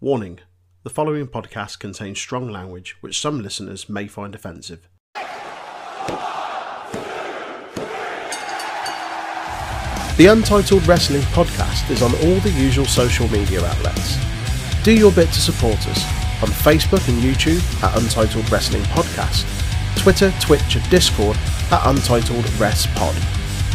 Warning the following podcast contains strong language which some listeners may find offensive. The Untitled Wrestling Podcast is on all the usual social media outlets. Do your bit to support us on Facebook and YouTube at Untitled Wrestling Podcast, Twitter, Twitch, and Discord at Untitled Rest Pod.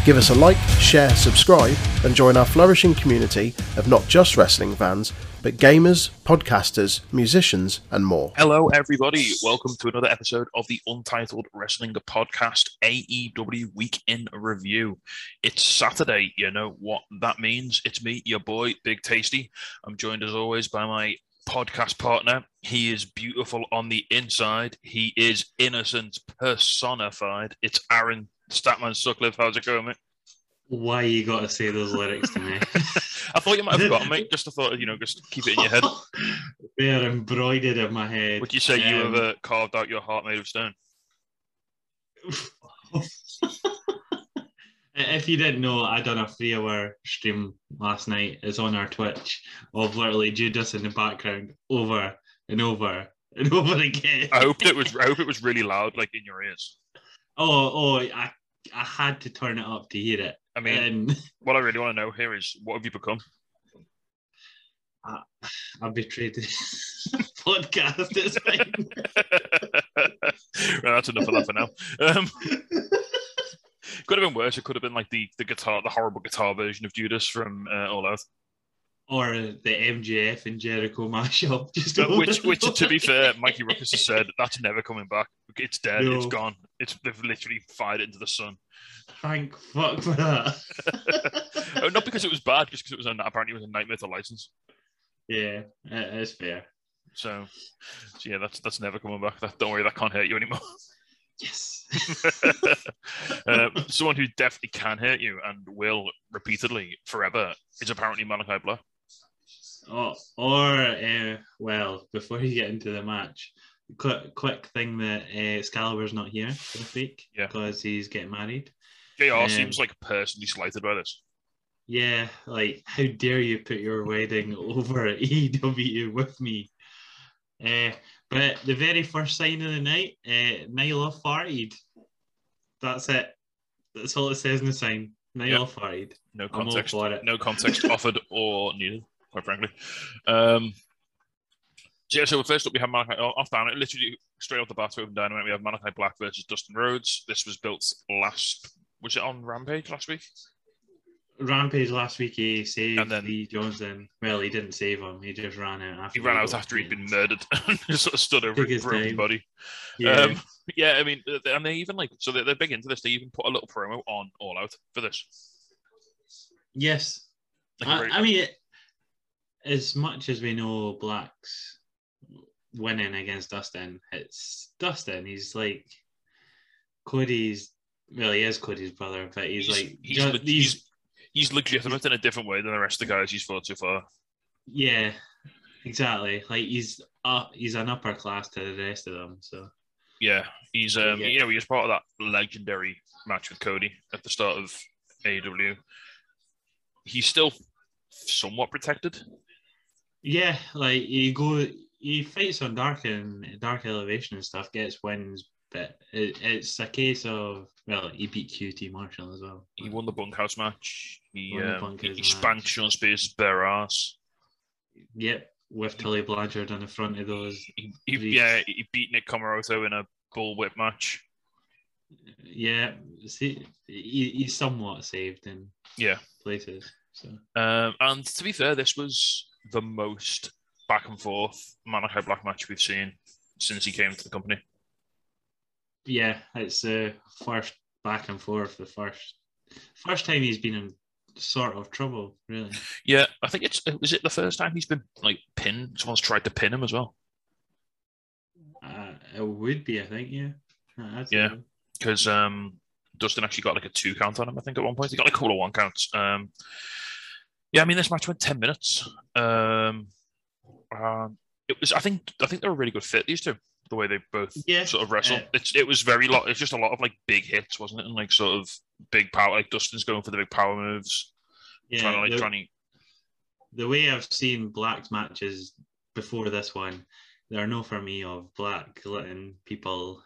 Give us a like, share, subscribe, and join our flourishing community of not just wrestling fans, but gamers, podcasters, musicians, and more. Hello, everybody. Welcome to another episode of the Untitled Wrestling Podcast AEW Week in Review. It's Saturday. You know what that means. It's me, your boy, Big Tasty. I'm joined as always by my podcast partner. He is beautiful on the inside, he is innocent personified. It's Aaron Statman Sutcliffe. How's it going, mate? Why you got to say those lyrics to me? I thought you might have forgotten, mate. Just I thought, you know, just keep it in your head. They're embroidered in my head. Would you say you Um, have uh, carved out your heart made of stone? if you didn't know, I done a three-hour stream last night. It's on our Twitch of literally Judas in the background, over and over and over again. I hope it was. I hope it was really loud, like in your ears. Oh, oh, I, I had to turn it up to hear it. I mean, And what I really want to know here is, what have you become? I betrayed this podcast. It's fine. well, that's enough of that for now. Um, could have been worse. It could have been like the the guitar, the horrible guitar version of Judas from uh, All Out. Or the MJF and Jericho mashup. Just which, which, to be fair, Mikey Rukus has said that's never coming back. It's dead. It's gone. It's they've literally fired it into the sun. Thank fuck for that. Oh, not because it was bad, just because it was a, apparently it was a nightmare to license. yeah, is fair. So, so yeah, that's that's never coming back. That, don't worry, that can't hurt you anymore. Yes. uh, someone who definitely can hurt you and will repeatedly forever is apparently Malachi Black. Or, or uh, well, before you get into the match, quick, quick thing that uh, Excalibur's not here this week Yeah. because he's getting married. JR Um, seems like personally slighted by this. Yeah, like how dare you put your wedding over at AEW with me? Uh, but the very first sign of the night, uh, Nyla farted. That's it. That's all it says in the sign. Nyla farted. No context. No context offered or needed, quite frankly. Um, yeah, so first up we have Malachi off down it literally straight off the bat with Dynamite. We have Malachi Black versus Dustin Rhodes. This was built last. Was it on Rampage last week? Rampage last week, he saved And then- Lee Johnson. Well, he didn't save him. He just ran out after. He ran out after he'd been murdered and just sort of stood over his broken body. Yeah. Um, yeah, I mean, and they even like so they're, they're big into this. They even put a little promo on All Out for this. yes. Like I, I mean, as much as we know Black's winning against Dustin, it's Dustin. He's like Cody's. Well, he is Cody's brother, but he's, like he's, ju- le- he's- he's he's legitimate in a different way than the rest of the guys he's fought so far. yeah, exactly. Like he's up. He's an upper class to the rest of them. So Yeah, he's um, Yeah. you know, he was part of that legendary match with Cody at the start of AW. He's still somewhat protected. Yeah, like you go. He fights on dark and dark elevation and stuff, gets wins, but it, it's a case of well, he beat QT Marshall as well. He won the bunkhouse match. He Won the um, he spanked. Shawn Spears' bare ass. Yep, with Tully Blanchard on the front of those. He, he, yeah, he beat Nick Comoroto in a bullwhip match. Yeah, see, he, he's somewhat saved in Yeah. places. So Um, and to be fair, this was the most back and forth Malachi Black match we've seen since he came to the company. yeah, it's the first back and forth. The first first time he's been in sort of trouble, really. Yeah, I think it's was it the first time he's been like pinned. Someone's tried to pin him as well Uh, it would be, I think. Yeah. Uh, Yeah. because um, Dustin actually got like a two count on him. I think at one point he got like a couple of one counts. Um, yeah, I mean this match went ten minutes. Um, um, it was I think I think they're a really good fit these two. The way they both Yeah, sort of wrestle. uh, it's it was very lot. It's just a lot of like big hits, wasn't it? And like sort of big power. Like Dustin's going for the big power moves, Yeah, trying to like the, trying to the way I've seen Black's matches before this one, there are no for me of Black letting people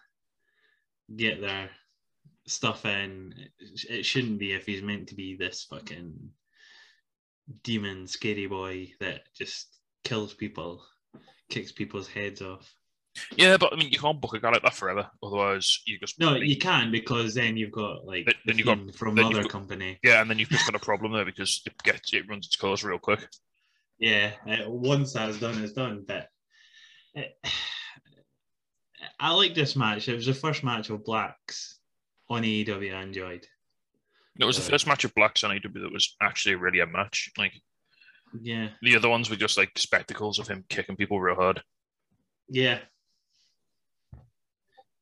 get their stuff in. It shouldn't be if he's meant to be this fucking demon, scary boy that just kills people, kicks people's heads off. Yeah, but I mean, you can't book a guy like that forever. Otherwise, you just No, you can because then you've got like Then- then you've got- from then you've other got- company. yeah, and then you've just got a problem there because it gets it runs its course real quick. Yeah, uh, once that's done, it's done. But uh, I like this match. It was the first match of Blacks on AEW I enjoyed. It was the first match of Blacks on AEW that was actually really a match. Like Yeah, the other ones were just like spectacles of him kicking people real hard. yeah.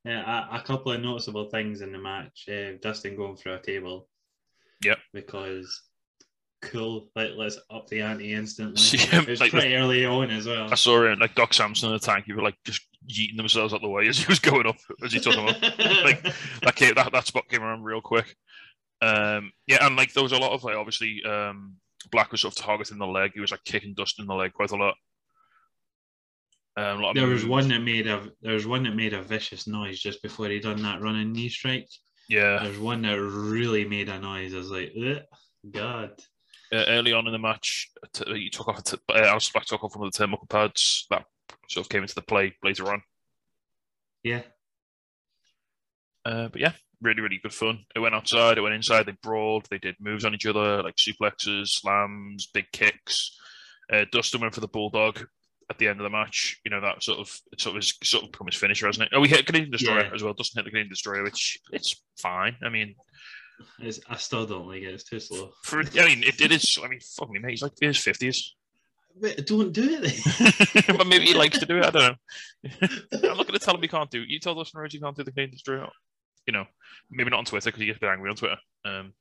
Yeah, a, a couple of noticeable things in the match. Uh, Dustin going through a table. Yep. Because cool. Like let's up the ante instantly. Yeah, it was like pretty early on as well. I saw it like Doc the tank. You were like just yeeting themselves out the way as he was going up as he took them up. like that came, that that spot came around real quick. Um, yeah, and like there was a lot of like obviously um, Black was sort of targeting the leg. He was like kicking Dustin the leg quite a lot. Um, a lot There was one that made a there was one that made a vicious noise just before he done that running knee strike. Yeah, There's one that really made a noise. I was like, God. uh, early on in the match, t- he took off. T- uh, Alistair Black took off one of the turnbuckle pads. That sort of came into the play later on. Yeah. Uh, but yeah, really, really good fun. It went outside, it went inside, they brawled, they did moves on each other, like suplexes, slams, big kicks. Uh, Dustin went for the bulldog at the end of the match. You know, that sort of sort of is sort of become his finisher, hasn't it? Oh, we hit Canadian Destroyer Yeah. as well. Dustin hit the Canadian Destroyer, which it's fine. I mean, It's, I still don't like it. It's too slow. for I mean, it, it is. I mean, fuck me, mate. He's like in his fifties, Wait, don't do it then. but maybe he likes to do it. I don't know. I'm not going to tell him he can't do. it. You tell Dustin Rhodes he can't do the Canadian Destroyer. You know, maybe not on Twitter because he gets a bit angry on Twitter. Um,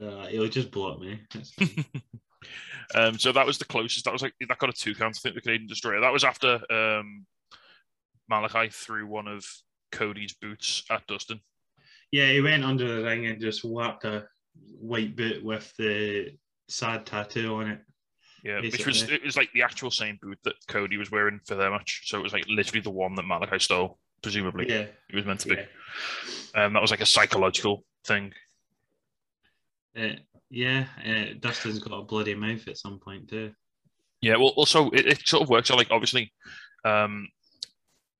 Uh, he'll just blow at me. Um, so that was the closest. That was like that got a two count. I think the Canadian Destroyer. That was after um, Malachi threw one of Cody's boots at Dustin. yeah, he went under the ring and just whacked a white boot with the sad tattoo on it. Yeah, which was it was like the actual same boot that Cody was wearing for their match. So it was like literally the one that Malachi stole, presumably. Yeah. It was meant to be. Yeah. Um, that was like a psychological thing. Uh, yeah, uh, Dustin's got a bloody mouth at some point too. Yeah, well, also it, it sort of works out like obviously, um,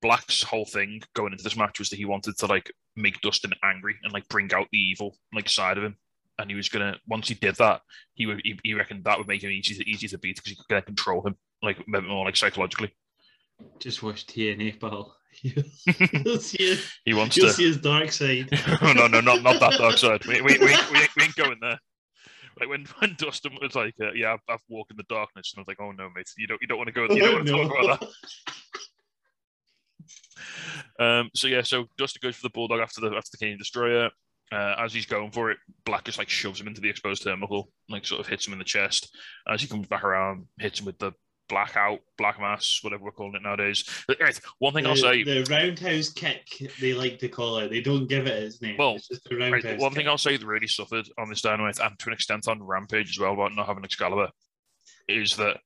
Black's whole thing going into this match was that he wanted to like make Dustin angry and like bring out the evil like side of him, and he was gonna once he did that, he would he, he reckoned that would make him easy easy to beat because he could control him like more like psychologically. Just watch TNA, pal. You'll see his, He wants you'll to. see his dark side. oh, no, no, not not that dark side. We we, we, we, ain't- we ain't going there. Like when, when Dustin was like, uh, "Yeah, I've, I've walked in the darkness," and I was like, "Oh no, mate, you don't you don't want to go. You don't Oh, want to no. talk about that." Um, so yeah, so Dustin goes for the bulldog after the after the Canadian Destroyer. Uh, as he's going for it, Black just like shoves him into the exposed turnbuckle, like sort of hits him in the chest. As he comes back around, hits him with the blackout, black mass, whatever we're calling it nowadays. One thing I'll say, the roundhouse kick they like to call it. They don't give it its name. Well, it's just the right, one thing. I'll say that really suffered on this dynamite and to an extent on Rampage as well about not having Excalibur is that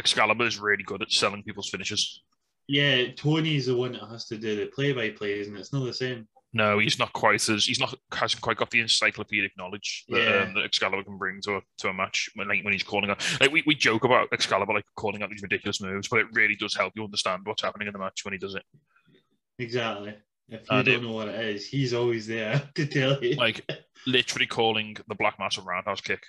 Excalibur is really good at selling people's finishes. Yeah, Tony's the one that has to do the play-by-plays, and it's not the same. No, he's not quite as he's not hasn't quite got the encyclopedic knowledge that, Yeah. um, that Excalibur can bring to a to a match when like when he's calling out. Like we, we joke about Excalibur like calling out these ridiculous moves, but it really does help you understand what's happening in the match when he does it. Exactly. If you And don't it- know what it is, he's always there to tell you. Like literally calling the Black Mass a roundhouse kick.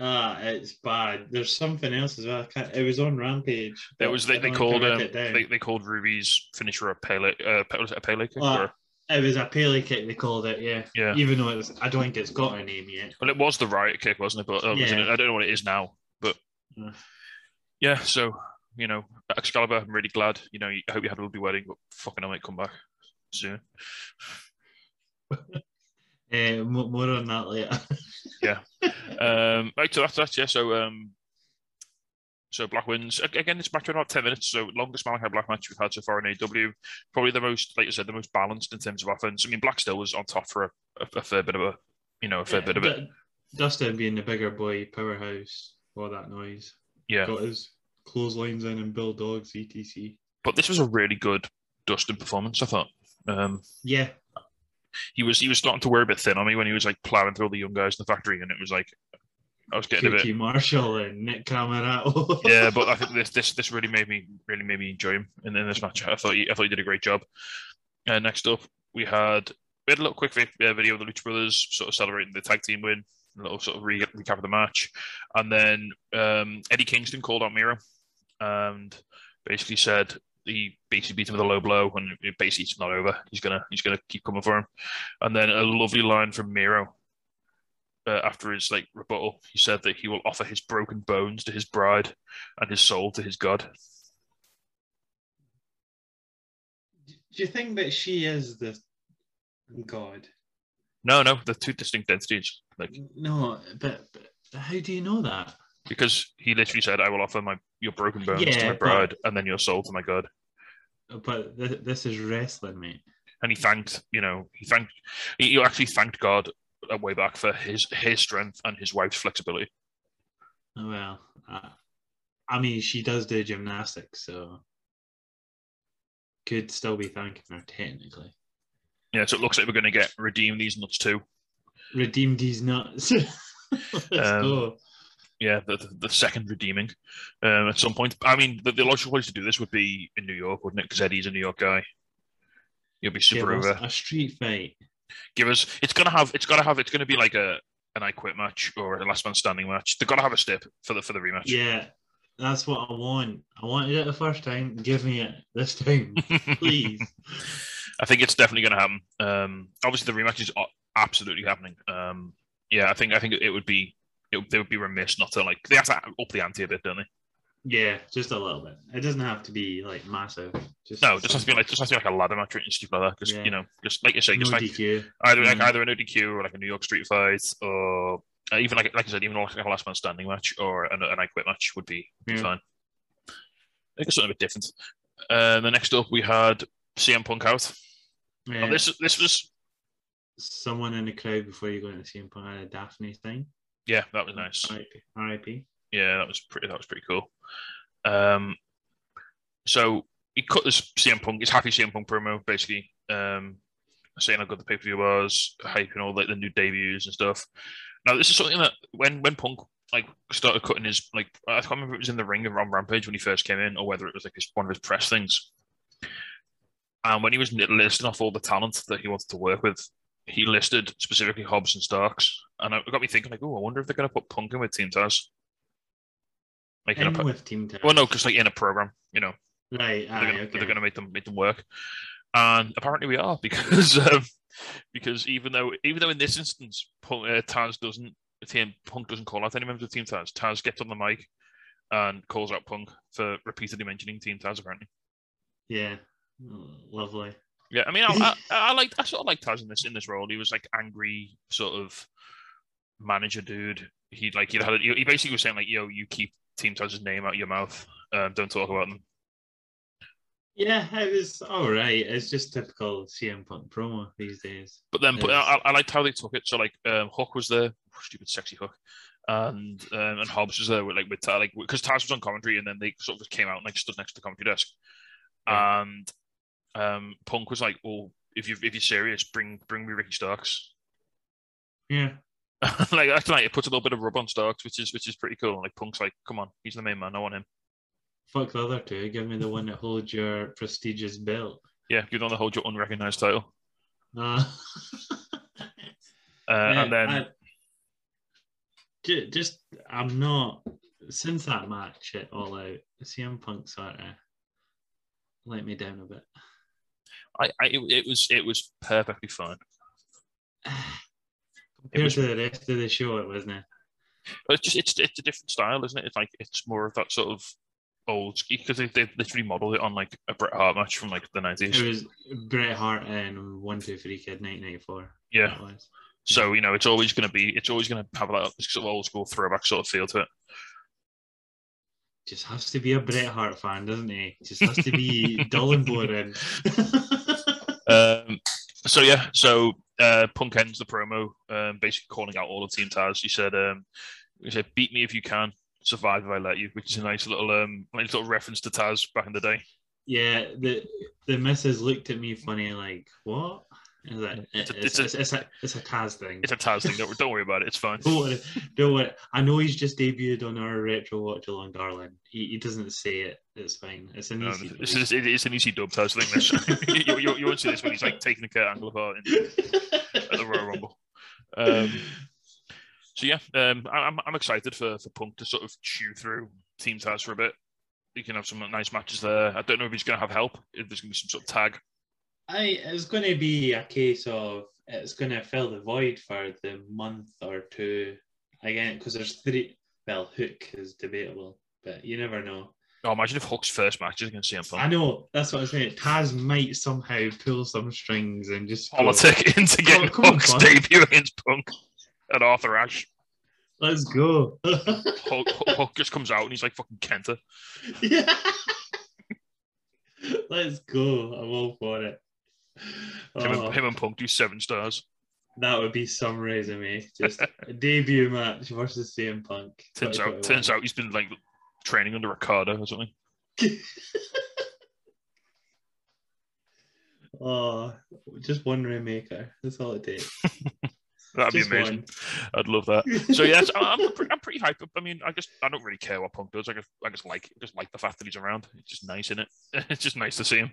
ah, it's bad. There's something else as well. It was on Rampage. It was they, they called um, it they, they called Ruby's finisher a Pele uh, Pe- was it a Pele kick Ah, or It was a Pele kick. They called it. Yeah. yeah. Even though I don't think it's got a name yet. Well, it was the riot kick, wasn't it? But uh, Yeah. I don't know what it is now. But Yeah. yeah, so you know, Excalibur, I'm really glad. You know, I hope you had a lovely wedding, but fucking I might come back soon. Uh, more on that later. Um, right, so that's that. Yeah, so um, so Black wins again. This match went about ten minutes, so longest Malachi Black match we've had so far in AW. Probably the most, like I said, the most balanced in terms of offense. I mean, Black still was on top for a, a, a fair bit of a, you know, a fair bit of it. Dustin being the bigger boy powerhouse, all that noise. Yeah. Got us. clotheslines in and bulldogs, etc. But this was a really good Dustin performance. I thought. Um, Yeah, he was he was starting to wear a bit thin on me when he was like plowing through all the young guys in the factory, and it was like I was getting a bit. Marshall and Nick Comoroto. yeah, but I think this this this really made me really made me enjoy him in, in this match. I thought he I thought he did a great job. Uh, next up, we had we had a little quick uh, video of the Lucha Brothers sort of celebrating the tag team win, a little sort of re- recap of the match, and then um, Eddie Kingston called out Miro and basically said he basically beat him with a low blow, and it basically it's not over. He's gonna he's gonna keep coming for him, and then a lovely line from Miro. Uh, after his like rebuttal, he said that he will offer his broken bones to his bride and his soul to his god. Do you think that she is the god? No, no, they're two distinct entities. Like No, but, but how do you know that? because he literally said, "I will offer my your broken bones to Yeah, my but- bride, and then your soul to my god." But th- this is wrestling, mate. And he thanked, you know, he thanked, he actually thanked God uh, way back for his his strength and his wife's flexibility. Oh, well, uh, I mean, she does do gymnastics, so could still be thanking her technically. Yeah, so it looks like we're going to get redeem these nuts too. Redeem these nuts. Let's Um, go. Yeah, the, the, the second redeeming um, at some point. I mean, the, the logical place to do this would be in New York, wouldn't it? Because Eddie's a New York guy. You'll be super over. a street fight. Give us. It's gonna have. It's gotta have. It's gonna be like a an I quit match or a last man standing match. They've got to have a step for the for the rematch. Yeah, that's what I want. I wanted it the first time. Give me it this time, please. I think it's definitely going to happen. Um, obviously, the rematch is absolutely happening. Um, yeah, I think I think it would be it, they would be remiss not to like they have to up the ante a bit, don't they? Yeah, just a little bit. It doesn't have to be like massive. Just No, just has to be like just has to be like a ladder match or stuff like that. Just Yeah. you know, just like you say, no just like DQ. either like Mm. either an ODQ or like a New York Street fight or uh, even like like I said, even like a last man standing match or an, an I quit match would be, would be Yeah. fine. I think it's something a bit different. Uh, the next up we had CM Punk out. Yeah. Now, this this was Someone in the crowd before you go into CM Punk had a Daphne thing. yeah, that was nice. RIP. RIP. Yeah, that was pretty. That was pretty cool. Um, so he cut this CM Punk, his happy CM Punk promo, basically, um, saying how good the pay per view was, hyping all like the new debuts and stuff. Now, this is something that when when Punk like started cutting his like I can't remember if it was in the ring or on Rampage when he first came in, or whether it was like his, one of his press things. And when he was listing off all the talent that he wanted to work with, he listed specifically Hobbs and Starks, and it got me thinking like, oh, I wonder if they're going to put Punk in with Team Taz. Like in a, with Team well, no, because like in a program, you know, Right. they're Aye, gonna, okay. they're gonna make them make them work, and apparently we are because um, because even though even though in this instance Punk, uh, Taz doesn't Team Punk doesn't call out any members of Team Taz, Taz gets on the mic and calls out Punk for repeatedly mentioning Team Taz. Apparently, Yeah. Lovely. yeah. I mean, I, I, I like I sort of like Taz in this in this role. He was like angry, sort of manager dude. He like he had a, he basically was saying like, "Yo, you keep Team Taz's name out of your mouth. Um, don't talk about them." Yeah, it was all right. It's just typical CM Punk promo these days. But then, but I, I liked how they took it. So like, um, Hook was there, stupid sexy Hook, and um, and Hobbs was there with like with Taz, like because Taz was on commentary, and then they sort of just came out and like stood next to the commentary desk, Yeah. and um, Punk was like, "Well, if you if you're serious, bring bring me Ricky Starks." Yeah. like that's like it puts a little bit of rub on Starks, which is which is pretty cool. Like Punk's like, "Come on, he's the main man. I want him." Fuck the other two. Give me the one that holds your prestigious belt. Yeah, you don't hold your unrecognized title. Uh, Uh, yeah, and then I- just I'm not since that match at All Out. CM Punk sort of let me down a bit. I, I it, it was it was perfectly fine. It Compared was to the rest of the show, it wasn't. It? But it's just it's it's a different style, isn't it? It's like it's more of that sort of old because they they literally modeled it on like a Bret Hart match from like the nineties. It was Bret Hart and One Two Three Kid 1994. Yeah. So you know it's always going to be it's always going to have that sort of old school throwback sort of feel to it. Just has to be a Bret Hart fan, doesn't he? Just has to be dull and boring. Um, so yeah, so uh, Punk ends the promo, um, basically calling out all of Team Taz. He said, um, "He said, beat me if you can, survive if I let you, which is a nice little um nice little reference to Taz back in the day. Yeah, the the missus looked at me funny, like, what? Is It's it's, a- it's, it's a- it's, a, it's a Taz thing. It's a Taz thing. Don't, don't worry about it. It's fine. Don't worry, don't worry. I know he's just debuted on our retro watch along, darling. He, he doesn't say it. It's fine. It's an easy. this is, it is an easy dub Taz thing. This. you, you, you won't see this when he's like taking the Kurt Angle apart in, at the Royal Rumble. Um, so yeah, um, I- I'm I'm excited for for Punk to sort of chew through Team Taz for a bit. He can have some nice matches there. I don't know if he's going to have help. If there's going to be some sort of tag. I it's going to be a case of it's going to fill the void for the month or two again because there's three. Well, Hook is debatable, but you never know. Oh, imagine if Hook's first match is against CM Punk. I know that's what I'm saying. Taz might somehow pull some strings and just go, Politic into getting on, Hook's Punk. debut against Punk at Arthur Ashe. Let's go. Hulk, Hulk just comes out and he's like fucking Kenta. yeah. Let's go. I'm all for it. Him, Oh, and, him and Punk do seven stars. that would be some resume. Just a debut match versus CM Punk. Turns out, turns out he's been like training under Ricardo or something. Oh, just one rainmaker. That's all it takes. That'd Just be amazing. one. I'd love that. So yes, I'm, I'm pretty hyped up. I mean, I just I don't really care what Punk does. I just I just like I just like the fact that he's around. It's just nice, isn't it? It's just nice to see him.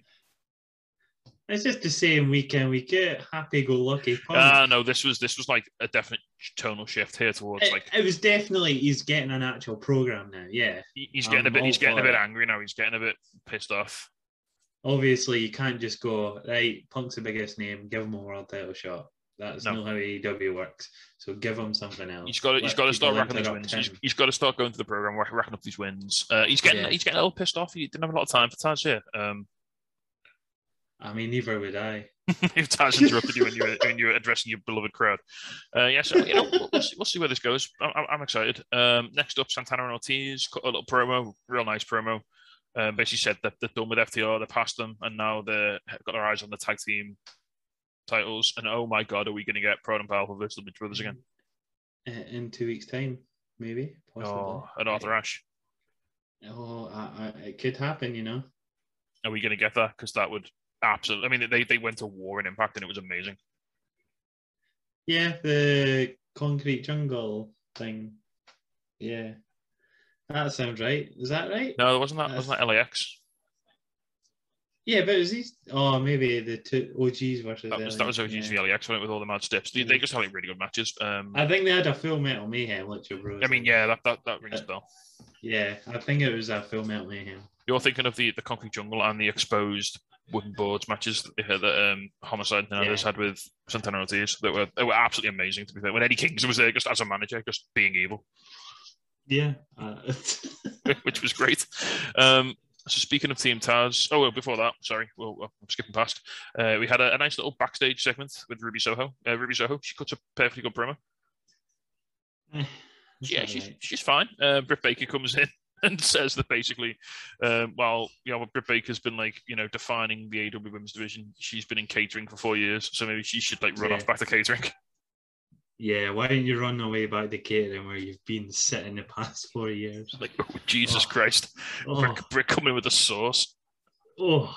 It's just the same week in, week out. Happy go lucky. Ah, no, this was this was like a definite tonal shift here towards it, like it was definitely he's getting an actual program now. Yeah. he's getting a bit he's getting a bit it. angry now. He's getting a bit pissed off. Obviously, you can't just go right. Punk's the biggest name. Give him a world title shot. That's No. not how AEW works. So give him something else. He's got to, he's got to start racking wins. He's, he's got to start going to the program, rack- racking up these wins. Uh, he's getting Yeah. he's getting a little pissed off. He didn't have a lot of time for Taz here. Um, I mean, neither would I. if Taz interrupted you when you were when you were addressing your beloved crowd. Uh, yeah, so you know we'll, we'll, see, we'll see where this goes. I'm, I'm- excited. Um, next up, Santana and Ortiz cut a little promo, real nice promo. Um, basically said that they're done with FTR, they're past them, and now they've got their eyes on the tag team titles. And oh my god, are we going to get Proud and Powerful versus the Midge Brothers again? Uh, In two weeks' time, maybe. Possibly. Oh, at Arthur Ashe. Oh, I, I, it could happen, you know. Are we going to get that? Because that would absolutely. I mean, they they went to war in Impact, and it was amazing. Yeah, the concrete jungle thing. Yeah, that sounds right. Is that right? No, it wasn't that wasn't that LAX? Yeah, but is these? Oh, maybe the two OGs versus. That was that was OG's yeah. LAX wasn't it, with all the mad steps. They, they just had like really good matches. Um, I think they had a Full Metal Mayhem, which bros. I mean, yeah, that that, that rings a bell. Yeah, I think it was a Full Metal Mayhem. You're thinking of the the concrete jungle and the exposed wooden boards matches that um, Homicide and others Yeah. had with Santana Ortiz that were they were absolutely amazing. To be fair, when Eddie Kingston was there just as a manager, just being evil, Yeah. Uh, which was great. Um, so speaking of Team Taz, oh well, before that, sorry, well, well, I'm skipping past. Uh, we had a, a nice little backstage segment with Ruby Soho. Uh, Ruby Soho, she cuts a perfectly good promo. Yeah, she's she's fine. Uh, Britt Baker comes in and says that basically, um, while you know Britt Baker's been like you know defining the AW Women's division, she's been in catering for four years, so maybe she should like run Yeah. off back to catering. Yeah, why didn't you run away back to catering where you've been sitting the past four years? like oh, Jesus Oh. Christ, Oh, Britt coming with the sauce. oh.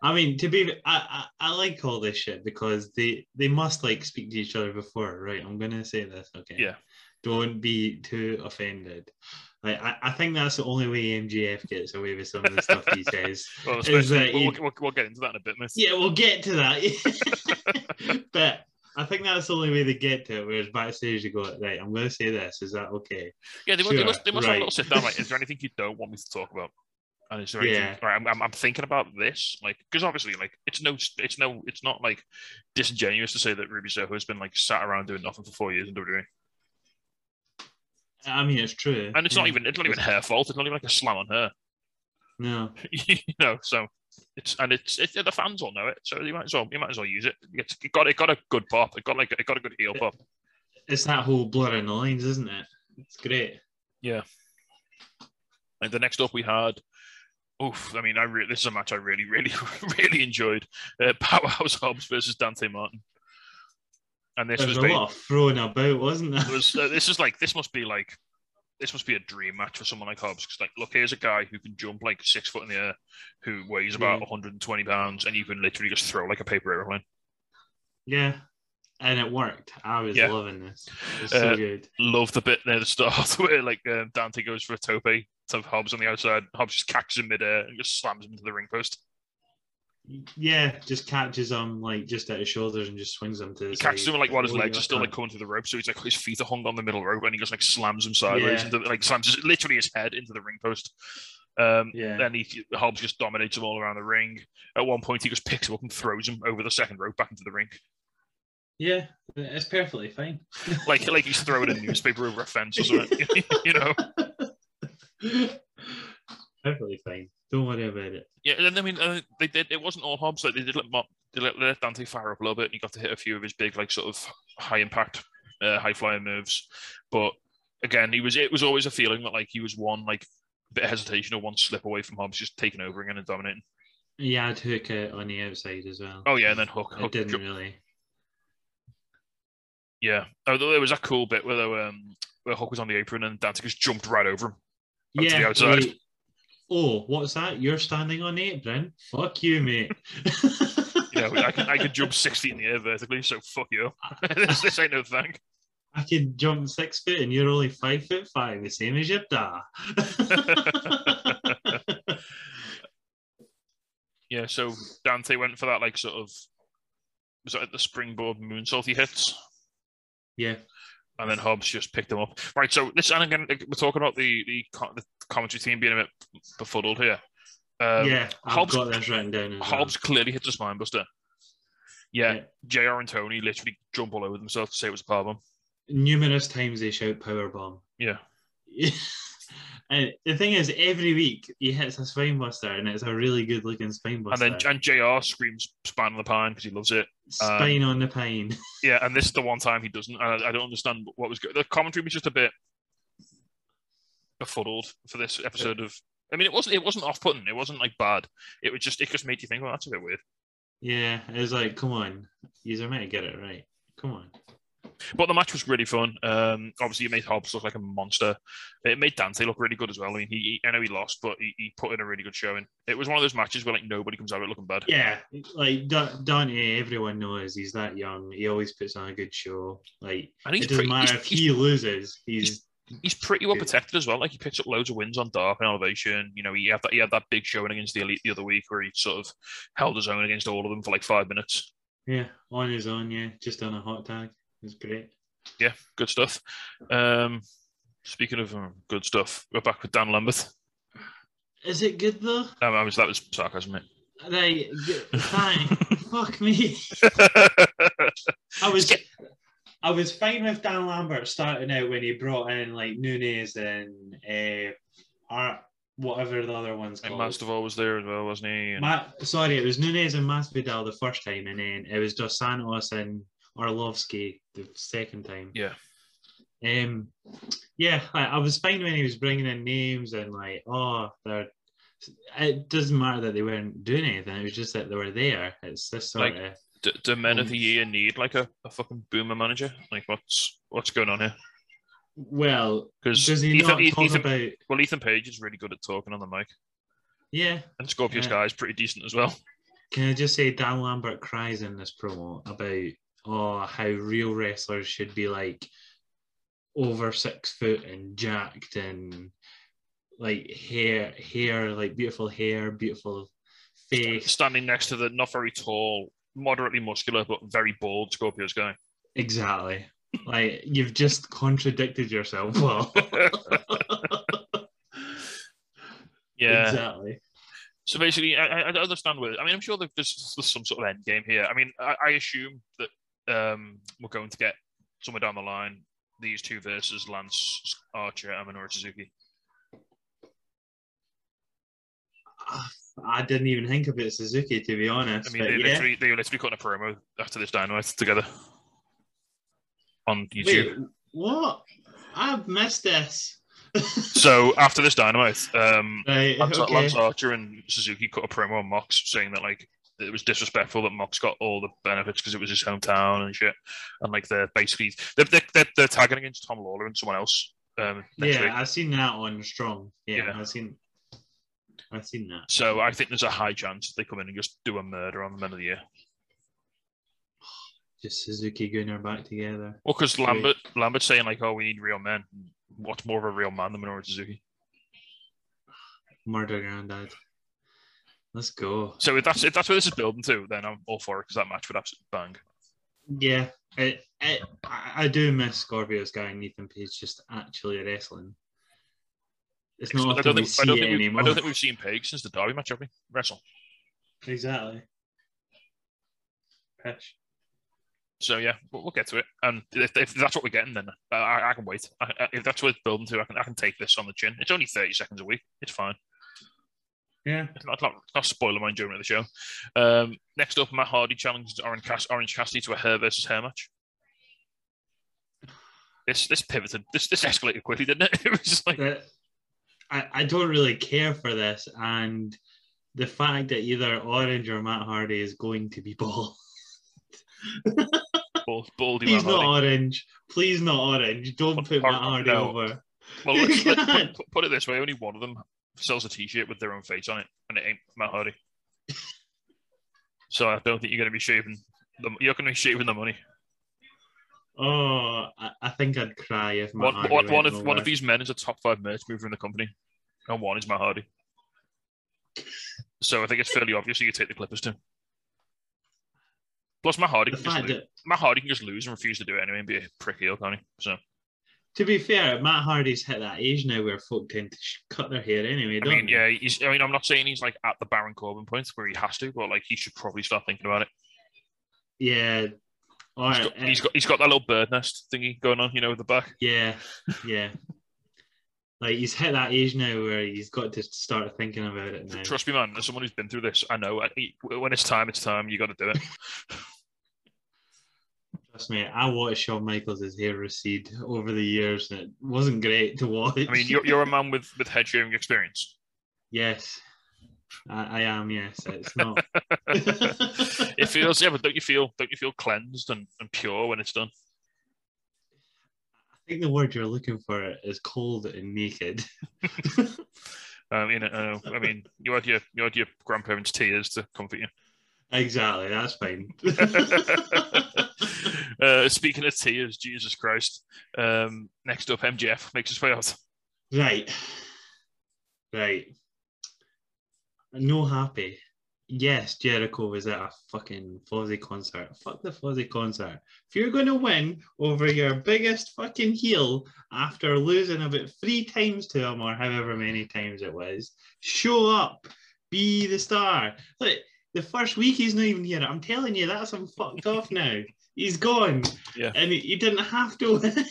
I mean, to be, I, I, I like all this shit because they they must like speak to each other before, right? I'm gonna say this, okay? Yeah. Don't be too offended. Like, I, I think that's the only way MJF gets away with some of the stuff he says. Well, Is that we'll, we'll, we'll, get into that in a bit, mate. Yeah, we'll get to that. but I think that's the only way they get to it. Whereas backstage, you go, right, I'm going to say this. Is that okay? Yeah, they, must- they must, they must have a right. little sit down. Like, is there anything you don't want me to talk about? And is there anything? Yeah. Right, I'm, I'm, I'm thinking about this, like, because obviously, like, it's no, it's no, it's not like disingenuous to say that Ruby Soho has been like sat around doing nothing for four years in WWE, I mean, it's true. and it's not even, it's not even her fault. It's not even like a slam on her, No. you know. So it's and it's, it, the fans all know it, so you might as well, you might as well use it. It's, it got, it got a good pop. It got like, it got a good heel pop. It's that whole blurring the lines, isn't it? It's great. Yeah. And the next up we had, oof, I mean, I re- this is a match I really, really, really enjoyed. Uh, Powerhouse Hobbs versus Dante Martin. And this There's was a lot of throwing about, wasn't it there? was uh, this is like this must be like this must be a dream match for someone like Hobbs. Because like, look, here's a guy who can jump like six foot in the air, who weighs about Yeah. 120 pounds, and you can literally just throw like a paper airplane. Yeah. And it worked. I was Yeah. loving this. It's so Uh, good. Love the bit near the start where like um, Dante goes for a tope to Hobbs on the outside. Hobbs just catches him midair and just slams him into the ring post. Yeah, just catches him like just at his shoulders and just swings him to the He catches him like while his legs are still like coming through the rope, so he's like his feet are hung on the middle rope, and he just like slams him sideways Yeah. into like slams his, literally his head into the ring post. Um, Yeah. Then he Hobbs just dominates him all around the ring. At one point, he just picks him up and throws him over the second rope back into the ring, Yeah, it's perfectly fine. like like he's throwing a newspaper over a fence or something. you know? perfectly fine. Don't worry about it. Yeah, and I mean, uh, they did. It wasn't all Hobbs. Like they did let they let, let Dante fire up a little bit, and he got to hit a few of his big, like sort of high impact, uh, high flying moves. But again, he was. It was always a feeling that like he was one like bit of hesitation or one slip away from Hobbs just taking over again and dominating. He had Hook out on the outside as well. Oh yeah, and then Hook. it Hook didn't ju- really. yeah. Although there was that cool bit where were, um, where Hook was on the apron and Dante just jumped right over him. Up to the Yeah. outside. Oh, what's that? You're standing on the apron? Fuck you, mate. Know, I could I could jump six feet in the air vertically, so fuck you. this, this ain't no thing. I can jump six foot and you're only five foot five, the same as your dad. Yeah, so Dante went for that like sort of was that the springboard moonsault he hits, yeah. And then Hobbs just picked him up. Right, so this and again we're talking about the the, the commentary team being a bit befuddled here. Um, yeah, I've Hobbs- got this written down as Hobbs clearly hits a spine buster. Yeah, Yeah. Jr. and Tony literally jump all over themselves to say it was a power bomb. Numerous times they shout power bomb. Yeah, and the thing is, every week he hits a spine buster, and it's a really good looking spine and then and Jr. screams um, "spine on the pine" because he loves it. spine on the pine. Yeah, and this is the one time he doesn't. I, I don't understand what was good. The commentary was just a bit befuddled for this episode of. I mean, it wasn't. It wasn't off-putting. It wasn't like bad. It was just. It just made you think, well, that's a bit weird. Yeah, it was like, come on, you're meant to get it right. Come on. But the match was really fun. Um, obviously, it made Hobbs look like a monster. It made Dante look really good as well. I mean, he, he I know he lost, but he, he put in a really good showing. It was one of those matches where like nobody comes out of it looking bad. Yeah, like Da- Dante, everyone knows he's that young. He always puts on a good show. Like And he's it doesn't pretty. matter He's, if he's, he loses. He's he's pretty well protected as well. Like he picks up loads of wins on Dark and Elevation. You know, he had that he had that big showing against the Elite the other week where he sort of held his own against all of them for like five minutes. yeah on his own. Yeah, just on a hot tag. It's great. Yeah, good stuff. Um, speaking of um, good stuff, we're back with Dan Lambert. Is it good though? Um, I was that was sarcasm, mate. Right, fine. Fuck me. I was I was fine with Dan Lambert starting out when he brought in like Nunes and uh, Art, whatever the other one's and called. Masvidal was there as well, wasn't he? And- Ma- sorry, it was Nunes and Masvidal the first time, and then it was Dos Santos and Arlovsky the second time. Yeah. Um, yeah, I, I was fine when he was bringing in names and like, oh, they're. It doesn't matter that they weren't doing anything. It was just that they were there. It's this sort Like- of do, do men of Um, the year need like a, a fucking boomer manager? Like what's what's going on here? well. Because Does he Ethan, not Ethan, talk Ethan- about? well, Ethan Page is really good at talking on the mic, Yeah. and Scorpio. Sky is pretty decent as well. Can I just say Dan Lambert cries in this promo about oh how real wrestlers should be like over six foot and jacked and like hair hair like beautiful hair, beautiful face. Standing next to the not very tall, moderately muscular but very bald Scorpio Sky. Exactly. Like you've just contradicted yourself. Well, yeah. exactly. So basically, I, I I understand where. I mean, I'm sure there's, there's some sort of end game here. I mean, I, I assume that um, we're going to get somewhere down the line these two versus Lance Archer and Minoru Suzuki. I didn't even think about Suzuki to be honest. I mean, they yeah. literally they were literally cutting a promo after this dynamite together on YouTube. Wait, what? I've missed this. So after this dynamite, um, right, Lance, okay. Lance Archer and Suzuki cut a promo on Mox saying that like it was disrespectful that Mox got all the benefits because it was his hometown and shit, and like they're basically they're, they're, they're, tagging against Tom Lawlor and someone else Um, Yeah, week. I've seen that on Strong. Yeah, Yeah. I've seen. I've seen that. So I think there's a high chance they come in and just do a murder on the men of the year. Just Suzuki Gunnar back together. Well, because. Lambert Lambert's saying like, "Oh, we need real men." What's more of a real man than Minoru Suzuki? Murder Granddad. Let's go. So if that's if that's where this is building to, then I'm all for it because that match would absolutely bang. Yeah, it, it, I I do miss Scorpio Sky Nathan Page just actually wrestling. It's not I don't we think see I don't it think, we, anymore. I don't think we've seen Page since the Derby match, have we? Wrestle. Exactly. Pish. So yeah, we'll, we'll get to it. And if, if that's what we're getting, then I, I, I can wait. I, I- if that's what it's building to, I can I can take this on the chin. It's only thirty seconds a week. It's fine. Yeah. Not, not, not spoiling my enjoyment of the show. Um, next up, Matt Hardy challenges Orange, Cass- Orange Cassidy to a hair versus hair match. This this pivoted. This this escalated quickly, didn't it? It was just like I, I don't really care for this, and the fact that either Orange or Matt Hardy is going to be bald. ball, baldy Please not Hardy. Orange. Please not Orange. Don't What put Matt Hardy no. over. Well, put, put it this way: only one of them sells a T-shirt with their own face on it, and it ain't Matt Hardy. So I don't think you're going to be shaving. The, you're going to be shaving the money. Oh, I, I think I'd cry if Matt One, one, one of one of these men is a top five merch mover in the company, and one is Matt Hardy. So I think it's fairly obvious you take the Clippers too. Plus, Matt Hardy can just lose. that, Matt Hardy can just lose and refuse to do it anyway and be a prick heel, can't he? So to be fair, Matt Hardy's hit that age now where folk tend to cut their hair anyway. I Don't mean, they? yeah, he's. I mean, I'm not saying he's like at the Baron Corbin point where he has to, but like he should probably start thinking about it. yeah. All He's right, got, eh. he's got he's got that little bird nest thingy going on, you know, with the back. Yeah, yeah. Like he's hit that age now where he's got to start thinking about it now. Trust me, man. As someone who's been through this, I know. I, when it's time, it's time. You got to do it. Me, I watched Shawn Michaels' hair recede over the years, and it wasn't great to watch. I mean, you're, you're a man with with head shaving experience. yes, I, I am. Yes, it's not. it feels yeah, but don't you feel don't you feel cleansed and, and pure when it's done? I think the word you're looking for is cold and naked. Um, you know, uh, I mean, you had your you had your grandparents' tears to comfort you. exactly, that's fine. uh, speaking of tears, Jesus Christ. Um, next up, MJF makes his way out. right, right. No happy. Yes, Jericho was at a fucking Fozzy concert. Fuck the Fozzy concert. If you're going to win over your biggest fucking heel after losing about three times to him or however many times it was, show up. Be the star. Look, the first week he's not even here. I'm telling you, that's him fucked off now. He's gone. Yeah. And he, he didn't have to.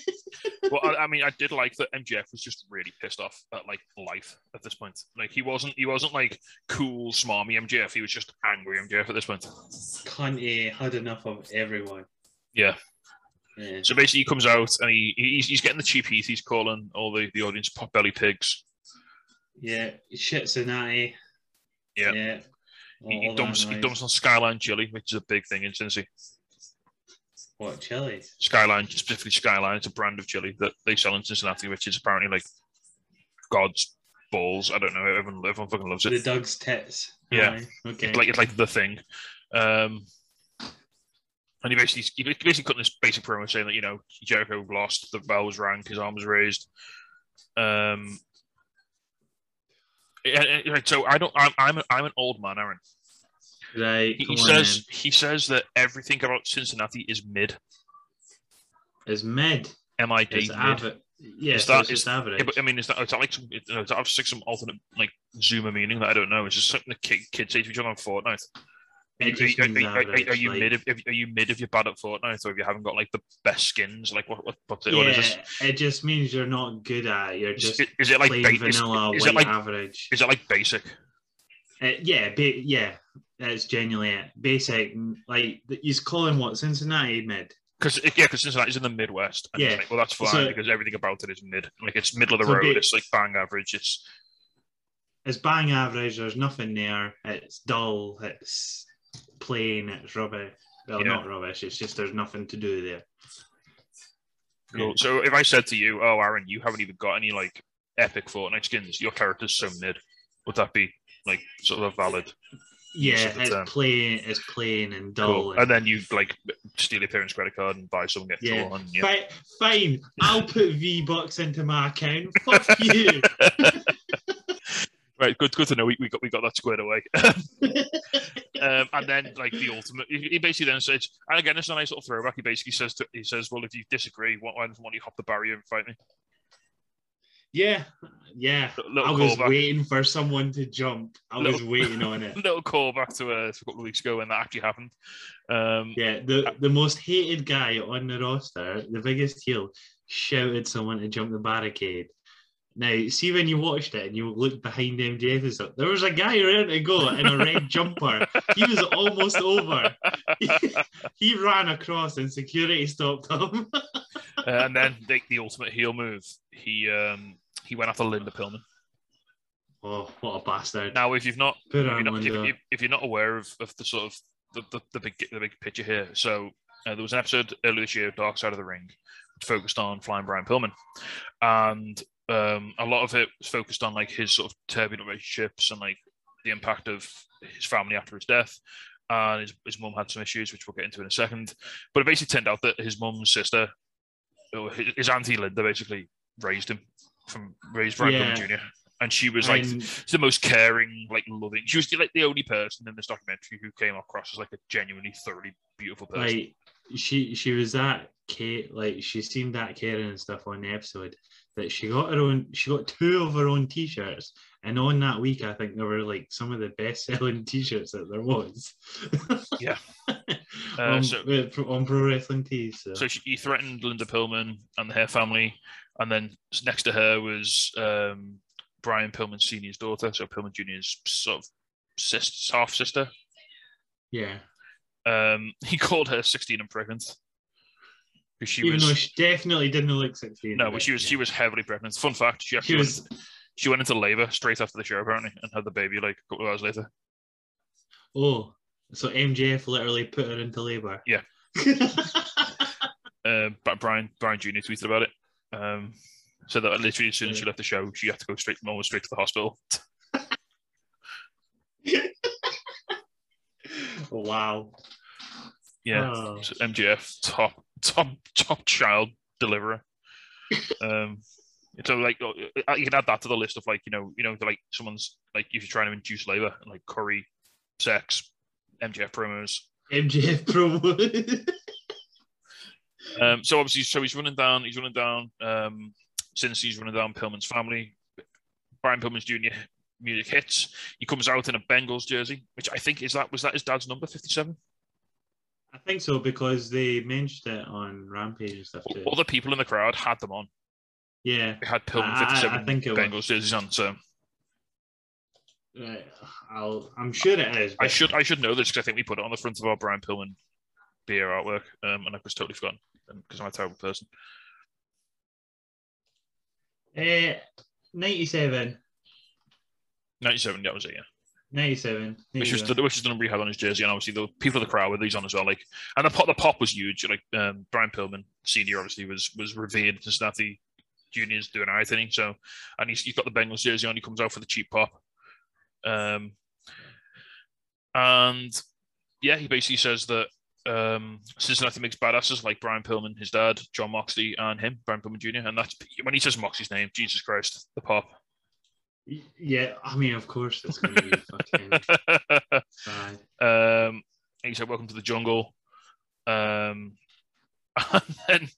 Well, I, I mean, I did like that MJF was just really pissed off at like life at this point. Like he wasn't he wasn't like cool, smarmy MJF. He was just angry MJF at this point. Conte had enough of everyone. Yeah. Yeah. So basically, he comes out and he he's, he's getting the cheap heat. He's calling all the, the audience pot belly pigs. Yeah, shit Cincinnati. Eh? Yeah. Yeah. He, he dumps he dumps on Skyline chili, which is a big thing in Cincy. What chili? Skyline, specifically Skyline, it's a brand of chili that they sell in Cincinnati, which is apparently like God's balls. I don't know. Everyone, everyone fucking loves it. The Doug's tits. Yeah. Okay. It's like it's like the thing. Um, and he basically he basically cut this basic promo saying that you know Jericho lost, the bell was rang, his arm was raised. Um, and- and, right, so I don't. I'm I'm, I'm an old man, Aaron. Right. He, come he on says he says that everything about Cincinnati is mid. Is mid. M I D It's mid. average. Yeah, Is so it's just is- average. Yeah, but I mean, is that, is that like some, is that some alternate like Zoomer meaning that I don't know? It's just something the kids say to each other on Fortnite. Are you, are, you- are, are, are you like- mid? If, are you mid if you're bad at Fortnite, or if you haven't got like the best skins? Like what? What, what is this? Yeah, it just means you're not good at it. You're Is, just it- is it like ba- is, vanilla, is white it like average. is it like basic? Uh, yeah, ba- yeah, that's genuinely it. Basic, like he's calling what Cincinnati mid. Because yeah, because Cincinnati's in the Midwest. And Yeah. like, well, that's fine So- because everything about it is mid. Like it's middle of the So road. ba- it's like bang average. It's It's bang average. There's nothing there. It's dull. It's plain. It's rubbish. Well, Yeah. not rubbish. It's just there's nothing to do there. Cool. So if I said to you, "Oh, Aaron, you haven't even got any like epic Fortnite skins. Your character's so mid," would that be like sort of a valid? Yeah, it's term. plain, it's plain and dull. Cool. And then you like steal your parents' credit card and buy something, Yeah. yeah. Yeah. Fi- fine, I'll put V Bucks into my account. Fuck you. Right, good, good to know. We, we got we got that squared away. um, and then like the ultimate, he he basically then says, and again, it's a nice little throwback. He basically says, to, he says, well, if you disagree, why, why don't you hop the barrier and fight me? Yeah, yeah. Little I was callback. waiting for someone to jump. I was waiting on it. Little callback to uh, a couple of weeks ago when that actually happened. Um, Yeah, the, the most hated guy on the roster, the biggest heel, shouted someone to jump the barricade. Now, see when you watched it and you looked behind MJF and stuff, there was a guy ready to go in a red jumper. He was almost over. he ran across and security stopped him. And then the, the ultimate heel move. He um, he went after Linda Pillman. oh, what a bastard. Now, if you've not, if you're not, if, if, you're not aware of, of the sort of the, the, the big the big picture here, so uh, there was an episode earlier this year, Dark Side of the Ring, which focused on Flying Brian Pillman, and um, a lot of it was focused on like his sort of turbulent relationships and like the impact of his family after his death. And his, his mum had some issues, which we'll get into in a second. But it basically turned out that his mum's sister, his, auntie Linda, basically raised him from raised Brian Yeah. Jr. And she was like the most caring, like loving. She was like the only person in this documentary who came across as like a genuinely, thoroughly beautiful person. like she she was that Kate like she seemed that caring and stuff on the episode that she got her own she got two of her own t-shirts and on that week I think there were like some of the best selling t-shirts that there was Yeah. Uh, on, so- pro- on pro wrestling tees so, so she, he threatened Linda Pillman and the her family, and then next to her was um, Brian Pillman Senior's daughter, so Pillman Junior's sort of sis, half sister. yeah Um, he called her sixteen and pregnant. She even was though she definitely didn't look 16 no, but she was she was heavily pregnant. Fun fact: she she was went, she went into labour straight after the show apparently, and had the baby like a couple of hours later. oh so MJF literally put her into labor Yeah. uh, but Brian Brian Jr. tweeted about it. Um, said that literally as soon as she left the show, she had to go straight almost straight to the hospital. wow Yeah, Oh. so MJF top top top child deliverer. um, so like uh, you can add that to the list of like you know you know like someone's like if you're trying to induce labor like curry, sex, MJF promos. MJF promo Um, so obviously, so he's running down. He's running down. Um, since he's running down Pillman's family, Brian Pillman's Jr. music hits. He comes out in a Bengals jersey, which I think is that was that his dad's number fifty-seven. I think so because they mentioned it on Rampage and stuff too. Other people in the crowd had them on. Yeah, They had Pillman I- I- I fifty-seven think it was. Bengals jerseys on. So right. I'll. I'm sure it is. I should I should know this because I think we put it on the front of our Brian Pillman beer artwork, um, and I was totally forgotten because I'm a terrible person. Eh, 97. Ninety-seven, that was it. Yeah. 97. There which you was the, which is the number he had on his jersey, and obviously the people of the crowd with these on as well. Like, and the pop, the pop was huge. Like um, Brian Pillman Senior obviously was was revered in Cincinnati. Junior's doing everything, so and he's, he's got the Bengals jersey on. He comes out for the cheap pop, um, and yeah, he basically says that um, Cincinnati makes badasses like Brian Pillman, his dad, Jon Moxley, and him, Brian Pillman Jr. And that's when he says Moxley's name, Jesus Christ, the pop. Yeah, I mean, of course, it's going to be fucking bad. Um, he said, "Welcome to the jungle." Um, and then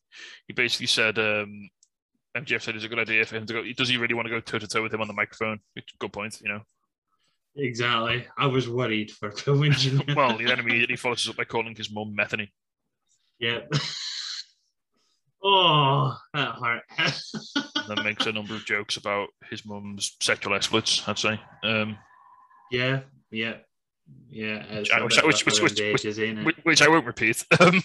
he basically said, um, MJF said it's a good idea for him to go. Does he really want to go toe to toe with him on the microphone? Good point, you know. Exactly. I was worried for Jr. well, he then immediately follows us up by calling his mum Methany. yeah. oh, that hurt. then makes a number of jokes about his mum's sexual exploits. I'd say. Um, yeah, yeah, yeah. Which- a which- which- which- around which- the edges, ain't it? which, which I won't repeat. Um,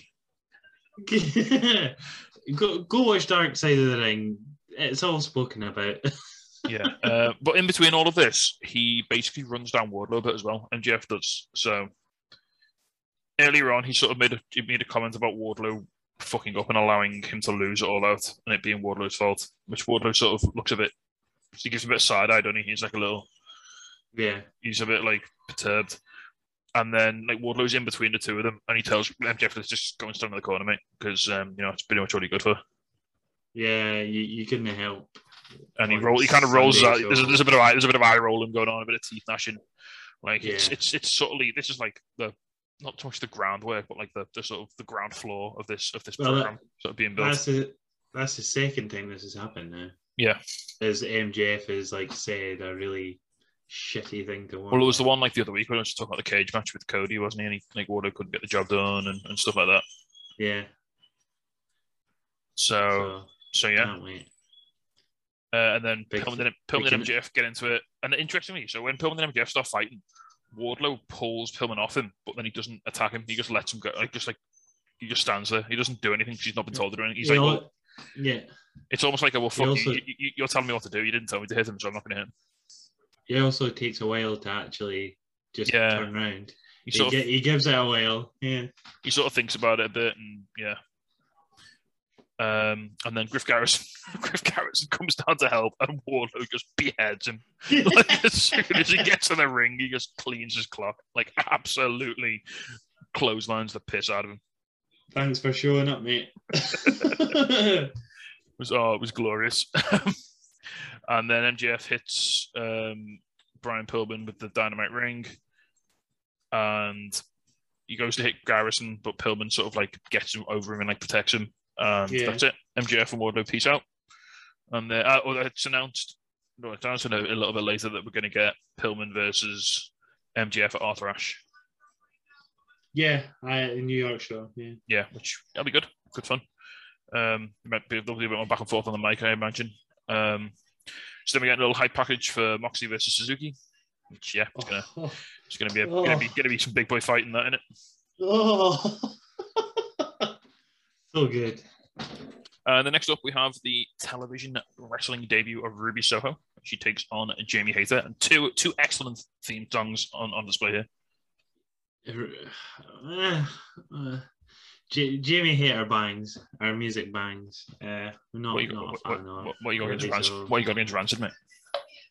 go, go watch Dark Side of the Ring. It's all spoken about. yeah, uh, but in between all of this, he basically runs down Wardlow a bit as well, and Jeff does. So earlier on, he sort of made a he made a comment about Wardlow fucking up and allowing him to lose it all out and it being Wardlow's fault, which Wardlow sort of looks a bit, he gives a bit of side eye, don't he? He's like a little, Yeah. he's a bit like perturbed. And then like Wardlow's in between the two of them, and he tells MJF to just go and stand in the corner, mate, because um, you know it's pretty much all he good for. Yeah, you, you couldn't help. And he roll, he kind of rolls out. There's a, there's a bit of eye, there's a bit of eye rolling going on, a bit of teeth gnashing. Like it's Yeah. it's it's subtly. This is like the not so much the groundwork, but like the, the sort of the ground floor of this of this Well, that- program sort of being built. That's the that's the second time this has happened now. Yeah. as MJF has like said a really shitty thing to watch. Well, it was the one like the other week when I was talking about the cage match with Cody, wasn't he? And he, like Wardo couldn't get the job done and, and stuff like that. Yeah. So, So so yeah. Uh, and then Pillman and, Pillman and MJF get into it. And interestingly, so when Pillman and MJF start fighting, Wardlow pulls Pillman off him, but then he doesn't attack him. He just lets him go. Like just like he just stands there. He doesn't do anything because he's not been told to do anything. He's You like, know well, yeah. it's almost like, well, fuck also- you. You. You're telling me what to do. You didn't tell me to hit him, so I'm not going to hit him. It also takes a while to actually just Yeah. turn around. He He, of he gives it a while. Yeah. he sort of thinks about it a bit, and yeah. Um, and then Griff Garrison, Griff Garrison comes down to help, and Wardlow just beheads him. Like, as soon as he gets in the ring, he just cleans his clock, like absolutely clotheslines the piss out of him. Thanks for showing up, mate. It was oh, it was glorious. And then MJF hits um, Brian Pillman with the dynamite ring, and he goes to hit Garrison, but Pillman sort of like gets him over him and like protects him. And Yeah. that's it. MJF and Wardlow peace out. And uh, uh, oh, it's announced. No, it's announced a, little bit later that we're going to get Pillman versus MJF at Arthur Ashe. yeah, I in New York show. Yeah. Yeah, which that'll be good. Good fun. Um, might be, there'll be a bit more back and forth on the mic, I imagine. Um, so then we get a little hype package for Moxley versus Suzuki, which yeah, it's gonna Oh, it's gonna be a, gonna be Oh. gonna be some big boy fighting that in it. oh. so good. Uh, the next up, we have the television wrestling debut of Ruby Soho. She takes on Jamie Hayter, and two two excellent theme songs on, on display here. Uh, uh, J- Jamie Hayter bangs, our music bangs. Uh, not, What you, not what, a what, fan of. what, what you got against Ruby Rancid? Soho. What you got against Rancid, mate?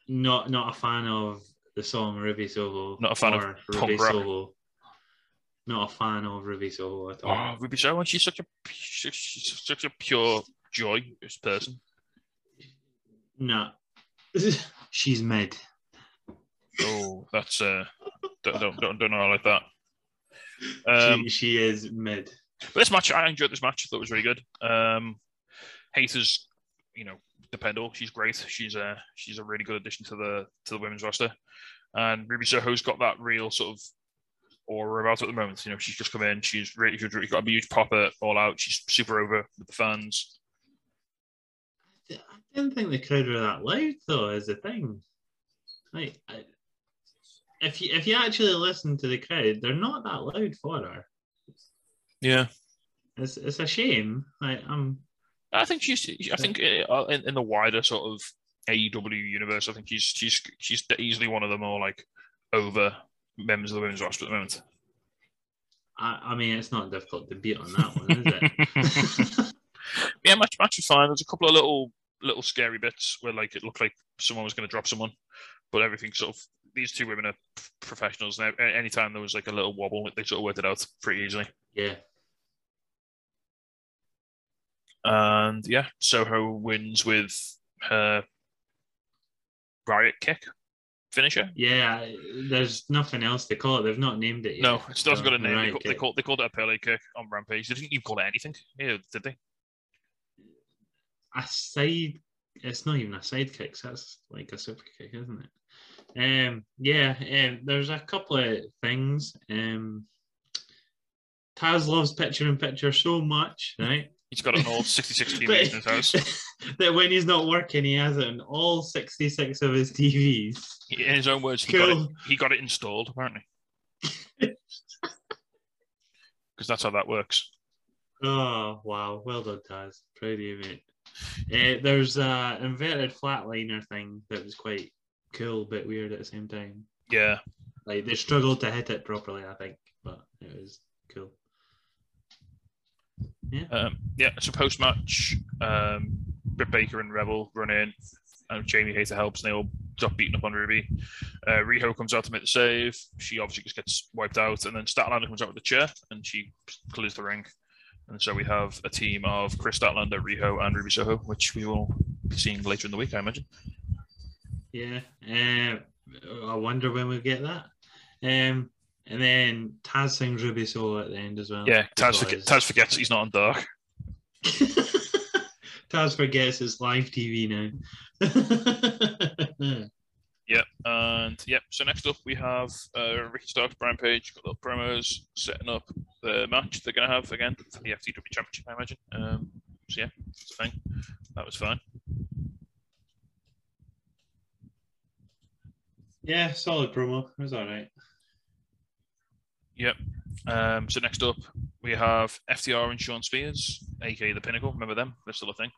Not not a fan of the song Ruby Soho. Not a fan of Ruby. Soho. Not a fan of Ruby Soho at all. Oh, Ruby Soho, she's such a she's such a pure joyous person. No, She's mid. Oh, that's uh, don't don't don't, don't know I like that. Um, she, she is mid. But this match, I enjoyed this match. I thought it was really good. Um, Hayter's, you know, dependable. She's great. She's a she's a really good addition to the to the women's roster. And Ruby Soho's got that real sort of aura about her at the moment. You know, she's just come in. She's really, she's really got a huge pop at all out. She's super over with the fans. I didn't think the crowd were that loud, though. Is the thing. Like, I, if you if you actually listen to the crowd, they're not that loud for her. Yeah, It's it's a shame. Like, I'm I think she's. I think uh, in, in the wider sort of AEW universe, I think she's she's she's easily one of the more like over members of the women's roster at the moment. I, I mean, it's not difficult to beat on that one, is it? yeah, match match was fine. There's a couple of little little scary bits where like it looked like someone was going to drop someone, but everything sort of these two women are professionals. And a- anytime there was like a little wobble, they sort of worked it out pretty easily. yeah. And yeah, Soho wins with her riot kick finisher. Yeah, there's nothing else to call it. They've not named it yet. No, it still hasn't got a So, name. They, call, they, called, they called it a Pele kick on Rampage. They didn't even call it anything. Yeah, did they? a side it's not even a side sidekick that's like a super kick isn't it um yeah um, there's a couple of things um Taz loves picture in picture so much right He's got an old 66 TV in his house. that when he's not working he has it on all 66 of his TVs In his own words, he, got, it, he got it installed, apparently. Because that's how that works. oh wow well done Taz proud of you mate uh, there's a inverted flatliner thing that was quite cool but weird at the same time Yeah. Like they struggled to hit it properly, I think, but it was cool. Yeah. Um, yeah. So post match, um, Britt Baker and Rebel run in, and Jamie Hayter helps, and they all stop beating up on Ruby. Uh, Riho comes out to make the save. She obviously just gets wiped out, and then Statlander comes out with the chair, and she clears the ring. And so we have a team of Kris Statlander, Riho, and Ruby Soho, which we will be seeing later in the week, I imagine. Yeah. Uh, I wonder when we'll get that. Um, and then Taz sings Ruby Soho at the end as well. Yeah, Taz, forget, Taz forgets he's not on dark. Taz forgets it's live TV now. Yep, and yep. So next up we have uh, Ricky Starks, Brian Cage, got little promos setting up the match they're going to have again for the FTW Championship, I imagine. Um, so yeah, that's the thing. That was fine. yeah, solid promo. It was all right. Yep. Um, so next up we have FTR and Shawn Spears, aka the Pinnacle. Remember them? They're still a thing.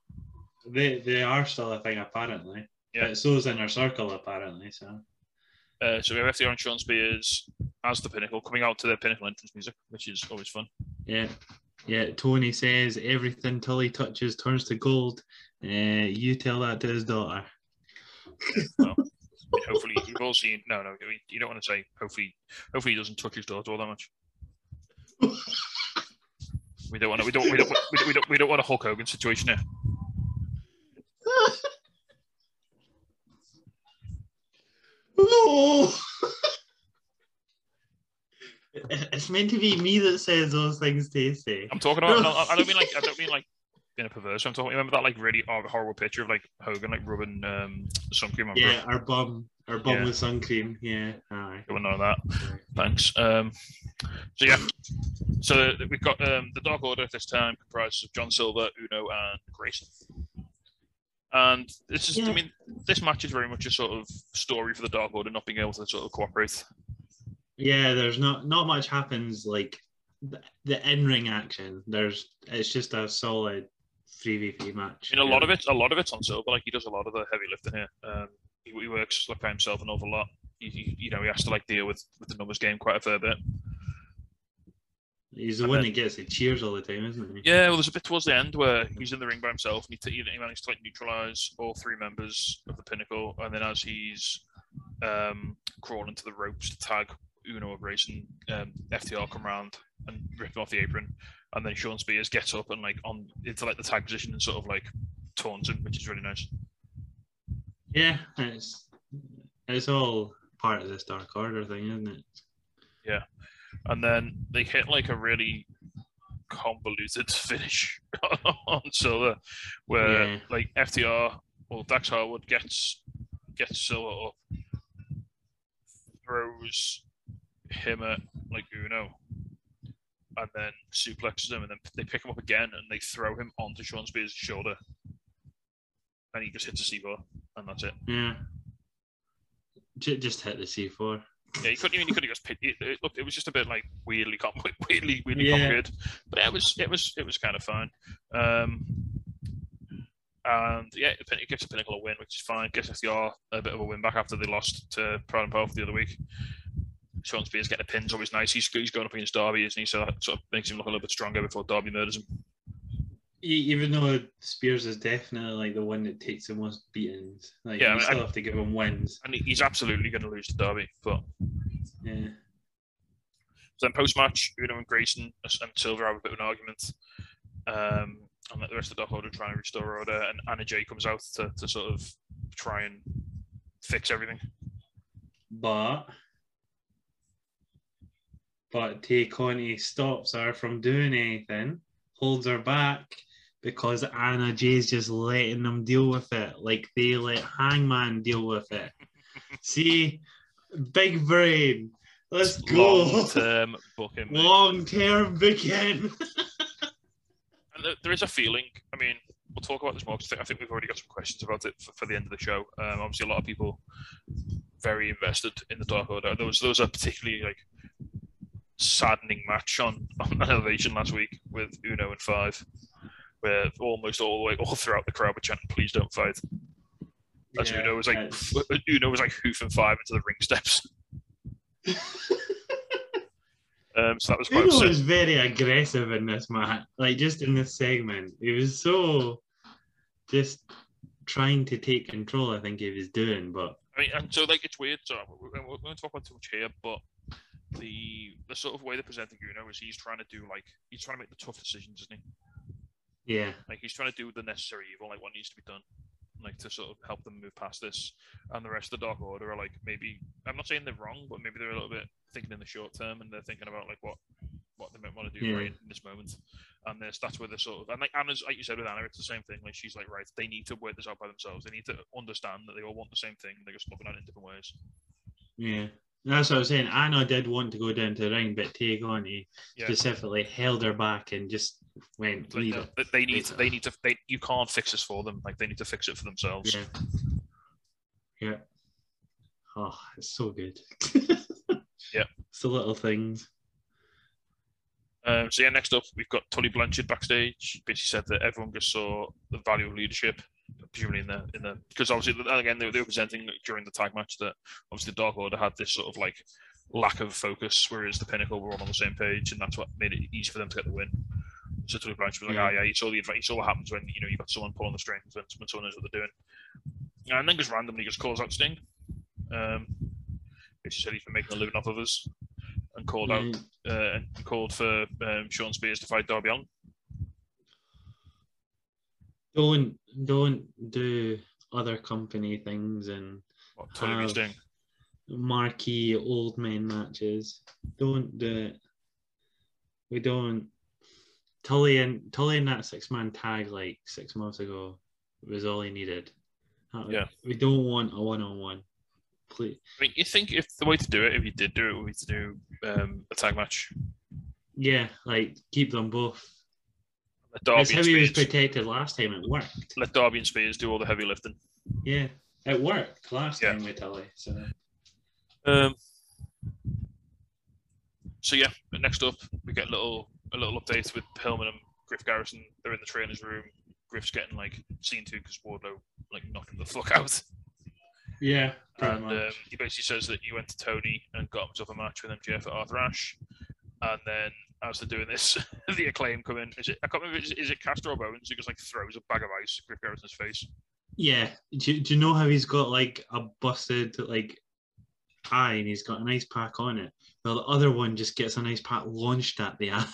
They they are still a thing apparently. Yeah. But so's Inner Circle apparently. So Uh, so we have FTR and Shawn Spears as the Pinnacle coming out to their Pinnacle entrance music, which is always fun. yeah, yeah. Tony says everything Tully touches turns to gold. Uh, you tell that to his daughter. Hopefully you've all seen. No, no, you don't want to say. Hopefully, hopefully he doesn't touch his daughter all that much. We don't want to. We don't. We don't. We don't. We don't, we don't want a Hulk Hogan situation here. No. it's meant to be me that says those things, Tasty. I'm talking about. No, I don't mean like. I don't mean like being a perverse. I'm talking. Remember that like really horrible picture of like Hogan like rubbing um, sun cream on. Yeah, our bum, our bum Yeah. with sun cream. Yeah, aye. Don't know that. Thanks. Um, so yeah, so we've got um, the Dark Order at this time comprises of John Silver, Uno, and Grayson. And this is, I mean, this match is very much a sort of story for the Dark Order not being able to sort of cooperate. Yeah, there's not not much happens like the, the in ring action. There's it's just a solid three v three match. I mean, a lot of it, a lot of it's on Silver. Like he does a lot of the heavy lifting here. Um, he, he works like by himself an awful lot. He, he, you know, he has to like deal with with the numbers game quite a fair bit. He's the and one then- that gets the cheers all the time, isn't he? Yeah, well, there's a bit towards the end where he's in the ring by himself. And he, t- he managed to like neutralize all three members of the Pinnacle, and then as he's um, crawling to the ropes to tag Uno or Grayson, um, FTR come round and rip him off the apron, and then Shawn Spears gets up and like on into like the tag position and sort of like taunts him, which is really nice. Yeah, it's it's all part of this Dark Order thing, isn't it? Yeah. And then they hit like a really convoluted finish on Silver, where Yeah. like FTR or Dax Harwood gets gets Silver up, throws him at like Uno, and then suplexes him, and then they pick him up again and they throw him onto Shawn Spears' shoulder, and he just hits a C4, and that's it. Yeah. Just hit the C four. Yeah, he couldn't even. He could have just picked. It, it, looked, it was just a bit like weirdly, com- weirdly, weirdly Yeah. complicated. But it was, it was, it was kind of fine. Um, and yeah, it gives the Pinnacle a win, which is fine. Gives FTR a bit of a win back after they lost to Proud and Powerful the other week. Sean Spears getting a pin's always nice. He's, he's going up against Darby, isn't he? So that sort of makes him look a little bit stronger before Darby murders him. Even though Spears is definitely like the one that takes the most beatings, like Yeah, I you mean, still I- have to give him wins. And he's absolutely going to lose to Darby. But Yeah. So then post match, Uno and Grayson and Silver have a bit of an argument. Um, and let the rest of the Dark Order trying to restore order. And Anna Jay comes out to, to sort of try and fix everything. But but Tay Conti stops her from doing anything, holds her back because Anna Jay's just letting them deal with it, like they let Hangman deal with it. See, big brain. Let's go. Long term booking. Long term booking. And there, there is a feeling, I mean, we'll talk about this more because I think we've already got some questions about it for, for the end of the show. Um, obviously, a lot of people very invested in the Dark Order. There was, there was a particularly like saddening match on, on Elevation last week with Uno and Five, where almost all the way, all throughout the crowd were chanting, please don't fight. As Yeah, Uno was like, Uno was like hoofing Five into the ring steps. Um, so that was quite Uno upset. was very aggressive in this match, like just in this segment. He was so just trying to take control. I think he was doing, but I mean, and so like it's weird. So we won't talk about too much here, but the the sort of way they're presenting Uno is he's trying to do like he's trying to make the tough decisions, isn't he? yeah, Like he's trying to do the necessary evil, like what needs to be done, like to sort of help them move past this. And the rest of the Dark Order are like maybe I'm not saying they're wrong, but maybe they're a little bit thinking in the short term and they're thinking about like what what they might want to do Yeah. right in this moment. And this that's where they're sort of and like Anna's like you said with Anna, it's the same thing. Like she's like, right, they need to work this out by themselves. They need to understand that they all want the same thing. They're just looking at it in different ways. yeah. That's what I was saying. Anna did want to go down to the ring, but Tay Conti Yeah. specifically held her back and just went, Like, leave it. they- they need they need to they you can't fix this for them. Like they need to fix it for themselves. Yeah. Yeah. Oh, it's so good. Yeah. It's the little things. Um, so yeah, next up we've got Tully Blanchard backstage. She basically said that everyone just saw the value of leadership, presumably in the in the because obviously again they, were- they were presenting during the tag match that obviously the Dark Order had this sort of like lack of focus, whereas the Pinnacle were all on the same page, and that's what made it easy for them to get the win. So Tully Blanchard was like, Yeah. "Oh yeah, you saw the you saw what happens when you know you've got someone pulling the strings when, when someone knows what they're doing." And then just randomly just calls out Sting. Um, basically said he's been making a living off of us, and called out uh, and called for um, Shawn Spears to fight Darby Allin. Don't don't do other company things and What, Tully v Have- Sting. marquee old men matches. Don't do it. We don't. Tully and Tully in that six man tag like six months ago was all he needed. Yeah. We don't want a one on one. Please. I mean, you think if the way to do it, if you did do it, would be to do um, a tag match. Yeah, like keep them both. Let That's Darby, how and he was Spears, protected last time. It worked. let Darby and Spears do all the heavy lifting. Yeah, it worked last Yeah. time with Tully. So Um, so yeah, next up we get a little a little update with Pillman and Griff Garrison. They're in the trainer's room. Griff's getting like seen to because Wardlow like knocked him the fuck out. yeah, and um, he basically says that he went to Tony and got himself a match with MJF at Arthur Ashe. And then as they're doing this, the acclaim come in. Is it? I can't remember. Is, is it Caster or Bowens who just like throws a bag of ice Griff Garrison's face? Yeah. Do, you- do you know how he's got like a busted like eye and he's got an ice pack on it? Well, the other one just gets an ice pack launched at the eye.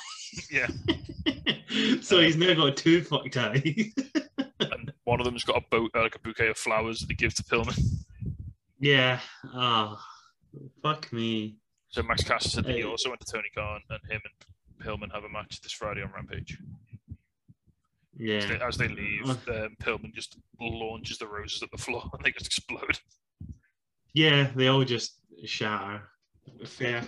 Yeah. so he's now got two fucked eyes. And one of them's got a boat, uh, like a bouquet of flowers that they give to Pillman. yeah. Oh, fuck me. So Max Caster said that he also went to Tony Khan and him and Pillman have a match this Friday on Rampage. As Yeah. they, as they leave, um, Pillman just launches the roses at the floor and they just explode. Yeah, they all just shatter. Fair.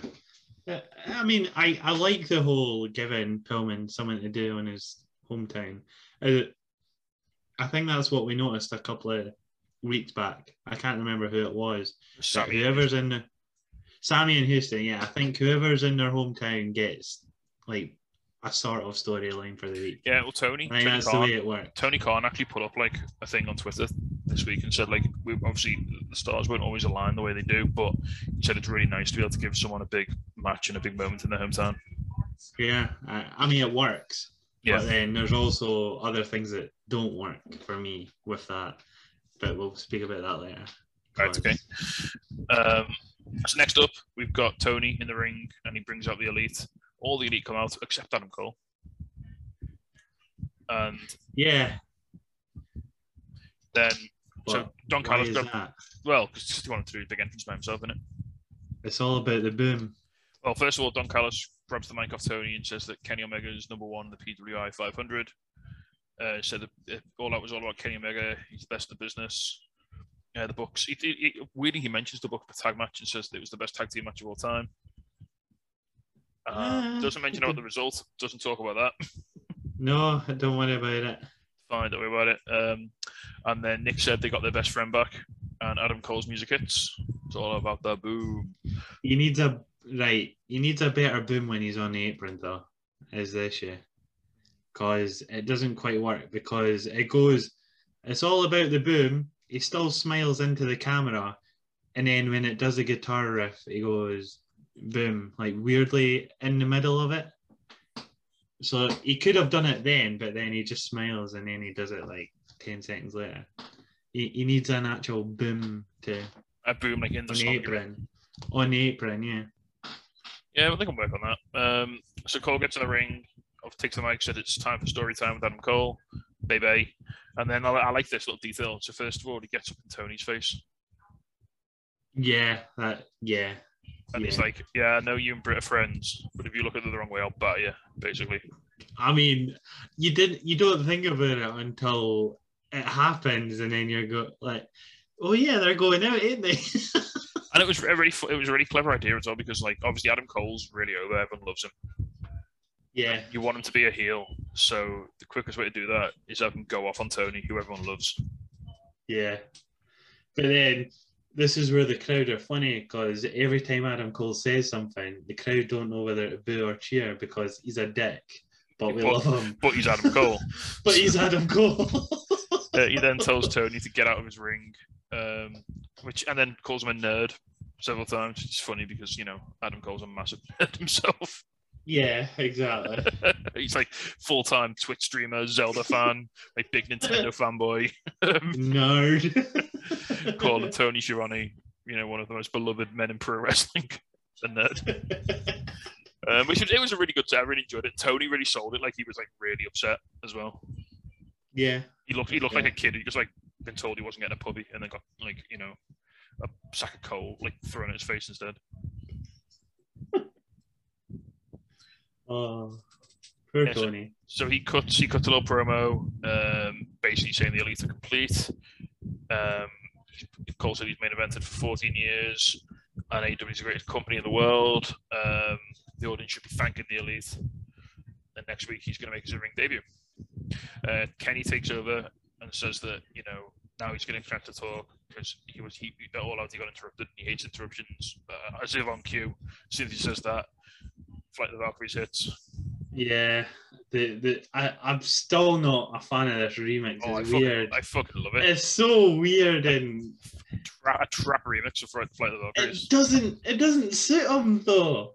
Uh, I mean, I, I like the whole giving Pillman something to do in his hometown. Uh, I think that's what we noticed a couple of weeks back. I can't remember who it was. Sammy, whoever's in the Sammy and Houston, yeah, I think whoever's in their hometown gets like a sort of storyline for the week. yeah, well, Tony, I think Tony that's the way it works. Tony Khan actually put up like a thing on Twitter this week and said like we obviously the stars won't always align the way they do, but he said it's really nice to be able to give someone a big match and a big moment in their hometown. Yeah, I, I mean it works. Yeah. But then there's also other things that don't work for me with that. But we'll speak about that later. Right, okay. Um, so next up, we've got Tony in the ring, and he brings out the elite. All the elite come out except Adam Cole, and Yeah. then so Don why Callis is grabbed, that? well because he wanted to do a big entrance by himself, it It's all about the boom. Well, first of all, Don Callis grabs the mic off Tony and says that Kenny Omega is number one in the PWI 500. Uh, said that all that was all about Kenny Omega. He's the best in the business. Uh, the books. He, he, he- weirdly, he mentions the book of the tag match and says that it was the best tag team match of all time. Uh, doesn't mention about the result. Doesn't talk about that. No, don't worry about it. Fine, don't worry about it. Um, and then Nick said they got their best friend back, and Adam Cole's music hits. It's all about the boom. He needs a right. He needs a better boom when he's on the apron, though. Is the issue? Because it doesn't quite work. Because it goes. It's all about the boom. He still smiles into the camera, and then when it does the guitar riff, he goes boom, like weirdly in the middle of it. So he could have done it then, but then he just smiles and then he does it like 10 seconds later. He, he needs an actual boom to A boom like in on the song. apron. On the apron, yeah. Yeah, well, they can work on that. Um, so Cole gets in the ring, takes the mic, said it's time for story time with Adam Cole, baby. And then I, I like this little detail. So first of all, he gets up in Tony's face, Yeah, that yeah. And he's Yeah. like, "Yeah, I know you and Britt are friends, but if you look at it the wrong way, I'll bat you." Basically, I mean, you didn't you don't think about it until it happens and then you're go like, oh yeah, they're going out, ain't they? and it was a really, it was a really clever idea as well because, like, obviously Adam Cole's really over. Everyone loves him. yeah. You want him to be a heel, so the quickest way to do that is have him go off on Tony, who everyone loves. Yeah. But then this is where the crowd are funny because every time Adam Cole says something, the crowd don't know whether to boo or cheer because he's a dick. But we But- love him. But he's Adam Cole. But he's Adam Cole. Uh, he then tells Tony to get out of his ring, um, which and then calls him a nerd several times. It's funny because you know Adam Cole's a massive nerd himself. Yeah, exactly. He's like full time Twitch streamer, Zelda fan, like big Nintendo fanboy. Nerd. calling Tony Schiavone, you know, one of the most beloved men in pro wrestling. A nerd. Um, which was, it was a really good set. I really enjoyed it. Tony really sold it. Like he was like really upset as well. yeah. He looked he looked like a kid who just like been told he wasn't getting a puppy and then got like you know a sack of coal like thrown at his face instead. Oh, poor Yeah, so-. So he cuts he cuts a little promo, um, basically saying the elite are complete. Um, Cole said he's main evented for 14 years, and AEW is the greatest company in the world. Um, the audience should be thanking the elite. And next week he's going to make his ring debut. Uh, Kenny takes over and says that you know now he's getting chance to talk because he was he all out he got interrupted. He hates interruptions. Uh, as if on cue, as soon as he says that, Flight of the Valkyries hits. Yeah. The, the I, I'm still not a fan of this remix. Oh, I It's fucking, weird. I fucking love it. It's so weird and Tra- a trap remix of Flight of the Valkyries. it doesn't it doesn't suit him though.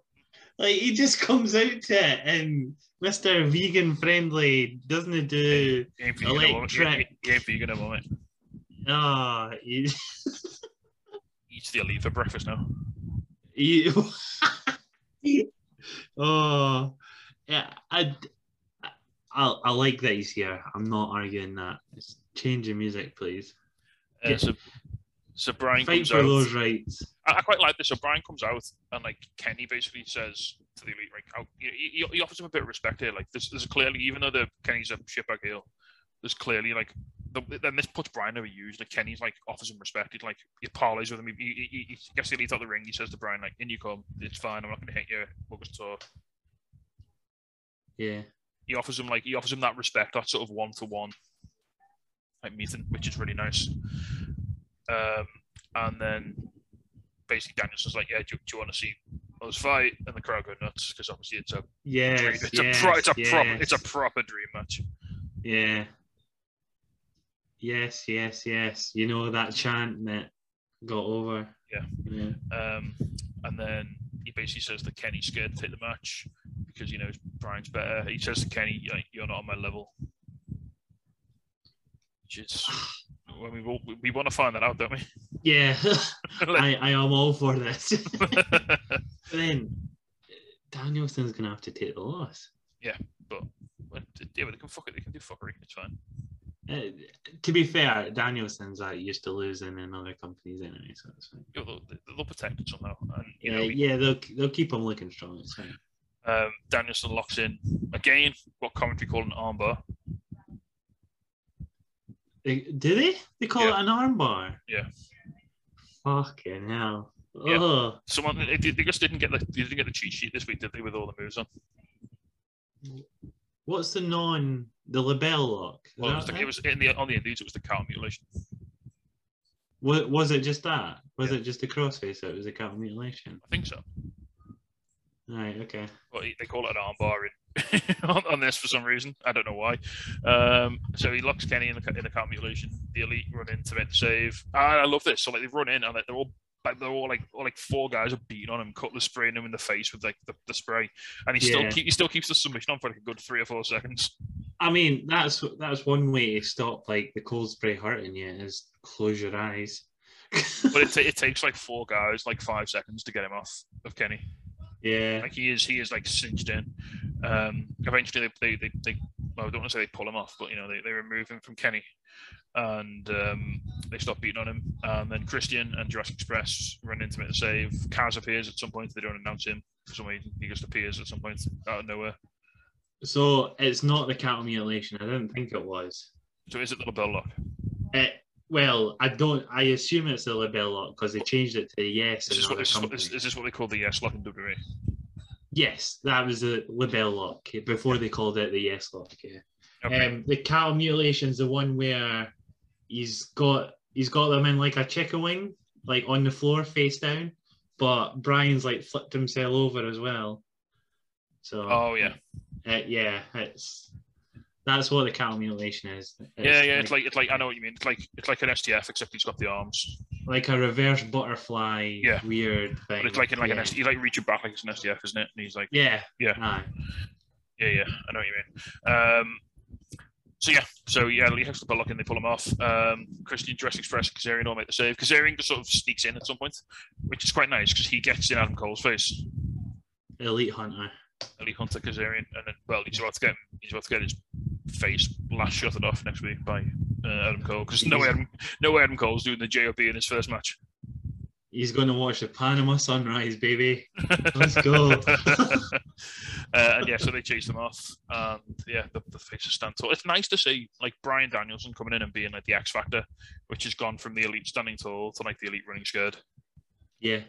Like he just comes out to it and Mr. Vegan Friendly doesn't do He ain't vegan no more. He, Electric. ain't vegan more. mate. ah he, He eats the elite for breakfast now. he, oh yeah I, I I like that he's here. I'm not arguing that. Just change the music, please. Uh, so, so Brian Fight comes for out. those rights. I, I quite like this. So Brian comes out and like Kenny basically says to the elite, like, oh, he, he, he offers him a bit of respect here. Like, there's, there's clearly, even though the Kenny's a shitbag heel, there's clearly like, the, then this puts Brian over used. Like Kenny's like offers him respect. He's like he parlays with him. He, he, he, he gets the elite out the ring. He says to Brian, like, in you come. It's fine. I'm not going to hit you. We'll just talk. Yeah. he offers him like he offers him that respect, that sort of one to one like meeting, which is really nice. Um, and then basically Danielson's like, "Yeah, do, do you want to see us fight?" And the crowd go nuts because obviously it's a Yes. dream, it's yes, a pro, it's a proper it's a proper dream match. Yeah. Yes, yes, yes. You know that chant that got over. Yeah. Yeah. Um, and then he basically says that Kenny's scared to take the match because you know Brian's better. He says to Kenny, "You're not on my level," which is well, we will, we want to find that out, don't we? Yeah. I, I am all for this. then Danielson's gonna have to take the loss. Yeah, but yeah, but they can fuck it. They can do fuckery. It's fine. Uh, to be fair, Danielson's uh, used to losing in other companies anyway, so it's fine. Know, they'll, they'll protect it somehow. And Yeah, know, yeah, they'll they'll keep him looking strong. It's fine. um, Danielson locks in again. What commentary called an armbar. Do they? They call Yeah. it an armbar. Yeah. Fucking hell. Yeah. Oh, Someone they, they just didn't get the they didn't get the cheat sheet this week, did they? With all the moves on. What's the non the LeBell Lock? Well, it was, the, it? was in the on the indies. It was the cow mutilation. Was, was it just that? Was Yeah. it just the crossface? It was a cat mutilation. I think so. Right. Okay. He- they call it an armbar in on, on this for some reason. I don't know why. Um, so he locks Kenny in the in the cow mutilation. The elite run in to make the save. And I love this. So like they run in and like, they're all like they're all like all like four guys are beating on him, Cutler spraying him in the face with like the, the spray, and he still Yeah. keep, he still keps the submission on for like a good three or four seconds. I mean, that's that's one way to stop like the cold spray hurting you is close your eyes. But it, ta- it takes like four guys like five seconds to get him off of Kenny. Yeah, Like he is he is like cinched in. Um, eventually they they, they, they well, I don't want to say they pull him off, but you know they, they remove him from Kenny, and um, they stop beating on him. And then Christian and Jurassic Express run into make the save. Kaz appears at some point. They don't announce him for some reason. He just appears at some point out of nowhere. so it's not the cattle mutilation. I didn't think it was. So is it the LeBell Lock? It, well, I don't. I assume it's the LeBell Lock because they changed it to yes. Is this, what, is, what, is, is this what they call the yes lock in? WWE? Yes, that was the label lock before they called it the yes lock. Yeah. Okay. Um, the cattle mutilation's the one where he's got he's got them in like a chicken wing, like on the floor face down, but Brian's like flipped himself over as well. So oh yeah, uh, yeah, it's that's what the cattle mutilation is. It's yeah, yeah. It's like it's like I know what you mean. It's like it's like an STF except he's got the arms. like a reverse butterfly, Yeah. weird thing. But it's like in like yeah. an STF. You like reach it back like it's an STF, isn't it? And he's like, Yeah, Yeah. aye. yeah, yeah. I know what you mean. Um, so yeah, so yeah, Lee has to pull lock and they pull him off. Um, Christian Dress Express, Kazarian don't make the save. Kazarian just sort of sneaks in at some point, which is quite nice because he gets in Adam Cole's face. Elite Hunter. Elite Hunter Kazarian, and then well, he's about to get he's about to get his face last shotted off next week by uh, Adam Cole because no way Adam, no way Adam Cole's doing the JOB in his first match. He's going to watch the Panama Sunrise, baby. Let's go. uh, and yeah, so they chase them off, and yeah, the, the faces stand tall. It's nice to see like Brian Danielson coming in and being like the X Factor, which has gone from the elite standing tall to like the elite running scared. Yeah,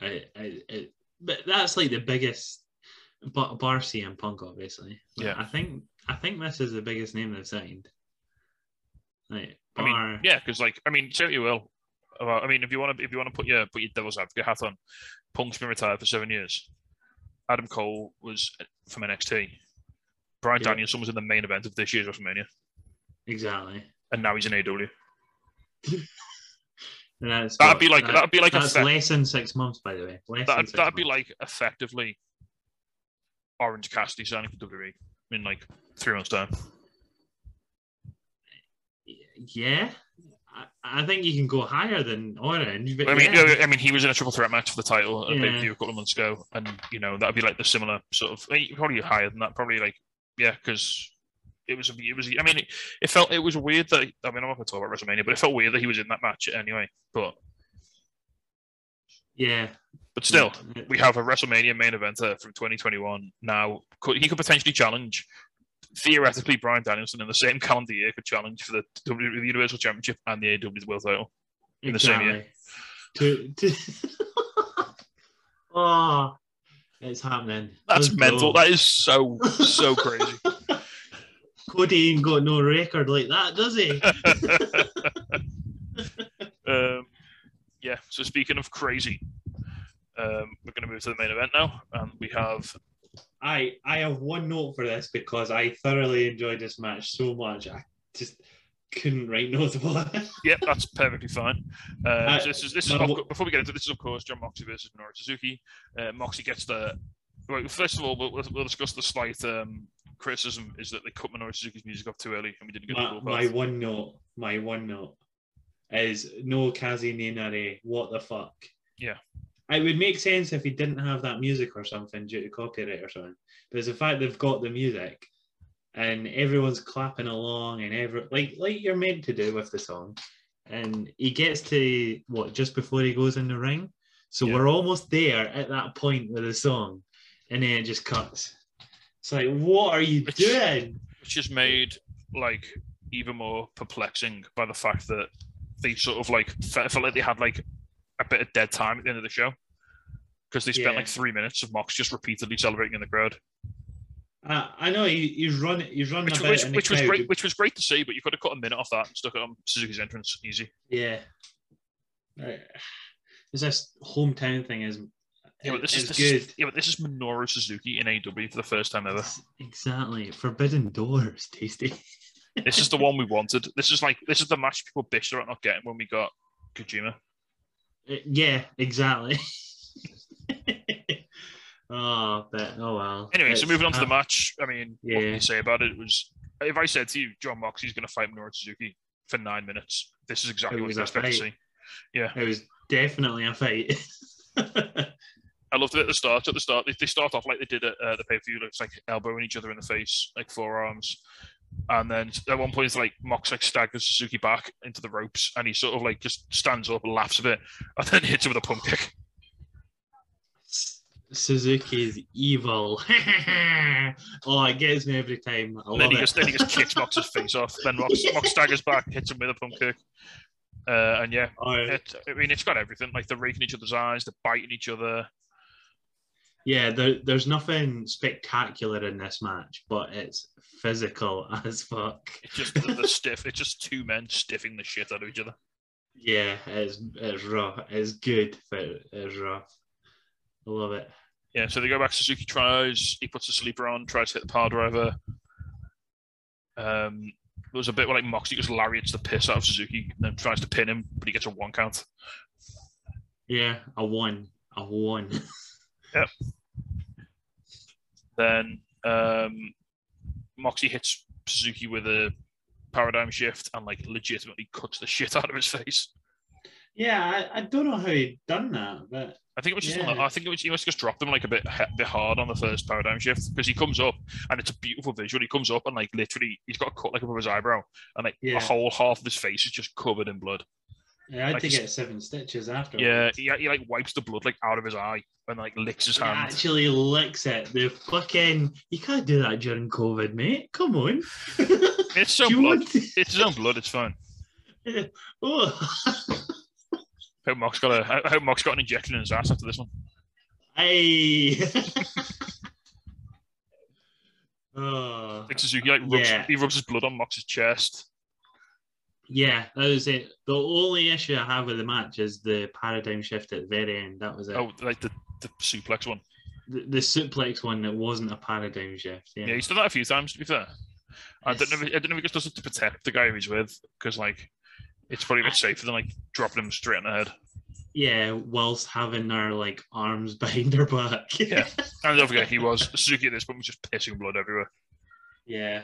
I, I, I, but that's like the biggest. But bar CM Punk, obviously. But Yeah. I think I think this is the biggest name they've signed. Like I mean, yeah, because like I mean, you will. I mean, if you want to, if you want to put your put your devil's advocate hat on, Punk's been retired for seven years. Adam Cole was from NXT. Brian Yeah. Danielson was in the main event of this year's WrestleMania, exactly. and now he's in AW. That'd be like that- that'd be like a that's less than six months, by the way. Less That'd, that'd be like effectively Orange Cassidy signing for WWE in like three months' time. yeah. I, I think you can go higher than Orange, but I mean, yeah. I mean, he was in a triple threat match for the title at Yeah. a couple of months ago, and you know that'd be like the similar sort of eh, probably higher than that, probably like yeah, because it was it was. I mean, it, it felt it was weird that I mean I'm not going to talk about WrestleMania, but it felt weird that he was in that match anyway. But yeah. but still, Yeah. we have a WrestleMania main eventer uh, from 2021 now. Could, he could potentially challenge. Theoretically, Brian Danielson in the same calendar year could challenge for the WWE the Universal Championship and the AEW World Title. in the same year. To, to... oh, it's happening. That's Let's mental. go. That is so so crazy. Cody ain't got no record like that, does he? um, yeah. So speaking of crazy, um, we're going to move to the main event now, and we have I I have one note for this because I thoroughly enjoyed this match so much. I just couldn't write notes about it. yeah, that's perfectly fine. Uh, Uh, so this is this is no, of before we get into this is of course Jon Moxley versus Minoru Suzuki. Uh, Moxley gets the well, first of all we'll, we'll discuss the slight um, criticism is that they cut Minoru Suzuki's music off too early and we didn't get the My, full my one note, my one note is no Kaze ni Nare. What the fuck? Yeah. It would make sense if he didn't have that music or something due to copyright or something. But it's the fact they've got the music and everyone's clapping along and every like like you're meant to do with the song. And he gets to what just before he goes in the ring. So Yeah. we're almost there at that point with the song, and then it just cuts. It's like, what are you Which- doing? which is made like even more perplexing by the fact that they sort of like felt like they had like a bit of dead time at the end of the show because they spent Yeah. like three minutes of Mox just repeatedly celebrating in the crowd, Uh, I know he, he's run He's running which, which, which was great. Which was great to see, but you could have cut a minute off that and stuck it on Suzuki's entrance easy. Yeah. Uh, Is this hometown thing is Yeah, but this is, is this good. is yeah, but this is Minoru Suzuki in AW for the first time ever. Exactly. Forbidden doors, tasty. This is the one we wanted. This is like this is the match people bitched about not getting when we got Kojima. Uh, yeah, exactly. oh, but oh well. Anyway, so moving on to the match. I mean, what can yeah. you say about it? It was if I said to you, Jon Moxley's going to fight Minoru Suzuki for nine minutes, this is exactly what you expect to see. It was definitely a fight. I loved it at the start. At the start, they, they start off like they did at uh, the pay per view. It's like elbowing each other in the face, like forearms. And then at one point, it's like Mox like staggers Suzuki back into the ropes, and he sort of like just stands up, and laughs a bit, and then hits him with a pump kick. Suzuki's evil. oh, it gets me every time. I And then he it. just then he just kicks Mox's face off. Then Mox, Mox staggers back, hits him with a pump kick. Uh, and yeah, Oh, it, I mean, it's got everything. Like they're raking each other's eyes, they're biting each other. Yeah, there, there's nothing spectacular in this match, but it's physical as fuck. It's just the, the stiff. It's just two men stiffing the shit out of each other. Yeah, it's it's rough. It's good, but it's rough. I love it. Yeah, so they go back. Suzuki tries. He puts a sleeper on. Tries to hit the power driver. Um, there was a bit where like Moxley just lariats the piss out of Suzuki and then tries to pin him, but he gets a one count. Yeah, a one, a one. Then um, Moxley hits Suzuki with a paradigm shift and like legitimately cuts the shit out of his face. yeah, I, I don't know how he done that, but I think it was just. Yeah. I think it was. He must just dropped him like a bit, a bit hard on the first paradigm shift because he comes up and it's a beautiful visual. He comes up and like literally, he's got a cut like above his eyebrow and like Yeah. a whole half of his face is just covered in blood. Yeah, I had Like to he's- get seven stitches after. Yeah, he, he like wipes the blood like out of his eye and like licks his He hand. actually licks it. The fucking you can't do that during COVID, mate. Come on. It's so blood. to- It's his own blood. It's fine. Oh. Hope Mox got a. I hope Mox got an injection in his ass after this one. Hey. oh. Like Suzuki like rubs, Yeah. he rubs his blood on Mox's chest. Yeah, that was it. The only issue I have with the match is the paradigm shift at the very end. That was it. Oh, like the, the suplex one. The, the suplex one that wasn't a paradigm shift. Yeah. Yeah, he's done that a few times. To be fair, I don't know. If, I don't know if he just does it to protect the guy he's with because like it's probably a bit safer than like dropping him straight in the head. Yeah, whilst having their like arms behind her back. Yeah. And don't forget, he was Suzuki at this point was just pissing blood everywhere. yeah.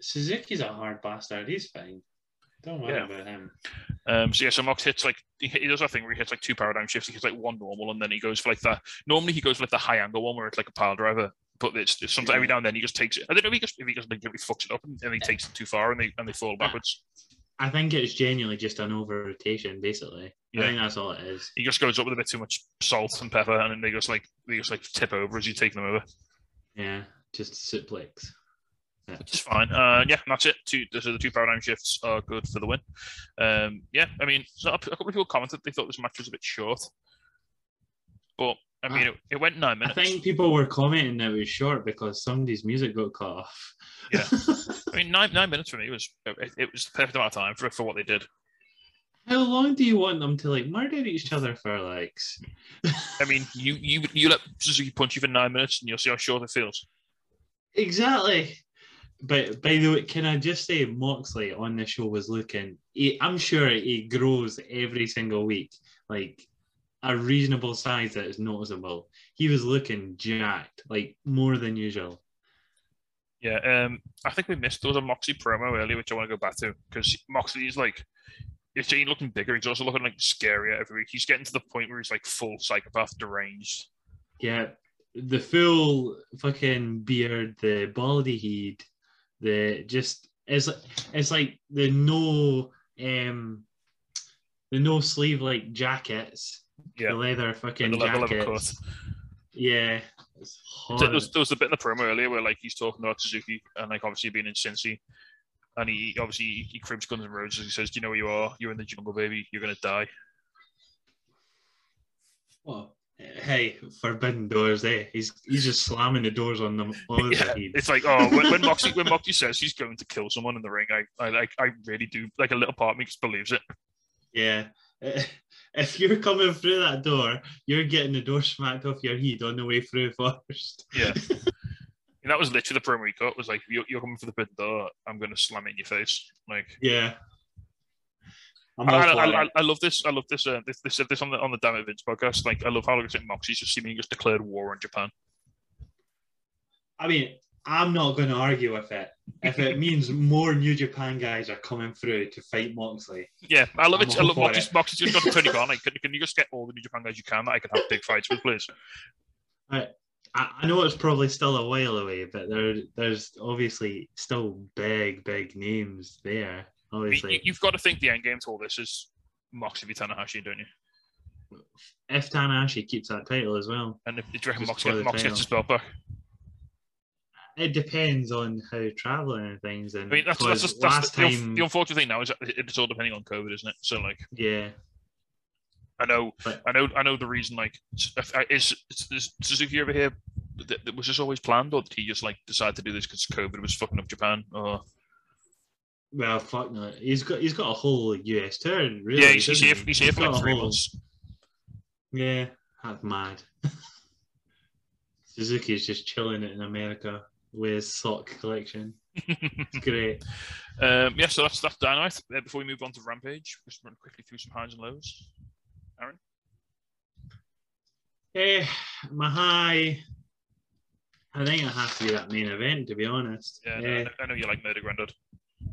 Suzuki's a hard bastard. He's fine. Don't worry Yeah. about him. Um, so yeah, so Mox hits like he, he does that thing where he hits like two paradigm shifts. He hits like one normal, and then he goes for like the normally he goes for like the high angle one where it's like a pile driver. But it's, it's sometimes every now and then he just takes it. I don't know if he just if he just like, if he fucks it up and, and he takes it too far and they and they fall backwards. I think it's genuinely just an over rotation, basically. Yeah. I think that's all it is. He just goes up with a bit too much salt and pepper, and then they just like they just like tip over as you take them over. Yeah, just suplex. Which is fine. Uh, yeah, that's it. Two, so the two paradigm shifts are good for the win. Um, yeah, I mean, so a, a couple of people commented they thought this match was a bit short, but I mean, it, it went nine minutes. I think people were commenting that it was short because somebody's music got cut off. Yeah. I mean, nine nine minutes for me was it, it was the perfect amount of time for for what they did. How long do you want them to like murder each other for? likes? I mean, you you you let Suzuki punch you for nine minutes, and you'll see how short it feels. exactly. But by the way, can I just say Moxley on the show was looking? He, I'm sure he grows every single week, like a reasonable size that is noticeable. He was looking jacked, like more than usual. Yeah, um, I think we missed there was a Moxie promo earlier, which I want to go back to because Moxley is like, he's he's looking bigger. He's also looking like scarier every week. He's getting to the point where he's like full psychopath, deranged. Yeah, the full fucking beard, the baldy head, the just it's like it's like the no um the no sleeve like jackets, Yeah, the leather fucking the level of a jackets. Yeah, it's So there, was, there was a bit in the promo earlier where like he's talking about Suzuki and like obviously being in Cincy, and he obviously he cribs Guns N' Roses. And he says, "Do you know where you are? You're in the jungle, baby. You're gonna die." Well, hey, forbidden doors. Eh? He's he's just slamming the doors on them. All Yeah, the it's like oh, when, when Moxie when Moxie says he's going to kill someone in the ring, I I like I really do like a little part of me just believes it. Yeah. If you're coming through that door, you're getting the door smacked off your head on the way through first. Yeah. And that was literally the promo he cut. Was like, you're, you're coming for the pit door. I'm going to slam it in your face. Like, Yeah. I, I, I. Love this. I love this. Uh, this, this, this on the on the Damn It Vince podcast. Like, I love how like, Moxie's just seemingly just declared war on Japan. I mean, I'm not going to argue with it. If it means more New Japan guys are coming through to fight Moxley, Yeah, I love I'm it. I love Moxie's, it. Moxie's just got to Tony Khan. Like, can, can you just get all the New Japan guys you can that I can have big fights with, please? I, I know it's probably still a while away, but there there's obviously still big, big names there. Obviously, you, you've got to think the end game to all this is Moxie v Tanahashi, don't you? if Tanahashi keeps that title as well, And if, you reckon Just Moxie, for the Moxie gets his belt back? it depends on how traveling and things. And I mean, that's, that's, just, that's the, time, the unfortunate thing now is that it's all depending on COVID, isn't it? So, like, yeah, I know, But- I know, I know the reason. Like, uh, is, is, is Suzuki over here? Was this always planned, or did he just like decide to do this because COVID was fucking up Japan? Or well, fuck no, he's got he's got a whole US tour. Really, yeah, he's, he's here. he? He's here for like three whole- months. Yeah, that's mad. Suzuki's just chilling in America with his sock collection. It's great. um, yeah, so that's that's dynamite. Uh, before we move on to Rampage, just run quickly through some highs and lows. Aaron Eh, my high. I think it has to be that main event, to be honest. Yeah, no, Eh, I, know, I know you like Murder Grandad.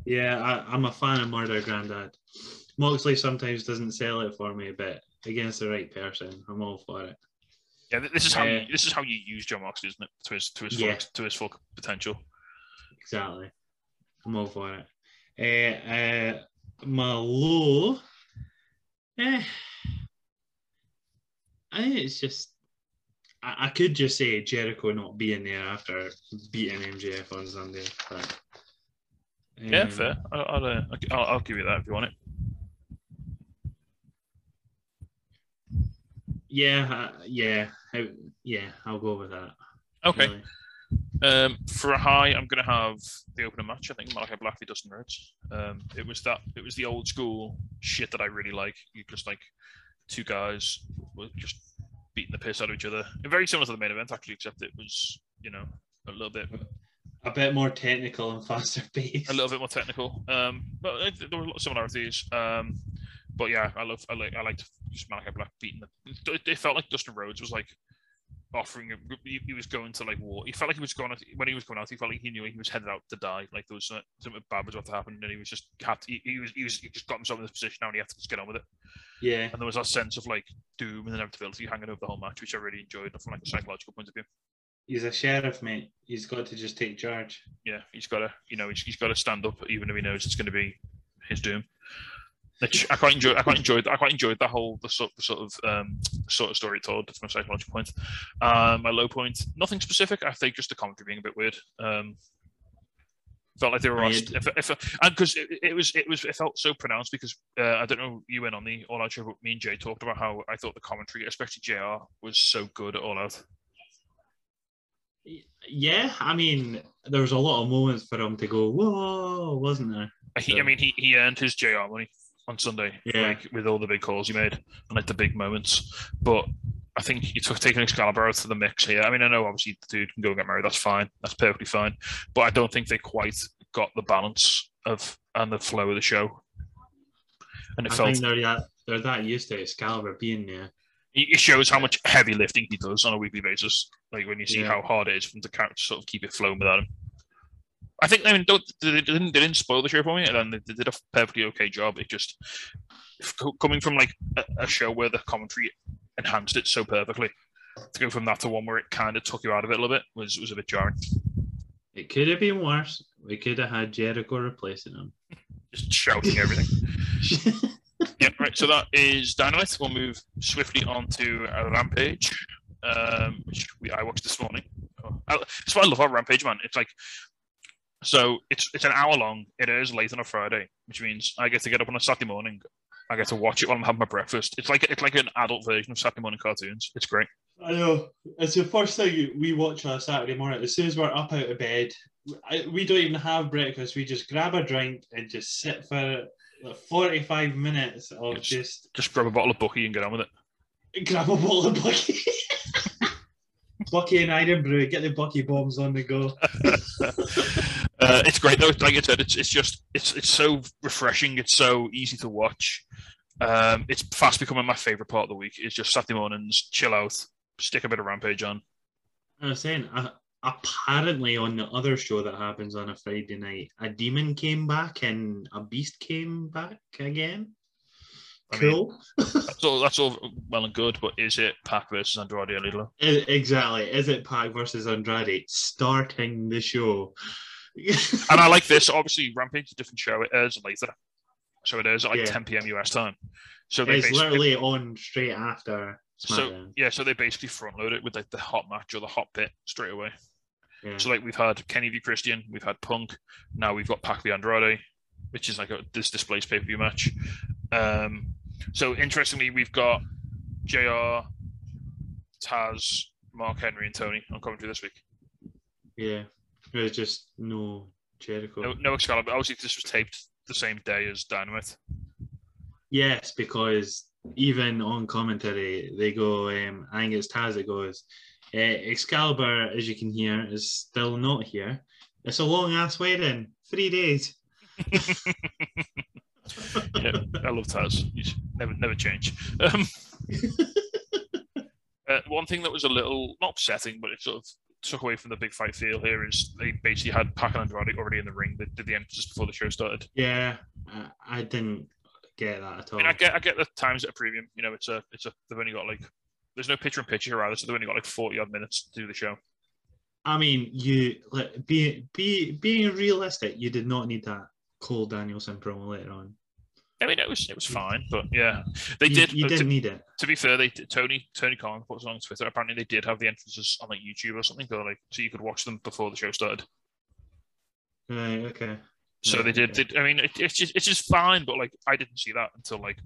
Yeah, I, I'm a fan of Murder Grandad. Moxley sometimes doesn't sell it for me, but against the right person, I'm all for it. Yeah, this is how Yeah. you, this is how you use Jon Moxley, isn't it? To his to his Yeah. full, to his full potential. Exactly. I'm all for it. Uh, uh, my low, eh, I think it's just, I, I could just say Jericho not being there after beating MJF on Sunday. But, Yeah, um, fair. I'll, I'll, uh, I'll, I'll give you that if you want it. Yeah, uh, yeah, I, yeah, I'll go with that. Okay. really. Um, for a high, I'm going to have the opener match. I think Malakai Black v Dustin Rhodes. Um, it was that. It was the old school shit that I really like. You just like two guys were just beating the piss out of each other. And Very similar to the main event, actually, except it was you know a little bit A bit more technical and faster paced. a little bit more technical. Um, but uh, there were a lot of similarities. Um, but yeah, I love I like I liked just Malakai Black beating the. It, it felt like Dustin Rhodes was like offering. A, he, he was going to like war. He felt like he was going out, when he was going out. He felt like he knew he was headed out to die. Like there was uh, something bad was about to happen, and he was just had. To, he, he was he was he just got himself in this position now, and he had to just get on with it. Yeah, And there was that sense of like doom and inevitability hanging over the whole match, which I really enjoyed from like a psychological point of view. He's a sheriff, mate. He's got to just take charge. yeah, he's got to, you know, he's, he's got to stand up, even if he knows it's going to be his doom. Which I quite enjoy. I quite enjoyed. I quite enjoyed that whole the sort, the sort of um, sort of story it told from a psychological point. Um, my low point, nothing specific. I think just the commentary being a bit weird. Um, felt like they were asked if, if and because it, it was it was it felt so pronounced because uh, I don't know you went on the All Out show, but me and Jay talked about how I thought the commentary, especially Jr, was so good at All Out. Yeah, I mean, there was a lot of moments for him to go, whoa, wasn't there? He, I mean, he, he earned his JR money on Sunday, Yeah. like with all the big calls he made and like the big moments. But I think he took taking Excalibur out of the mix here. I mean, I know obviously the dude can go and get married. That's fine. That's perfectly fine. But I don't think they quite got the balance of and the flow of the show. And it I felt think they're that, they're that used to Excalibur being there. It shows how much heavy lifting he does on a weekly basis. Like when you see Yeah. how hard it is for him to sort of keep it flowing without him. I think I mean don't, they, they didn't they didn't spoil the show for me, and they, they did a perfectly okay job. It just coming from like a, a show where the commentary enhanced it so perfectly to go from that to one where it kind of took you out of it a little bit was was a bit jarring. It could have been worse. We could have had Jericho replacing him. Just shouting everything. yeah, right. So that is Dynamite. We'll move swiftly on to uh, Rampage, um, which we, I watched this morning. Oh, that's what I love about Rampage, man. It's like so it's it's an hour long. It is late on a Friday, which means I get to get up on a Saturday morning. I get to watch it while I'm having my breakfast. It's like it's like an adult version of Saturday morning cartoons. It's great. I know. It's the first thing we watch on a Saturday morning. As soon as we're up out of bed, I, we don't even have breakfast. We just grab a drink and just sit for like 45 minutes of Yes. just Just grab a bottle of Bucky and get on with it. grab a bottle of Bucky. Bucky and Irn-Bru, get the Bucky bombs on the go. uh, it's great though. Like I said, it's it's just it's it's so refreshing. It's so easy to watch. Um, it's fast becoming my favorite part of the week. It's just Saturday mornings, chill out, stick a bit of Rampage on. I was saying, apparently on the other show that happens on a Friday night, a demon came back and a beast came back again. I mean, Cool. That's all, that's all well and good, but is it Pac versus Andrade El Idolo? E- exactly. Is it Pac versus Andrade starting the show? And I like this. Obviously, Rampage is a different show. It airs later. So it airs at like Yeah. 10 p.m. US time. So they it's basically, literally on straight after so yeah, so they basically front load it with like the hot match or the hot bit straight away. Yeah. So like we've had Kenny v Christian, we've had Punk, now we've got Pac v Andrade, which is like a this displays pay per view match. Um, so interestingly, we've got Jr. Taz, Mark Henry, and Tony on commentary this week. yeah. There's just no Jericho. No, no Excalibur. Obviously, this was taped the same day as Dynamite. Yes, because even on commentary, they go, um, I think it's Taz that goes, uh, Excalibur, as you can hear, is still not here. It's a long ass wedding, three days. yeah, I love Taz. He's never never change. Um, uh, one thing that was a little not upsetting, but it sort of took away from the big fight feel here is they basically had Pac and Andrade already in the ring. They did the entrances before the show started. Yeah, I, I didn't get that at I all. mean, I get I get the times at a premium. You know, it's a it's a they've only got like there's no picture in picture either, so they've only got like forty odd minutes to do the show. I mean, you like be be being realistic. You did not need that Cole Danielson promo later on. I mean, it was it was fine, but yeah, they you, did. You didn't need it. to be fair, they did, Tony Tony Khan put it on Twitter. Apparently, they did have the entrances on like YouTube or something, or like so you could watch them before the show started. Right. Okay. So Right, they did. okay. they- I mean, it, it's just it's just fine, but like I didn't see that until like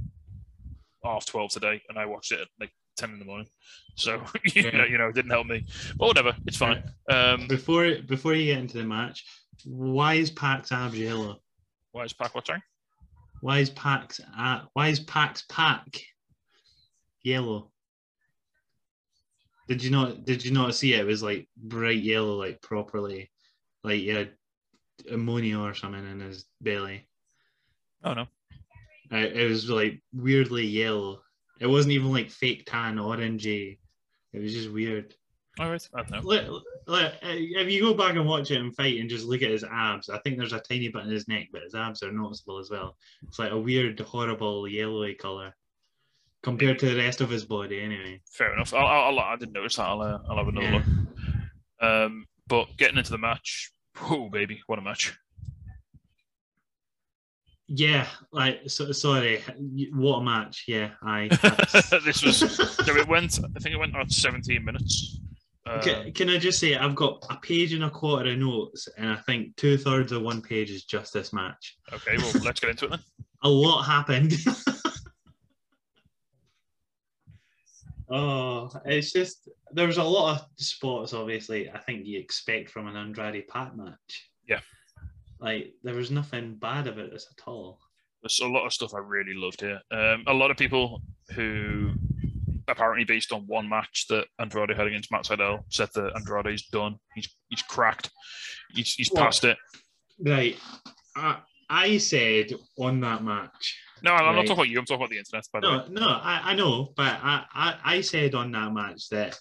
half twelve today, and I watched it at like ten in the morning. So you Yeah. know, you know, it didn't help me. But whatever, it's fine. Um, Before before you get into the match, why is Pac's abs yellow? why is Pac what sorry? Why is Pac's uh, why is Pac's pack yellow? Did you not did you not see it? It was like bright yellow, like properly, like had ammonia or something in his belly. Oh no, Uh, it was like weirdly yellow. It wasn't even like fake tan orangey. It was just weird. all right, I don't know. Look, look, uh, if you go back and watch it and fight and just look at his abs, I think there's a tiny bit in his neck, but his abs are noticeable as well. It's like a weird, horrible yellowy color compared to the rest of his body, anyway. Fair enough. I'll, I'll, I didn't notice that. I'll, uh, I'll have another Yeah. look. Um, but getting into the match, oh baby, what a match! Yeah, like so, sorry, what a match! Yeah, I. this was so it went. I think it went on 17 minutes. Um, Can, can I just say I've got a page and a quarter of notes, and I think two thirds of one page is just this match. okay, well, let's get into it then. A lot happened. oh, it's just there was a lot of spots. Obviously, I think you expect from an Andrade Pac match. Yeah. Like there was nothing bad about this at all. There's a lot of stuff I really loved here. Um, a lot of people who apparently based on one match that Andrade had against Matt Sydal said that Andrade's done. He's he's cracked. He's he's Well- past it. Right, I, I said on that match. No, I'm not talking about you. I'm talking about the internet. By the way. No, no, I, I know, but I, I, I said on that match that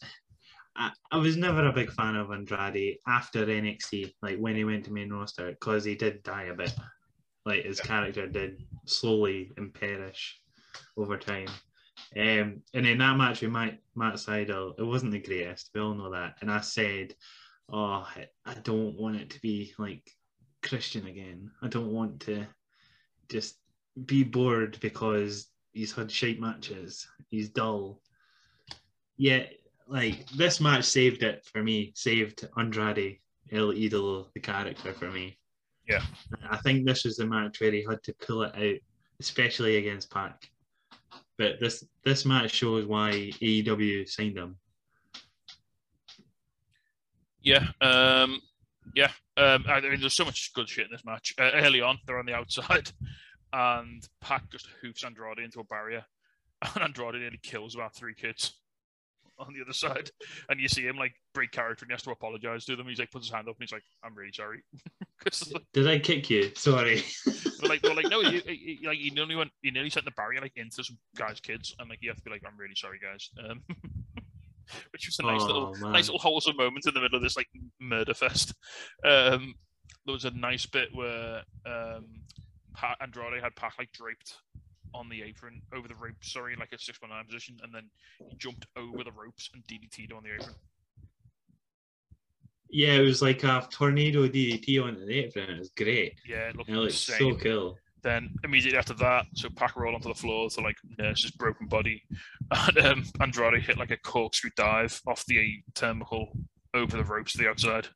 I, I was never a big fan of Andrade after NXT, like when he went to main roster, because he did die a bit. Like his character did slowly and perish over time. Um, and in that match with Matt, Matt Sydal, it wasn't the greatest. We all know that. And I said, oh, I- don't want it to be like Christian again. I don't want to just be bored because he's had shite matches. He's dull. Yeah, like this match saved it for me. Saved Andrade El Idolo, the character for me. Yeah. I think this was the match where he had to pull it out, especially against Pac. But this this match shows why AEW signed him. Yeah, um, yeah. Um, I mean, there's so much good shit in this match. Uh, early on, they're on the outside, and Pac just hoofs Andrade into a barrier, and Andrade nearly kills about three kids on the other side. And you see him like break character, and he has to apologize to them. He's like puts his hand up, and he's like, "I'm really sorry," 'Cause, Did I kick you? Sorry. They're like, they're like, no, you, you, like you nearly went, you nearly sent the barrier like into some guys' kids, and like you have to be like, I'm really sorry, guys. Um, which was a nice Oh, little, man. nice little wholesome moment in the middle of this like murder fest. Um, there was a nice bit where um, Pat Andrade had Pac like draped on the apron over the rope, sorry, like a six one nine position, and then he jumped over the ropes and DDT'd on the apron. Yeah, it was like a tornado DDT on the apron. It was great. Yeah, it looked it looked so cool. Then immediately after that, so Pac rolled onto the floor to like nurse his broken body, and um, Andrade hit like a corkscrew dive off the turnbuckle over the ropes to the outside.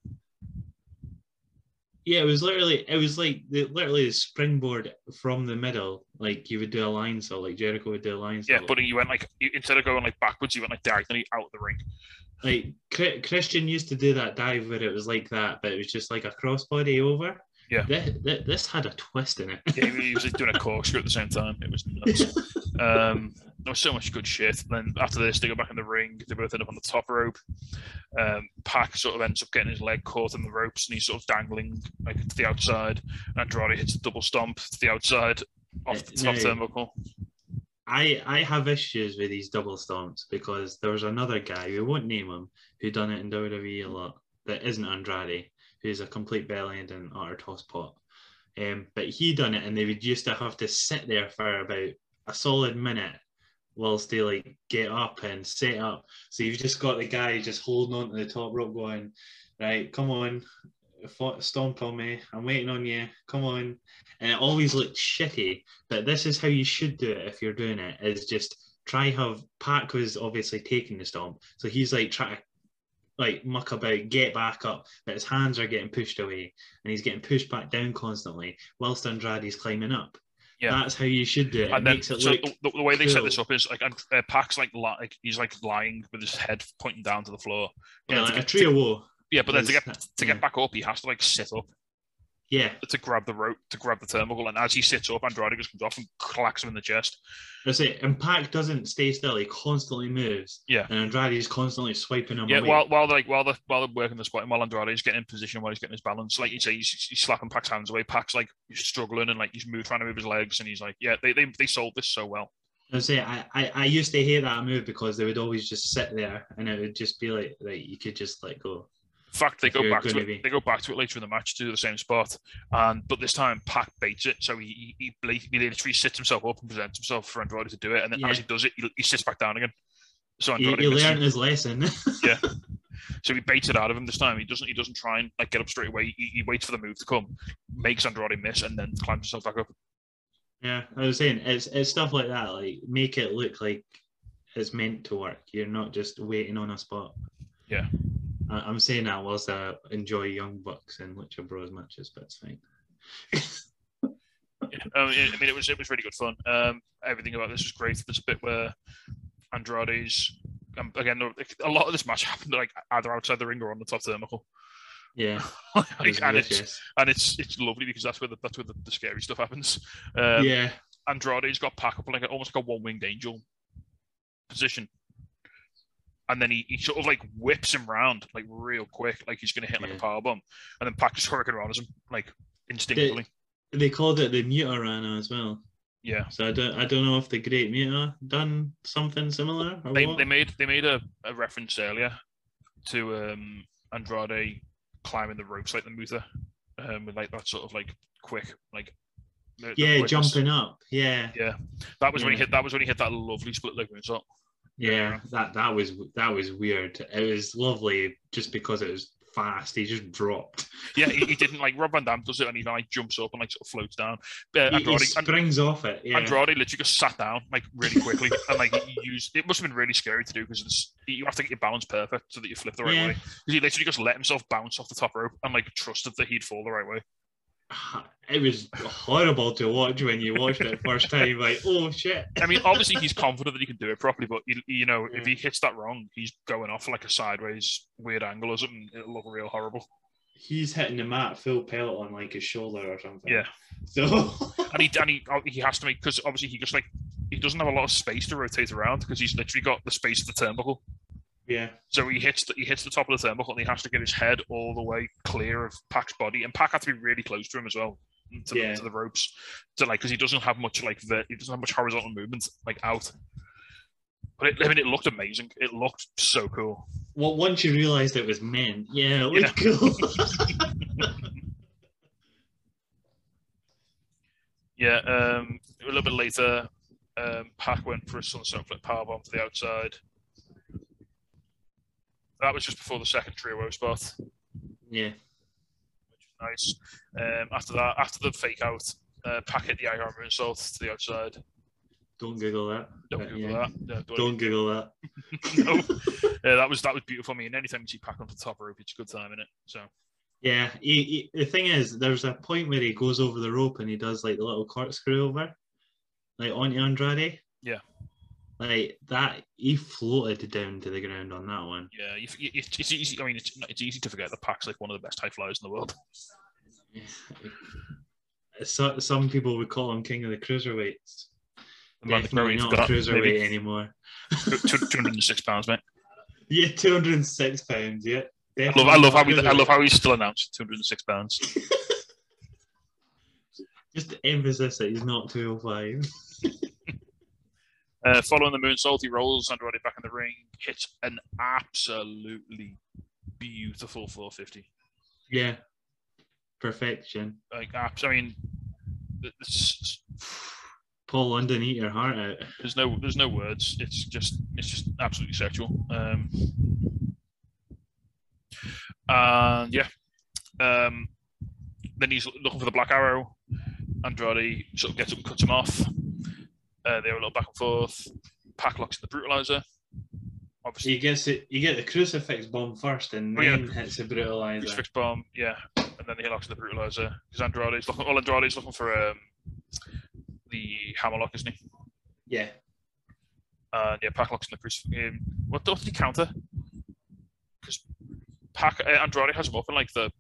Yeah, it was literally it was like the literally the springboard from the middle, like you would do a Lionsault, like Jericho would do a line saw. Yeah, but you went like instead of going like backwards, you went like diagonally out of the ring. like Christian used to do that dive where it was like that, but it was just like a crossbody over. Yeah. This, this had a twist in it. Yeah, he was like, doing a corkscrew at the same time. It was nuts. Um, there was so much good shit. Then after this, they go back in the ring. They both end up on the top rope. Um, Pac sort of ends up getting his leg caught in the ropes, and he's sort of dangling like to the outside. And Andrade hits a double stomp to the outside off the top no. turnbuckle. I I have issues with these double stomps because there was another guy we won't name him who done it in WWE a lot that isn't Andrade, who's a complete belly end and utter tosspot. Um, but he done it, and they would used to have to sit there for about a solid minute whilst they like get up and set up. So you've just got the guy just holding on to the top rope, going, "Right, come on, stomp on me. I'm waiting on you. Come on." And it always looked shitty. But this is how you should do it if you're doing it: is just try have Pac was obviously taking the stomp, so he's like trying to like muck about, get back up, but his hands are getting pushed away, and he's getting pushed back down constantly whilst Andrade's climbing up. Yeah. That's how you should do it. It and then it so look the, the way they set this up is like And- uh, Pac's like, li- like he's like lying with his head pointing down to the floor. But yeah, like to a get- tree of woe. Yeah, but then to get to get back up, he has to like sit up Yeah, to grab the rope to grab the turnbuckle, and as he sits up, Andrade just comes off and clacks him in the chest. that's it. And Pac doesn't stay still; he constantly moves. Yeah. and Andrade is constantly swiping him Yeah, away. while while like while they're while they're working the spot, and while Andrade is getting in position, while he's getting his balance, like you say, he's, he's slapping Pac's hands away. Pac's like he's struggling and like he's move, trying to move his legs, and he's like, yeah, they they, they sold this so well. I say I, I I used to hate that move because they would always just sit there, and it would just be like like you could just let go. In fact, they go you're back to it. be- They go back to it later in the match to do the same spot, and but this time Pac baits it, so he he, he, he literally sits himself up and presents himself for Andrade to do it, and then as he does it, he, he sits back down again. So He, Andrade he misses. learned his lesson. Yeah. So he baits it out of him this time. He doesn't. He doesn't try and like get up straight away. He, he waits for the move to come, makes Andrade miss, and then climbs himself back up. yeah, I was saying it's it's stuff like that. Like make it look like it's meant to work. You're not just waiting on a spot. Yeah. I, I'm saying that whilst I enjoy Young Bucks and Lucha Bros matches, but it's fine. Yeah. I I mean, it was it was really good fun. Um, everything about this was great. There's a bit where Andrade's um, again. A lot of this match happened like either outside the ring or on the top turnbuckle. Yeah, Like, it and it's and it's it's lovely because that's where the, that's where the, the scary stuff happens. Um, yeah, Andrade's got Pac up like almost like a one winged angel position. And then he, he sort of like whips him round like real quick, like he's gonna hit like Yeah. a power bomb. And then Pac just hurricane around him like instinctively. they called it the Muta Rana as well. yeah. So I don't I don't know if the Great Muta done something similar or They, what. they made they made a, a reference earlier to um Andrade climbing the ropes like the Muta. Um with like that sort of like quick like the- the yeah, quickness. jumping up. Yeah, Yeah. That was when he hit that was when he hit that lovely split leg moonsault. Yeah. That that was that was weird. It was lovely just because it was fast. He just dropped. Yeah, he, he didn't like Rob Van Dam does it and he like jumps up and like sort of floats down. But He, he Andrade, And- off it. Yeah. Andrade literally just sat down like really quickly and like he used it must have been really scary to do because you have to get your balance perfect so that you flip the right Yeah. way. Because he literally just let himself bounce off the top rope and like trusted that he'd fall the right way. It was horrible to watch when you watched it first time. Like, oh shit. I mean, obviously he's confident that he can do it properly, but you, you know, if he hits that wrong, he's going off like a sideways weird angle or something. It'll look real horrible. He's hitting the mat full pelt on like his shoulder or something. Yeah. So And he and he oh, he has to make because obviously he just like he doesn't have a lot of space to rotate around because he's literally got the space of the turnbuckle. Yeah. So he hits the, he hits the top of the turnbuckle and he has to get his head all the way clear of Pac's body, and Pack had to be really close to him as well, to, Yeah. the, to the ropes, to like because he doesn't have much like ver- he doesn't have much horizontal movement like out. But it, I mean, it looked amazing. It looked so cool. Well, once you realised it was men, yeah, it looked cool. Yeah, um, a little bit later, um, Pac went for a sunset flip powerbomb to the outside. That was just before the second trio spot. yeah. Nice. Um, after that, after the fake out, uh, Pac hit the eye armor insult to the outside. Don't Google that. Don't Google yeah. that. Yeah, don't- Don't Google that. no. Yeah, that was that was beautiful. I mean, anytime you see Pac on the top rope, it's a good time in it. So Yeah, he, he, the thing is, there's a point where he goes over the rope and he does like the little corkscrew over, like onto Andrade. Yeah. Like that, he floated down to the ground on that one. yeah, you, you, it's, it's easy. I mean, it's, it's easy to forget that Pac's like one of the best high flyers in the world. So, some people would call him king of the cruiserweights. The man Definitely not got cruiserweight maybe anymore. 206 pounds, mate. Yeah, two hundred and six pounds. Yeah, I love, I love how we, I love how he's still announced 206 pounds. Just the emphasis that he's not two hundred five. Uh, following the moonsault, he rolls Andrade back in the ring, hits an absolutely beautiful 450. Yeah, perfection. Like, I mean, it's, Paul London, eat your heart out. there's no there's no words. It's just it's just absolutely sexual. Um, and yeah, um, then he's looking for the black arrow. Andrade sort of gets up and cuts him off. Uh, they have a little back and forth. Pac locks in the brutalizer. Obviously, He gets it. You get the crucifix bomb first, and Oh, yeah. then hits the brutalizer. crucifix bomb, yeah, and then he locks in the brutalizer because Andrade's looking. Well, Andrade's looking for um, the hammerlock, isn't he? Yeah, And yeah, in the crucifix. Um, what what did he counter? Because Pac uh, Andrade has him up in like the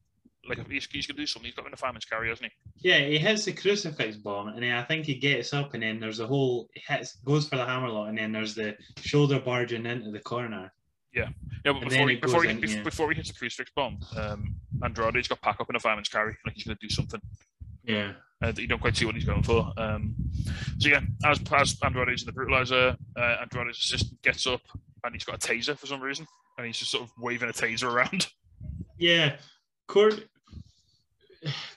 like if he's, he's gonna do something. He's got a fireman's carry, hasn't he? yeah. He hits the crucifix bomb, and then I think he gets up, and then there's a whole he hits goes for the hammerlock, and then there's the shoulder barging into the corner. Yeah, but And before he, before, he, in, yeah. before he hits the crucifix bomb, um, Andrade's got Pac up in a fireman's carry, like he's gonna do something. Yeah, uh, that you don't quite see what he's going for. Um, so yeah, as as Andrade's in the brutalizer, uh, Andrade's assistant gets up and he's got a taser for some reason, and he's just sort of waving a taser around. yeah. Court.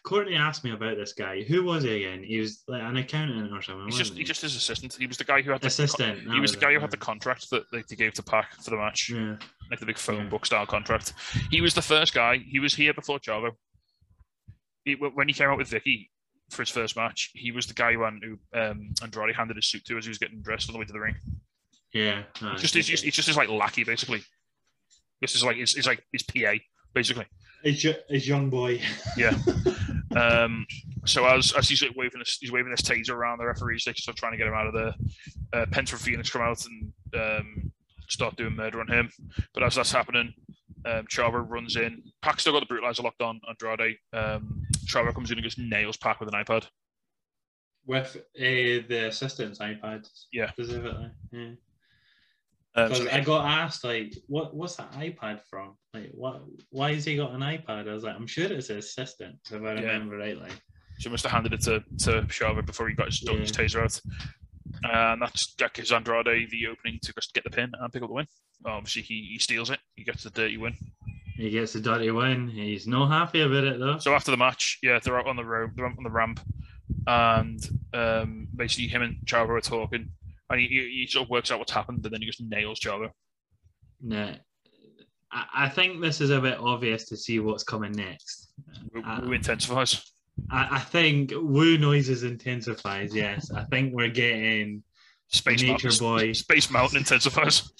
Courtney asked me about this guy. Who was he again? He was like an accountant or something. He's just he's he? just his assistant. He was the guy who had the assistant. He was the guy who it, had the contract that like, they gave to Pac for the match, Yeah. like the big phone Yeah. book style contract. He was the first guy. He was here before Chavo. He, when he came out with Vickie for his first match, he was the guy who, who um, Andrade handed his suit to as he was getting dressed on the way to the ring. Yeah. ah, It's just it's just, it's just his like lackey basically. This is like it's, it's like his PA basically. It's young boy. Yeah. Um, so as as he's waving this he's waving this taser around, the referee's like still trying to get him out of there. Uh, Pence from Fénix come out and um, start doing murder on him. But as that's happening, um, Chavo runs in. Pac still got the brutalizer locked on Andrade. Um, Chavo comes in and just nails Pac with an iPad. With uh, the assistant's iPad. Yeah. Specifically. Yeah. Um, 'Cause so I got asked like, what what's that iPad from? Like, what? Why has he got an iPad? I was like, I'm sure it's his assistant, if I remember rightly. She must have handed it to, to Chavo before he got his, done his taser out. And that's, that gives Andrade the opening to just get the pin and pick up the win. Obviously, he, he steals it. He gets the dirty win. He gets the dirty win. He's not happy about it though. So after the match, yeah, they're out on the road, they're out on the ramp, and um, basically him and Chavo are talking, and he, he, he sort of works out what's happened, and then he just nails Chavo. Nah. I, I think this is a bit obvious to see what's coming next. Who, Uh, who intensifies? I, I think woo noises intensifies. Yes, I think we're getting Space Nature Mountain, Boy. Space Mountain intensifies.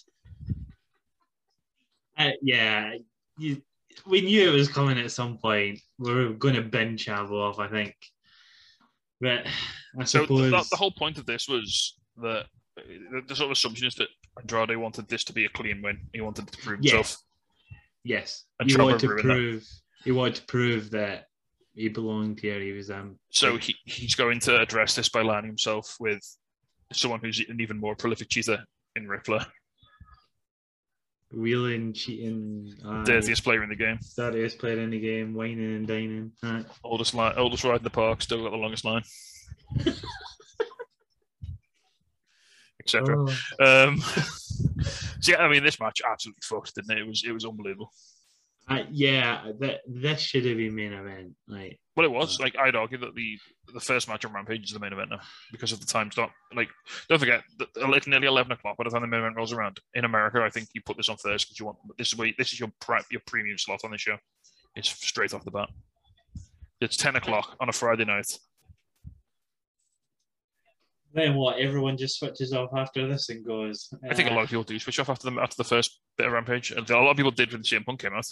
Uh, yeah, you, we knew it was coming at some point. We were going to bin Chavo off, I think. But I So suppose the, the whole point of this was that the, the sort of assumption is that Andrade wanted this to be a clean win. He wanted to prove Yeah. himself. yes, And he wanted to ruined that. prove he wanted to prove that he belonged here. He was um. So he, he's going to address this by lining himself with someone who's an even more prolific cheater in Ric Flair. wheeling, cheating. Uh, Dirtiest player in the game. dirtiest player in the game, whining and dining. Aye. Oldest line, oldest ride in the park. Still got the longest line. Etc. Oh. Um, so yeah, I mean, this match absolutely fucked, didn't it? It was it was unbelievable. Uh, yeah, that this should have been main event. Like, Well, it was like I'd argue that the the first match on Rampage is the main event now because of the time stop. Like, don't forget, it's nearly eleven o'clock by the time the main event rolls around. In America, I think you put this on first because you want this is where this is your pri- your premium slot on the show. It's straight off the bat. It's ten o'clock on a Friday night. Then what? Everyone just switches off after this and goes. I think a "Ah." lot of people do switch off after the after the first bit of Rampage. And A lot of people did when CM Punk came out.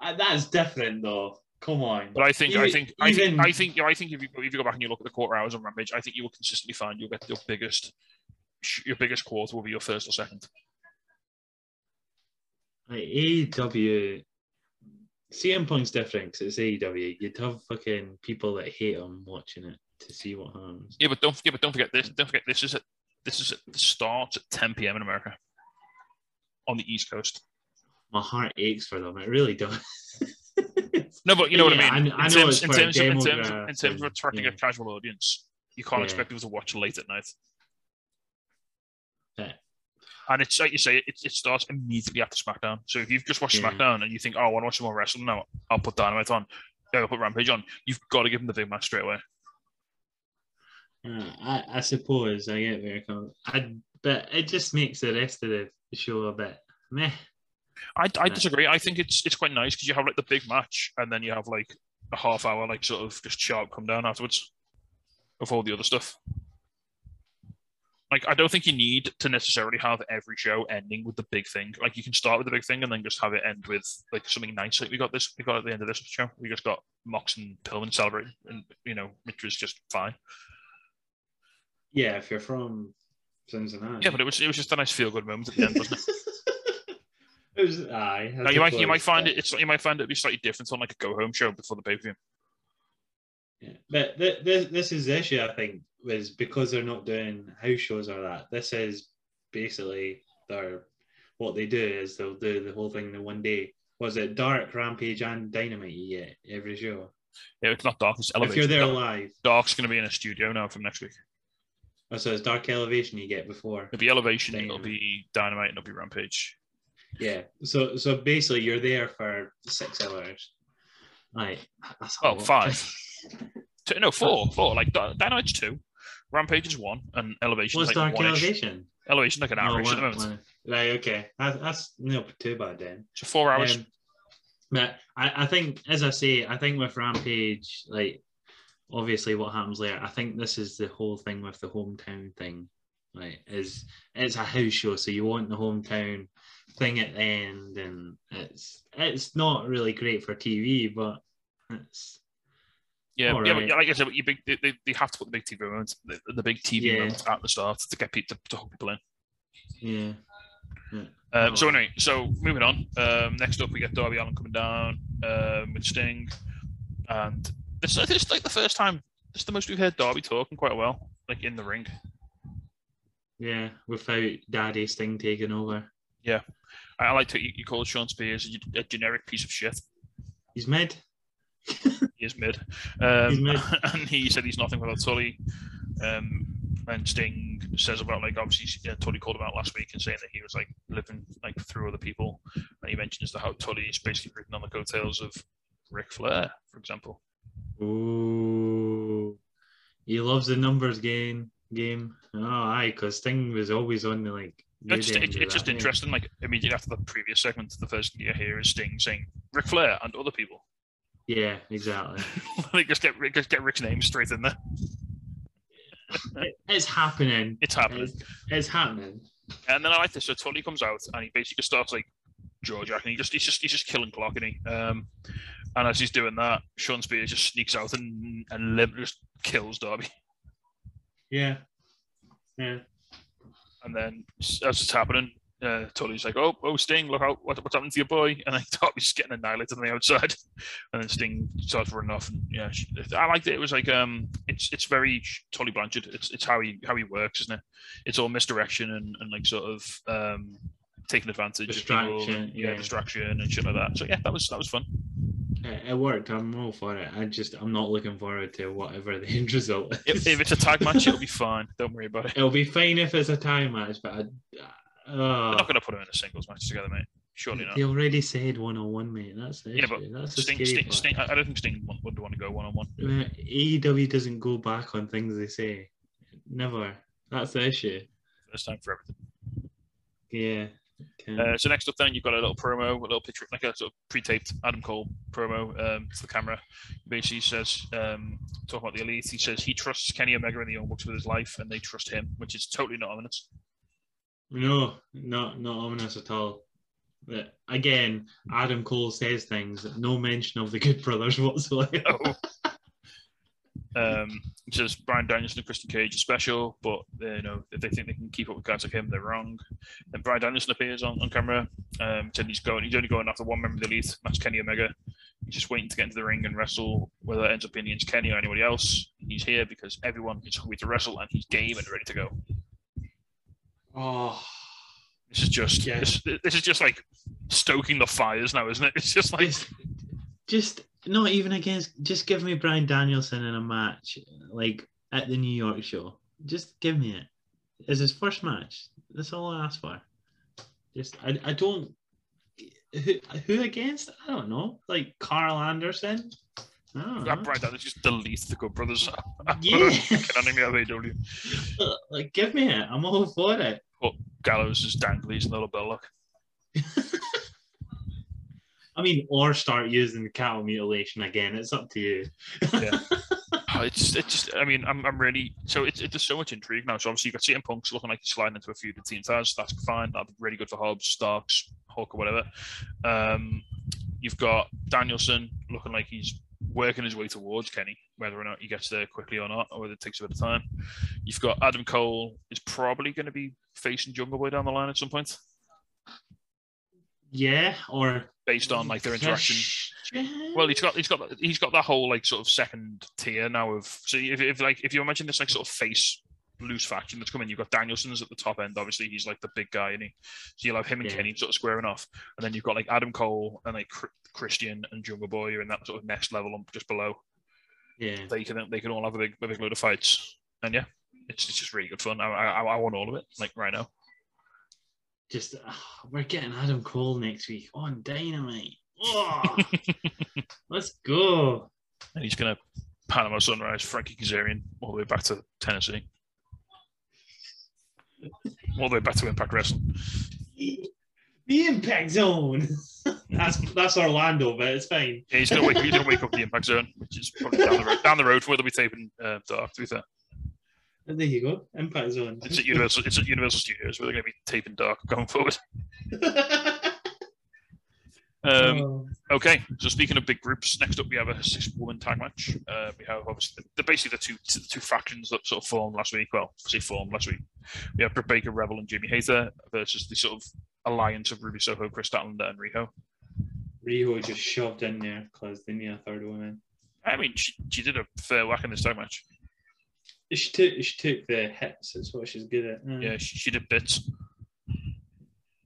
Uh, that's different though. Come on. But I think, I think, I think, even- I think, you know, I think if you if you go back and you look at the quarter hours on Rampage, I think you will consistently find you'll get your biggest, your biggest quarter will be your first or second. Like AEW, CM Punk's different 'cause it's AEW. You'd have fucking people that hate him watching it to see what happens. Yeah, but don't, yeah, but don't forget this. Don't forget this is at this is at the start at 10 p.m. in America, on the East Coast. My heart aches for them. It really does. No, but you know Yeah, what I mean. I- I in terms, in terms, of, in terms, of, in terms of attracting yeah. a casual audience, you can't Yeah. expect people to watch late at night. Yeah. And it's like you say, it, it starts immediately after SmackDown. So if you've just watched. SmackDown and you think, oh, I want to watch some more wrestling now, I'll put Dynamite on. Yeah, I'll put Rampage on. You've got to give them the big match straight away. I, I suppose I get very com- I but it just makes the rest of the show a bit meh. I, I disagree. I think it's it's quite nice because you have like the big match and then you have like a half hour like sort of just sharp come down afterwards of all the other stuff. Like I don't think you need to necessarily have every show ending with the big thing. Like you can start with the big thing and then just have it end with like something nice. Like we got this, we got at the end of this show. We just got Mox and Pillman celebrating, and you know, which was just fine. Yeah, if you're from Cincinnati. Yeah, but it was it was just a nice feel good moment at the end, wasn't it? it was ah, aye. Now, you might you might find it it's you might find it be slightly different on like a go home show before the pay per view. Yeah. But th- th- this is the issue, I think, was because they're not doing house shows or that. This is basically their what they do is they'll do the whole thing in one day. Was it Dark, Rampage, and Dynamite get every show? Yeah, it's not dark. It's elevation. If you're there live, Dark's going to be in a studio now from next week. Oh, so it's Dark Elevation you get before. It'll be Elevation, it'll be Dynamite, and it'll be Rampage. Yeah. So so basically you're there for six hours. Like that's a Oh, five. Two, no, four. Four. Like Dy- Dynamite's two, Rampage is one, and Elevation What's is like Dark Elevation? Elevation like an hour at the moment. Right, okay. That, that's no too bad then. So four hours. Um, but I, I think, as I say, I think with Rampage, like obviously what happens later, I think this is the whole thing with the hometown thing. right? is it's a house show, so you want the hometown thing at the end, and it's it's not really great for TV, but it's yeah, all yeah, right. yeah, like I said, you big, they, they, have to put the big TV moments, the, the big TV Yeah. moments at the start to get people to, to hook people in. yeah. Um, so anyway, so moving on. Um, next up, we get Darby Allen coming down um, with Sting, and this, this is like the first time. This is the most we've heard Darby talking quite well, like in the ring. Yeah, without Daddy Sting taking over. I, I like to you, you call Shawn Spears a, a generic piece of shit. He's mid. He is mid. Um, He's mid. and he said he's nothing without Tully. Um, and Sting says about like obviously uh, Tully called him out last week and saying that he was like living like through other people. And he mentions the how Tully is basically written on the coattails of Ric Flair, for example. Ooh. He loves the numbers game. Game. Oh, aye, because Sting was always on the like. It's just, end it's, just interesting. Like immediately after the previous segment, the first thing you hear is Sting saying Ric Flair and other people. Yeah, exactly. they just get just get Ric's name straight in there. It- it's happening. It's happening. It's, it's happening. And then I like this. So Tully comes out and he basically starts like jaw jacking. He just he's just he's just killing clock, and he um and as he's doing that, Shawn Spears just sneaks out and and lim- just kills Darby. Yeah. Yeah. And then as it's happening, uh, Tully's like, "Oh, oh, Sting, look out! What, what's happening to your boy?" And then Darby's just getting annihilated on the outside. And then Sting starts running off. And yeah, I liked it. It was like um, it's it's very Tully Blanchard. It's it's how he how he works, isn't it? It's all misdirection and, and like sort of um, taking advantage Distraction, of people, yeah, yeah. distraction and shit like that. So yeah, that was that was fun. It, worked. I'm all for it. I just I'm not looking forward to whatever the end result is. If, if it's a tag match, it'll be fine. Don't worry about it. It'll be fine if it's a tag match, but I, uh, not going to put them in a singles match together, mate. Surely not. they already said one on one, mate. That's the Yeah, issue. but That's the Sting, Sting. Sting, I don't think Sting would would want to go one on one. AEW doesn't go back on things they say. Never. That's the issue. First time for everything. Yeah. Can- Uh, so next up, then you've got a little promo, a little picture, like a sort of pre-taped Adam Cole promo um, to the camera. Basically, says um, talking about the elite. He says he trusts Kenny Omega and the Young Bucks with his life, and they trust him, which is totally not ominous. No, not not ominous at all. But again, Adam Cole says things, no mention of the Good Brothers whatsoever. Oh. Um, he says Bryan Danielson and Christian Cage are special, but uh, you know if they think they can keep up with guys like him, they're wrong. Then Bryan Danielson appears on, on camera. Um, said he's going, he's only going after one member of the elite, and that's Kenny Omega. He's just waiting to get into the ring and wrestle, whether it ends up being against Kenny or anybody else. He's here because everyone is hungry to wrestle, and he's game and ready to go. Oh, This is just Yeah. this, this is just like stoking the fires now, isn't it? It's just like just, just not even against. Just give me Bryan Danielson in a match, like at the New York show. Just give me it. It's his first match. That's all I ask for. Just I, I don't. Who, who against? I don't know. Like Karl Anderson. I don't know. that Bryan Danielson just delete the Good Brothers. Yeah. Fucking enemy of AEW. like give me it. I'm all for it. Oh, Gallows is danglies and little Belloc. I mean, or start using the cattle mutilation again. It's up to you. Oh, It's it's just I mean I'm I'm really so it's it's just so much intrigue now. So obviously you got CM Punk's looking like he's sliding into a feud with Team Taz. That's fine. That'd be really good for Hobbs, Starks, Hook, or whatever. Um, you've got Danielson looking like he's working his way towards Kenny, whether or not he gets there quickly or not, or whether it takes a bit of time. You've got Adam Cole is probably going to be facing Jungle Boy down the line at some point, Yeah, or based on like their interaction. Well, he's got he's got he's got that whole like sort of second tier now of so if, if like if you imagine this like sort of face loose faction that's coming, you've got Danielson's at the top end. Obviously, he's like the big guy, and he so you'll have him and Yeah. Kenny sort of squaring off, and then you've got like Adam Cole and like Christian and Jungle Boy are in that sort of next level just below. yeah. They can they can all have a big a big load of fights, and yeah, it's, it's just really good fun. I, I I want all of it like right now. Just ah, we're getting Adam Cole next week on Dynamite. Oh, let's go. And he's gonna Panama Sunrise Frankie Kazarian all the way back to Tennessee. All the way back to Impact Wrestling. The Impact Zone. that's that's Orlando, but it's fine. Yeah, he's gonna wake. He's gonna wake up the Impact Zone, which is probably down the road. Down the road where they'll be taping uh, Dark. To be fair, there you go, Impact Zone. it's at Universal. It's at Universal Studios where they're gonna be taping Dark going forward. Um, Oh, okay, so speaking of big groups, next up we have a six-woman tag match. Uh, we have obviously the, basically the two the two factions that sort of formed last week. Well, say formed last week. We have Britt Baker, Rebel, and Jamie Hayter versus the sort of alliance of Ruby Soho, Kris Statlander, and Riho. Riho just shoved in there because they need a third woman. I mean, she, she did a fair whack in this tag match. She took she took the hits. That's what she's good at. Mm. Yeah, she, she did bits.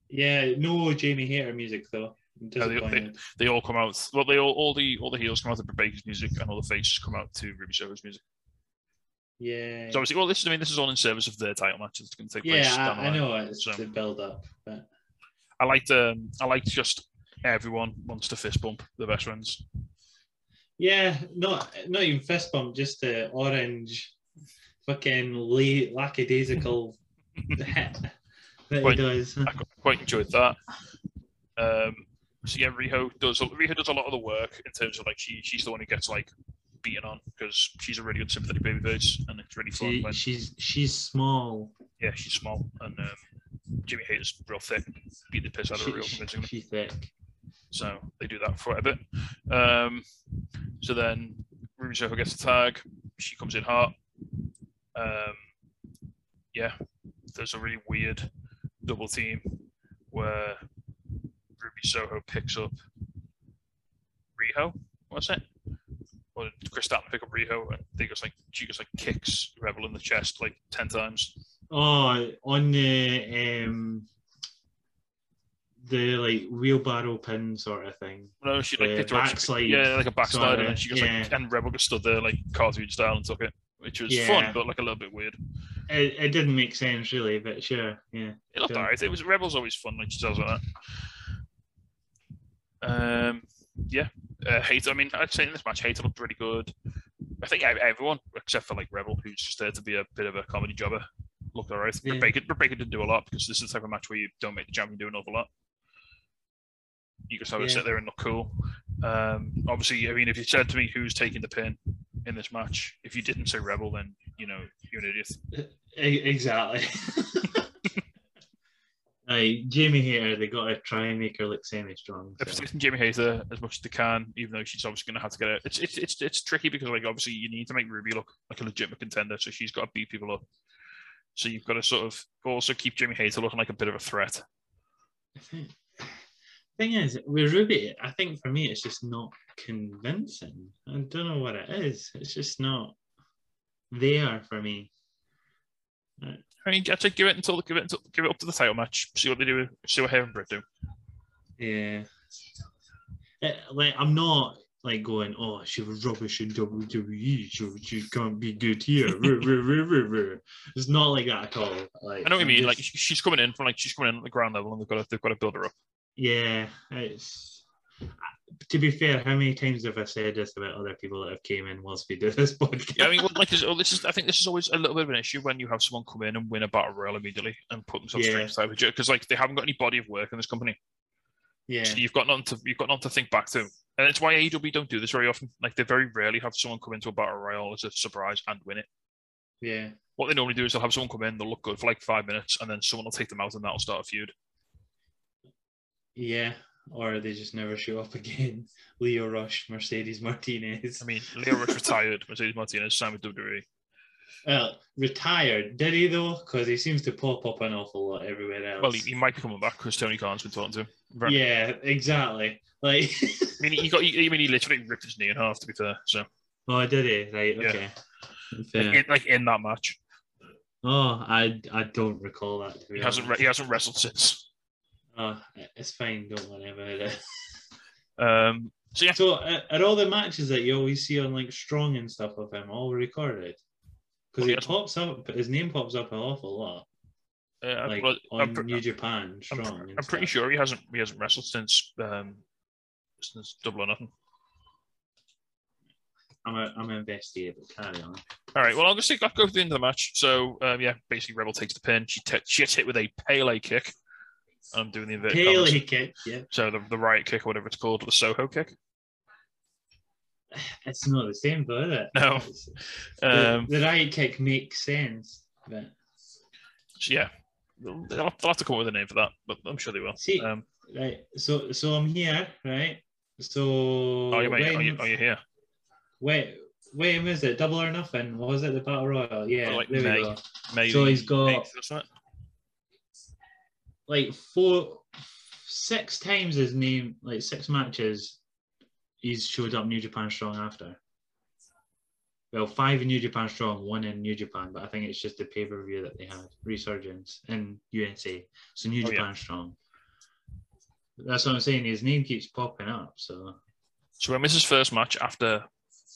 Yeah, no Jamie Hayter music though. I'm No, they- They all come out. Well, they all all the all the heels come out to Baker's music, and all the faces come out to Ruby Soho's music. yeah. So obviously, well, this is I mean, this is all in service of their title match that's going to take place. yeah, I, I know it's So- the build up, but I liked um, I liked just everyone wants to fist bump the best friends. yeah, not not even fist bump, just the orange, fucking la- lackadaisical hit that he does. I quite enjoyed that. Um, so yeah, Riho does Riho does a lot of the work in terms of like she she's the one who gets like beaten on because she's a really good sympathetic baby babyface and it's really fun. She, when, she's she's small. yeah, she's small and um, Jamie Hayter's real thick, beat the piss out of her real convincingly. she's thick. So they do that for a bit. Um, so then Ruby Soho gets a tag. She comes in hot. Um, yeah, there's a really weird double team where Ruby Soho picks up Riho. What's it? Or did Chris Statler pick up Riho and they just like she just like kicks Rebel in the chest like ten times. Oh, on the um, the like wheelbarrow pin sort of thing. No, she like The picked her up. backslide Yeah, like a backslide, and sorta, then she just like and Rebel just stood there like cartoon style and took it, which was Yeah. fun, but like a little bit weird. It, it didn't make sense really, but sure, yeah. It looked Yeah. alright. It was Rebel's always fun when she does like that. Um, yeah, uh, Hayter. I mean, I'd say in this match, Hayter looked really good. I think everyone except for like Rebel, who's just there to be a bit of a comedy jobber, looked alright. Yeah. Britt Baker, didn't do a lot because this is the type of match where you don't make the champion do an awful lot. You just have to Yeah. sit there and look cool. Um, obviously, I mean, if you said to me who's taking the pin in this match, if you didn't say Rebel, then you know you're an idiot. Exactly. like Jamie Hayter, they got to try and make her look semi-strong. So. protecting Jamie Hayter as much as they can, even though she's obviously going to have to get it. It's, it's it's it's tricky because like obviously you need to make Ruby look like a legitimate contender, so she's got to beat people up. So you've got to sort of also keep Jamie Hayter looking like a bit of a threat. Thing is with Ruby, I think for me it's just not convincing. I don't know what it is. It's just not there for me. I mean, I'd give it until give it until, give it up to the title match. See what they do. See what and do. Yeah. Eh, like I'm not like going, oh, she was rubbish in WWE, so she can't be good here. It's not like that at all. Like I know what you mean. just- Like she's coming in from like she's coming in at the ground level, and they've got to they've got to build her up. Yeah, it's. To be fair, how many times have I said this about other people that have came in whilst we do this podcast? Yeah, I mean, like this, oh, this is I think this is always a little bit of an issue when you have someone come in and win a battle royal immediately and put themselves Yeah. straight the title because like they haven't got any body of work in this company. yeah, So you've got nothing to you've got nothing to think back to, and it's why AEW don't do this very often. Like they very rarely have someone come into a battle royal as a surprise and win it. yeah, What they normally do is they'll have someone come in, they'll look good for like five minutes, and then someone will take them out, and that'll start a feud. Yeah. Or they just never show up again. Lio Rush, Mercedes Martinez. I mean, Lio Rush retired, Mercedes Martinez signed with WWE. Well, retired, did he though? Because he seems to pop up an awful lot everywhere else. Well, he, he might be coming back because Tony Khan's been talking to him. Right. yeah, exactly. Like, I mean, he got. He, I mean, he literally ripped his knee in half. To be fair, so oh, did he? Right, Yeah. okay. like, Fair. in, like in that match, Oh, I I don't recall that. He hasn't. Re- he hasn't wrestled since. Oh, it's fine. Don't worry about it. Um. So yeah, So, uh, are all the matches that you always see on like Strong and stuff of him all recorded? Because it pops up, his name pops up an awful lot, uh, like well, on pre- New Japan I'm, Strong. I'm pretty sure he hasn't. He hasn't wrestled since. Um. Since Double or Nothing. I'm a, I'm an investigator. but Carry on. All right. Well, I'll just take, I'll go to the end of the match. So, um, yeah, basically, Rebel takes the pin. She, t- she gets hit with a Pele kick. I'm doing the inverted Pele commas. kick. Yeah, So the, the riot kick, or whatever it's called, the Soho kick. it's not the same though, is it? No. It's- the, Um, the right kick makes sense, but so yeah, they'll, they'll have- to come up with a name for that, but I'm sure they will. See- um, right. So so I'm here, right? So oh, you mate, when, are you, are you here? wait, when was it? Double or nothing? Was it the battle royal? Yeah, Oh, like there May. we go. Maybe. So he's got- eighth or something? Like four, six times his name, like six matches, he's showed up New Japan Strong after. Well, five in New Japan Strong, one in New Japan, but I think it's just the pay per view that they had, Resurgence in USA. So New Oh, yeah. Japan Strong. That's what I'm saying. His name keeps popping up. So So when was his first match after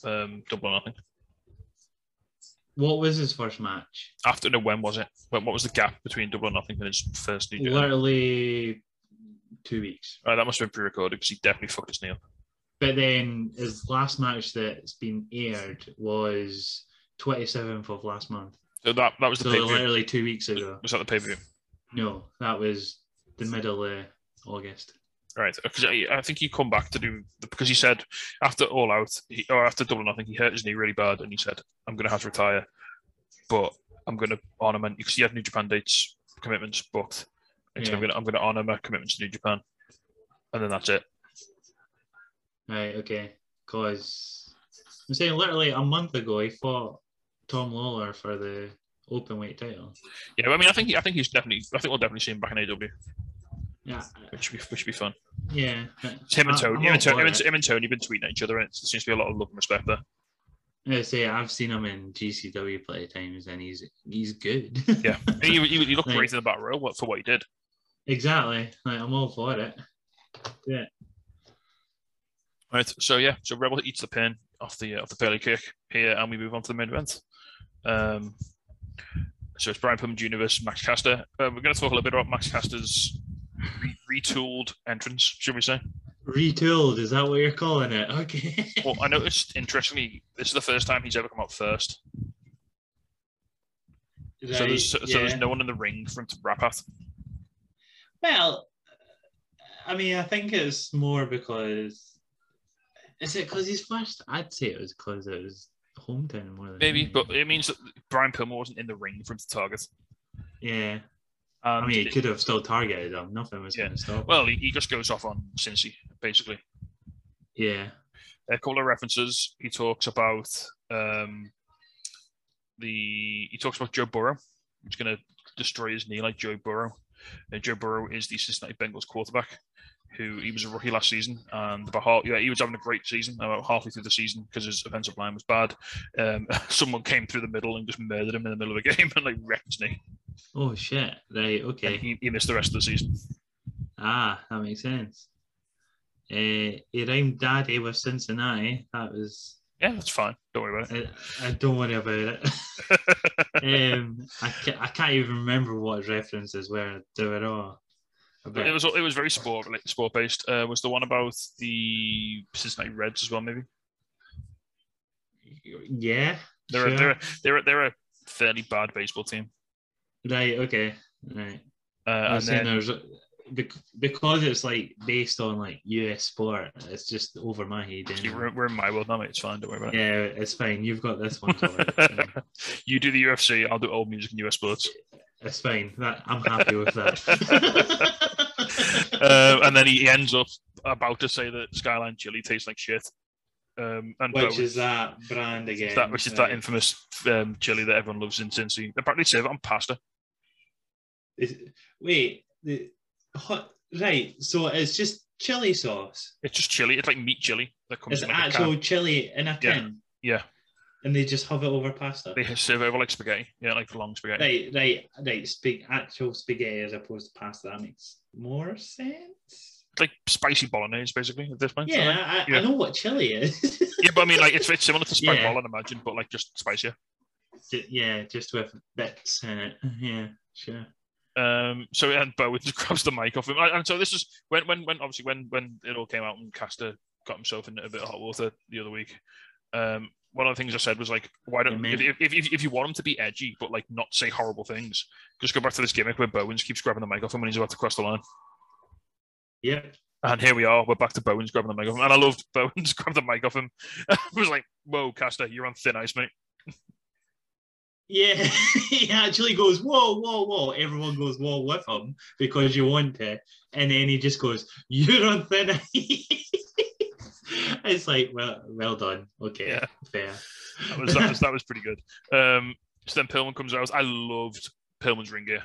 um, Double Nothing? What was his first match? After no, when was it? When, what was the gap between Double or Nothing and his first New Japan? Literally two weeks. Oh, that must have been pre-recorded because he definitely fucked his knee up. But then his last match that's been aired was 27th of last month. So that that was the So pay per view. literally two weeks ago. Was that the pay per view? No, that was the middle of August. Right, uh, because I, uh, I think he come back to do because he said after All Out he, or after Double or Nothing, he hurt his knee really bad, and he said, "I'm going to have to retire, but I'm going to honor my because he had New Japan dates commitments booked. Said, I'm going to I'm going to honor my commitments to New Japan, and then that's it. Right, okay. Because I'm saying literally a month ago he fought Tom Lawlor for the open weight title. Yeah, I mean, I think he, I think he's definitely I think we'll definitely see him back in AW, Yeah. which would be which would be fun. Yeah. It's him and Tony, I'm him and, Tony him, and, him and Tony been tweeting at each other, and it seems to be a lot of love and respect there. I say I've seen him in GCW play times and he's he's good. Yeah, he, he, he looked Like- great in the royal for what he did. Exactly. Like, I'm all for it. Yeah. Right. So yeah. So Rebel eats the pin off the uh, off the Pele kick here, and we move on to the main event. Um, so it's Brian Pillman Jr. versus Max Caster. Uh, we're going to talk a little bit about Max Caster's re- retooled entrance, should we say? Retooled, is that what you're calling it? Okay. Well, I noticed interestingly, this is the first time he's ever come out first. So there's so, so there's no one in the ring for him to rap at. Well, I mean, I think it's more because is it because he's first? I'd say it was because it was hometown more than Maybe, anything. but it means that Brian Pillman wasn't in the ring him to target. yeah, And I mean, he could have still targeted them. Nothing was Yeah. going to stop. well, he, he just goes off on Cincy, basically. yeah, a couple of references. He talks about um, the he talks about Joe Burrow, who's going to destroy his knee like Joe Burrow. Uh, Joe Burrow is the Cincinnati Bengals quarterback, who he was a rookie last season, and about half, yeah, he was having a great season. About halfway through the season, because his offensive line was bad, um, someone came through the middle and just murdered him in the middle of the game and like wrecked knee. Oh shit! Right. Okay. he, he missed the rest of the season. Ah, that makes sense. Uh, he rhymed daddy with Cincinnati. That was. Yeah, that's fine. Don't worry about it. I, I don't worry about it. um, I, ca- I can't even remember what his references were. They were all. It was it was very sport sport based. Uh, was the one about the Cincinnati Reds as well? Maybe yeah. they're a, they're a, they're a, they're a fairly bad baseball team. Right. Okay. Right. Uh, and then there's bec- because it's like based on like US sport. It's just over my head. Anyway. we're, we're in my world now, mate. It's fine. Don't worry about it. Yeah, it's fine. You've got this one. It's fine. you do the UFC. I'll do old music and US sports. Fine. That I'm happy with that. uh, and then he ends up about to say that Skyline chili tastes like shit. Um, and which is that brand again? that which is that infamous um, chili that everyone loves in Cincy. They apparently serve it on pasta. Is- wait, the hot, right? So it's just chili sauce. It's just chili. It's like meat chili that comes It's in like actual chili in a Yeah. Yeah, and they just have it over pasta. they serve over like spaghetti. Yeah, like long spaghetti. Right, right, right. Sp- actual spaghetti as opposed to pasta. That makes more sense. Like spicy bolognese, basically at this point. I Yeah, think. I, Yeah. I know what chili is. yeah, but I mean, like it's, it's similar to spag Yeah. bol, I'd imagine, but like just spicier. Yeah, just with bits in it. Yeah, sure. Um, so and Bowen just grabs the mic off him, and and so this is when, when, when obviously when when it all came out and Caster got himself in a bit of hot water the other week. Um, one of the things I said was like, why don't Yeah, if, if, if, if you want him to be edgy but like not say horrible things, just go back to this gimmick where Bowens keeps grabbing the mic off him when he's about to cross the line. Yeah. And here we are, we're back to Bowens grabbing the mic off him, and I loved Bowens grab the mic off him. I was like, whoa, Caster, you're on thin ice, mate. Yeah, he actually goes, whoa, whoa, whoa. Everyone goes, whoa, with him because you want to. And then he just goes, you're on thin ice. it's like, well, well done. Okay, Yeah. fair. That was that was that was pretty good. Um, so then Pillman comes out. I loved Pillman's ring gear.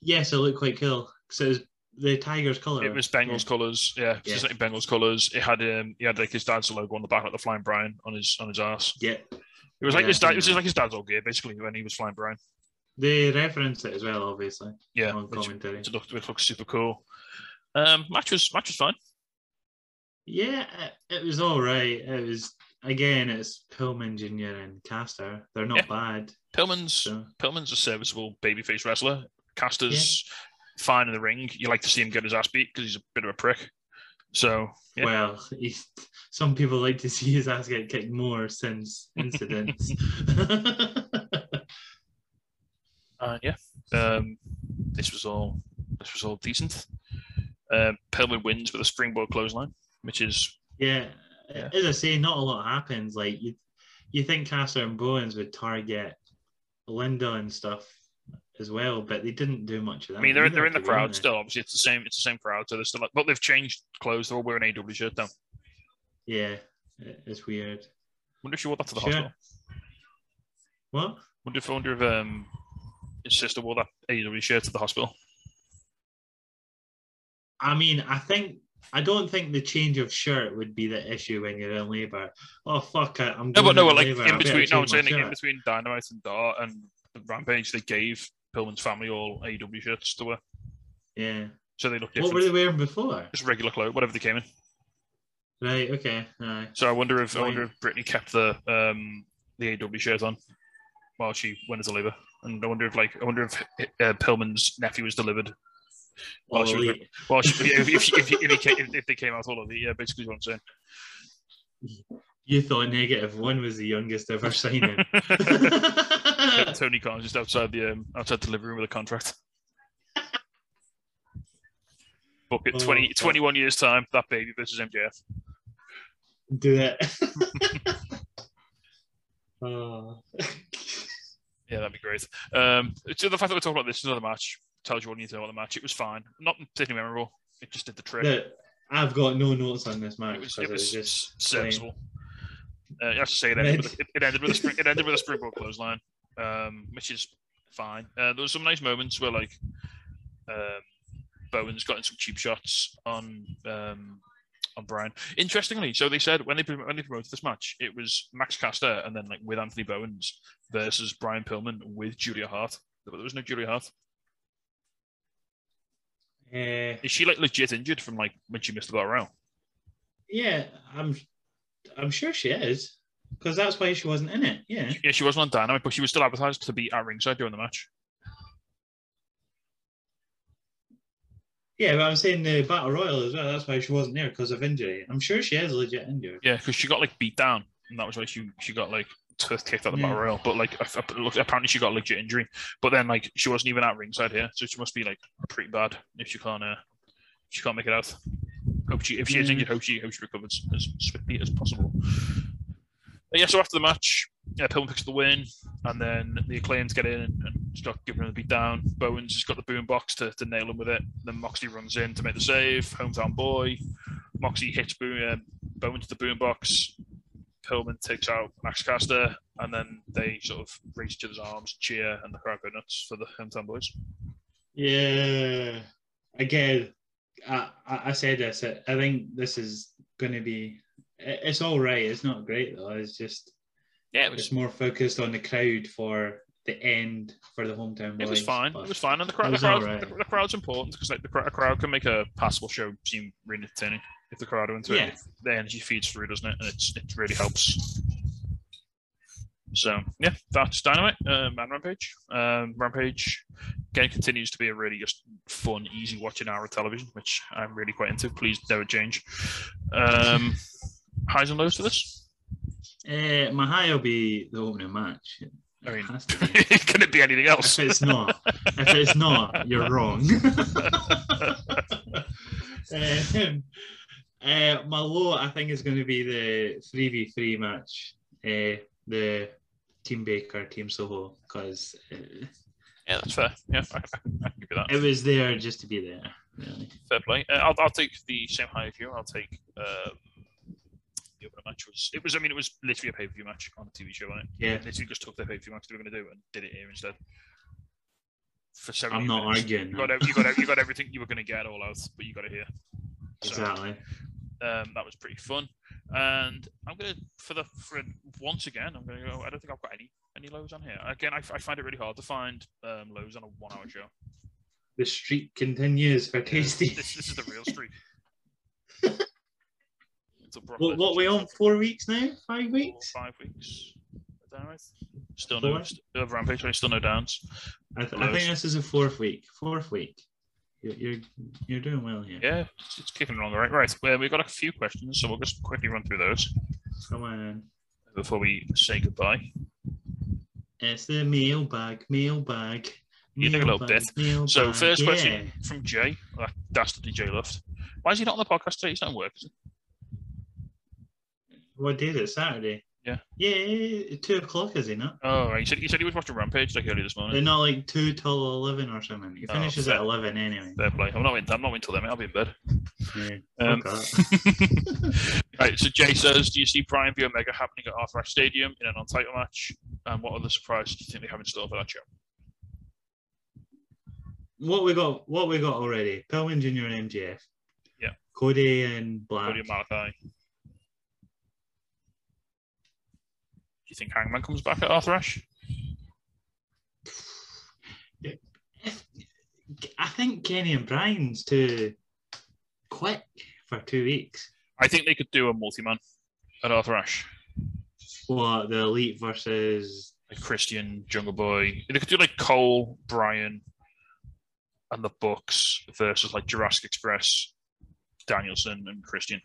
Yes, it looked quite cool. So it was the Tiger's colour. It was Bengals colours, yeah, Yeah. just like Bengals colours. It had um, he had like his dad's logo on the back, like the Flying Brian on his on his ass. Yeah. It was like Yeah, his dad. It was just like his dad's old gear, basically, when he was Flying Brian. They referenced it as well, obviously. Yeah, on commentary. which looked which looked super cool. Um, match was match was fine. Yeah, it, was all right. It was again, it's Pillman Jr. and Caster. They're not Yeah. bad. Pillman's So Pillman's a serviceable babyface wrestler. Caster's fine in the ring. You like to see him get his ass beat because he's a bit of a prick. So yeah. well, some people like to see his ass get kicked more since incidents. Uh, yeah, um, this was all this was all decent. Um, Pillman wins with a springboard clothesline, which is yeah, Yeah. as I say, not a lot happens. Like you, you think Caster and Bowens would target Linda and stuff as well, but they didn't do much of that. I mean they're they're in the crowd still. Obviously, it's the same it's the same crowd, so they're still. But they've changed clothes. They're all wearing AW shirt now. Yeah, it's weird. Wonder if she wore that to the Sure. hospital. What? Wonder if I wonder if um his sister wore that AW shirt to the hospital. I mean, I think I don't think the change of shirt would be the issue when you're in labour. Oh fuck it! I'm No, but no, like labour, in between. No, I'm saying in between Dynamite and Dark and Rampage, they gave Pillman's family all AEW shirts to wear, Yeah. so they look What were they wearing before? Just regular clothes, whatever they came in. Right. Okay. Aye. So I wonder if I wonder if Brittany kept the um the AEW shirt on while she went to labour, and I wonder if like I wonder if uh, Pillman's nephew was delivered while All she was. Well, if, if, if, if, came, if, they came out all of it, yeah, basically what I'm saying. You thought negative one was the youngest ever signing. Tony Khan's just outside the um, outside the delivery room with a contract. Book it Oh, 20, 21 years time. That baby versus MJF. Do it. oh. Yeah, that'd be great. Um, so the fact that we're talking about this is another match tells you what you need to know about the match. It was fine, not particularly memorable. It just did the trick. I've got no notes on this match it was, 'cause it was just serviceable. Uh, you have to say it ended, with, it, it ended with a spring, it ended with a springboard clothesline, um, which is fine. Uh, there were some nice moments where like um, Bowen's gotten some cheap shots on um, on Brian. Interestingly, so they said when they when they promoted this match, it was Max Caster and then like with Anthony Bowens versus Brian Pillman with Julia Hart. But there was no Julia Hart. Uh, Is she like legit injured from like when she missed the battle royal? yeah, I'm. I'm sure she is, because that's why she wasn't in it. Yeah. Yeah, she wasn't on Dynamite, but she was still advertised to be at ringside during the match. Yeah, but I'm saying the battle royal as well. That's why she wasn't there because of injury. I'm sure she is legit injured. Yeah, because she got like beat down, and that was why she she got like tooth kicked out the battle Yeah. royal. But like, I- I- look, apparently she got a legit injury. But then like she wasn't even at ringside here, so she must be like pretty bad if she can't uh, she can't make it out. Hope she if she is injured, hope she hope she recovers as swiftly as possible. But yeah, so after the match, yeah, Pillman picks up the win, and then the acclaims get in and, and start giving him the beat down. Bowens has got the boom box to, to nail him with it. Then Moxley runs in to make the save. Hometown boy. Moxley hits boom, uh, Bowens to the boom box. Pillman takes out Max Caster, and then they sort of raise each other's arms, cheer, and the crowd go nuts for the hometown boys. Yeah. Again, I, I I said this. I I think this is going to be. It's all right. It's not great though. It's just Yeah, it was it's more focused on the crowd for the end for the hometown boys. it was fine. It was fine, and the crowd, the, crowd alright. the, the crowd's important because like the, crowd- a crowd can make a passable show seem really entertaining if the crowd are into Yeah. it. The energy feeds through, doesn't it? And it's, it really helps. So yeah, that's Dynamite um, and Rampage. Um, Rampage again continues to be a really just fun, easy watching hour of television, which I'm really quite into. Please never change. Um, highs and lows for this. Uh, my high will be the opening match. It I mean, be. can it be anything else? if it's not, if it's not, you're wrong. um, uh, my low, I think, is going to be the three v three match. Uh, the Team Baker, Team Soho, because uh, Yeah, that's fair. Yeah, I, I, can- give you that. it was there just to be there. Really. Fair play. Uh, I'll, I'll take the same high as. I'll take um, the opener match was it was. I mean, it was literally a pay per view match on a TV show, wasn't it? Yeah, Literally just took the pay per view match they were going to do and did it here instead. For seven. I'm not arguing. You got, you got you got everything you were going to get all out, but you got it here. So, Exactly. um, that was pretty fun. And I'm gonna for the for once again, I'm gonna go. I don't think I've got any any lows on here. Again, I, I find it really hard to find um, lows on a one hour show. The streak continues for Tasty. This, this is the real streak. Until Brock What, what Lesnar we shows on? Four weeks now? Five Four, weeks? five weeks. Still no Four? st- uh, rampage. sorry, Still no downs. I, th- I think this is a fourth week. Fourth week. You're you're, you're doing well here. Yeah, it's, it's kicking along the right. Right. Well, we've got a few questions, so we'll just quickly run through those Come on. before we say goodbye. It's the mailbag, mailbag. You take a little mailbag, bit. So first yeah. question from Jay, that dastardly Jay Luft. Why is he not on the podcast today? He's not at work. Is he? What day is it? Saturday. Yeah. Yeah, two o'clock is he not? Oh, right. He said he said he was watching Rampage like earlier this morning. They're not like two till eleven or something. He Oh, finishes at eleven anyway. Fair play. I'm not waiting. I'm not waiting till then. I'll be in bed. Yeah. Um, right, so Jay says, do you see Brian v Omega happening at Arthur Ashe Stadium in an on-title match? And what other surprises do you think they have in store for that show? what we got? What we got already? Pillman Jr. and MJF. Yeah. Cody and Black. Cody and Malakai. You think Hangman comes back at Arthur Ashe? I think Kenny and Brian's too quick for two weeks. I think they could do a multi-man at Arthur Ashe. What the elite versus like Christian, Jungle Boy. They could do like Cole, Brian, and the Bucks versus like Jurassic Express, Danielson, and Christian.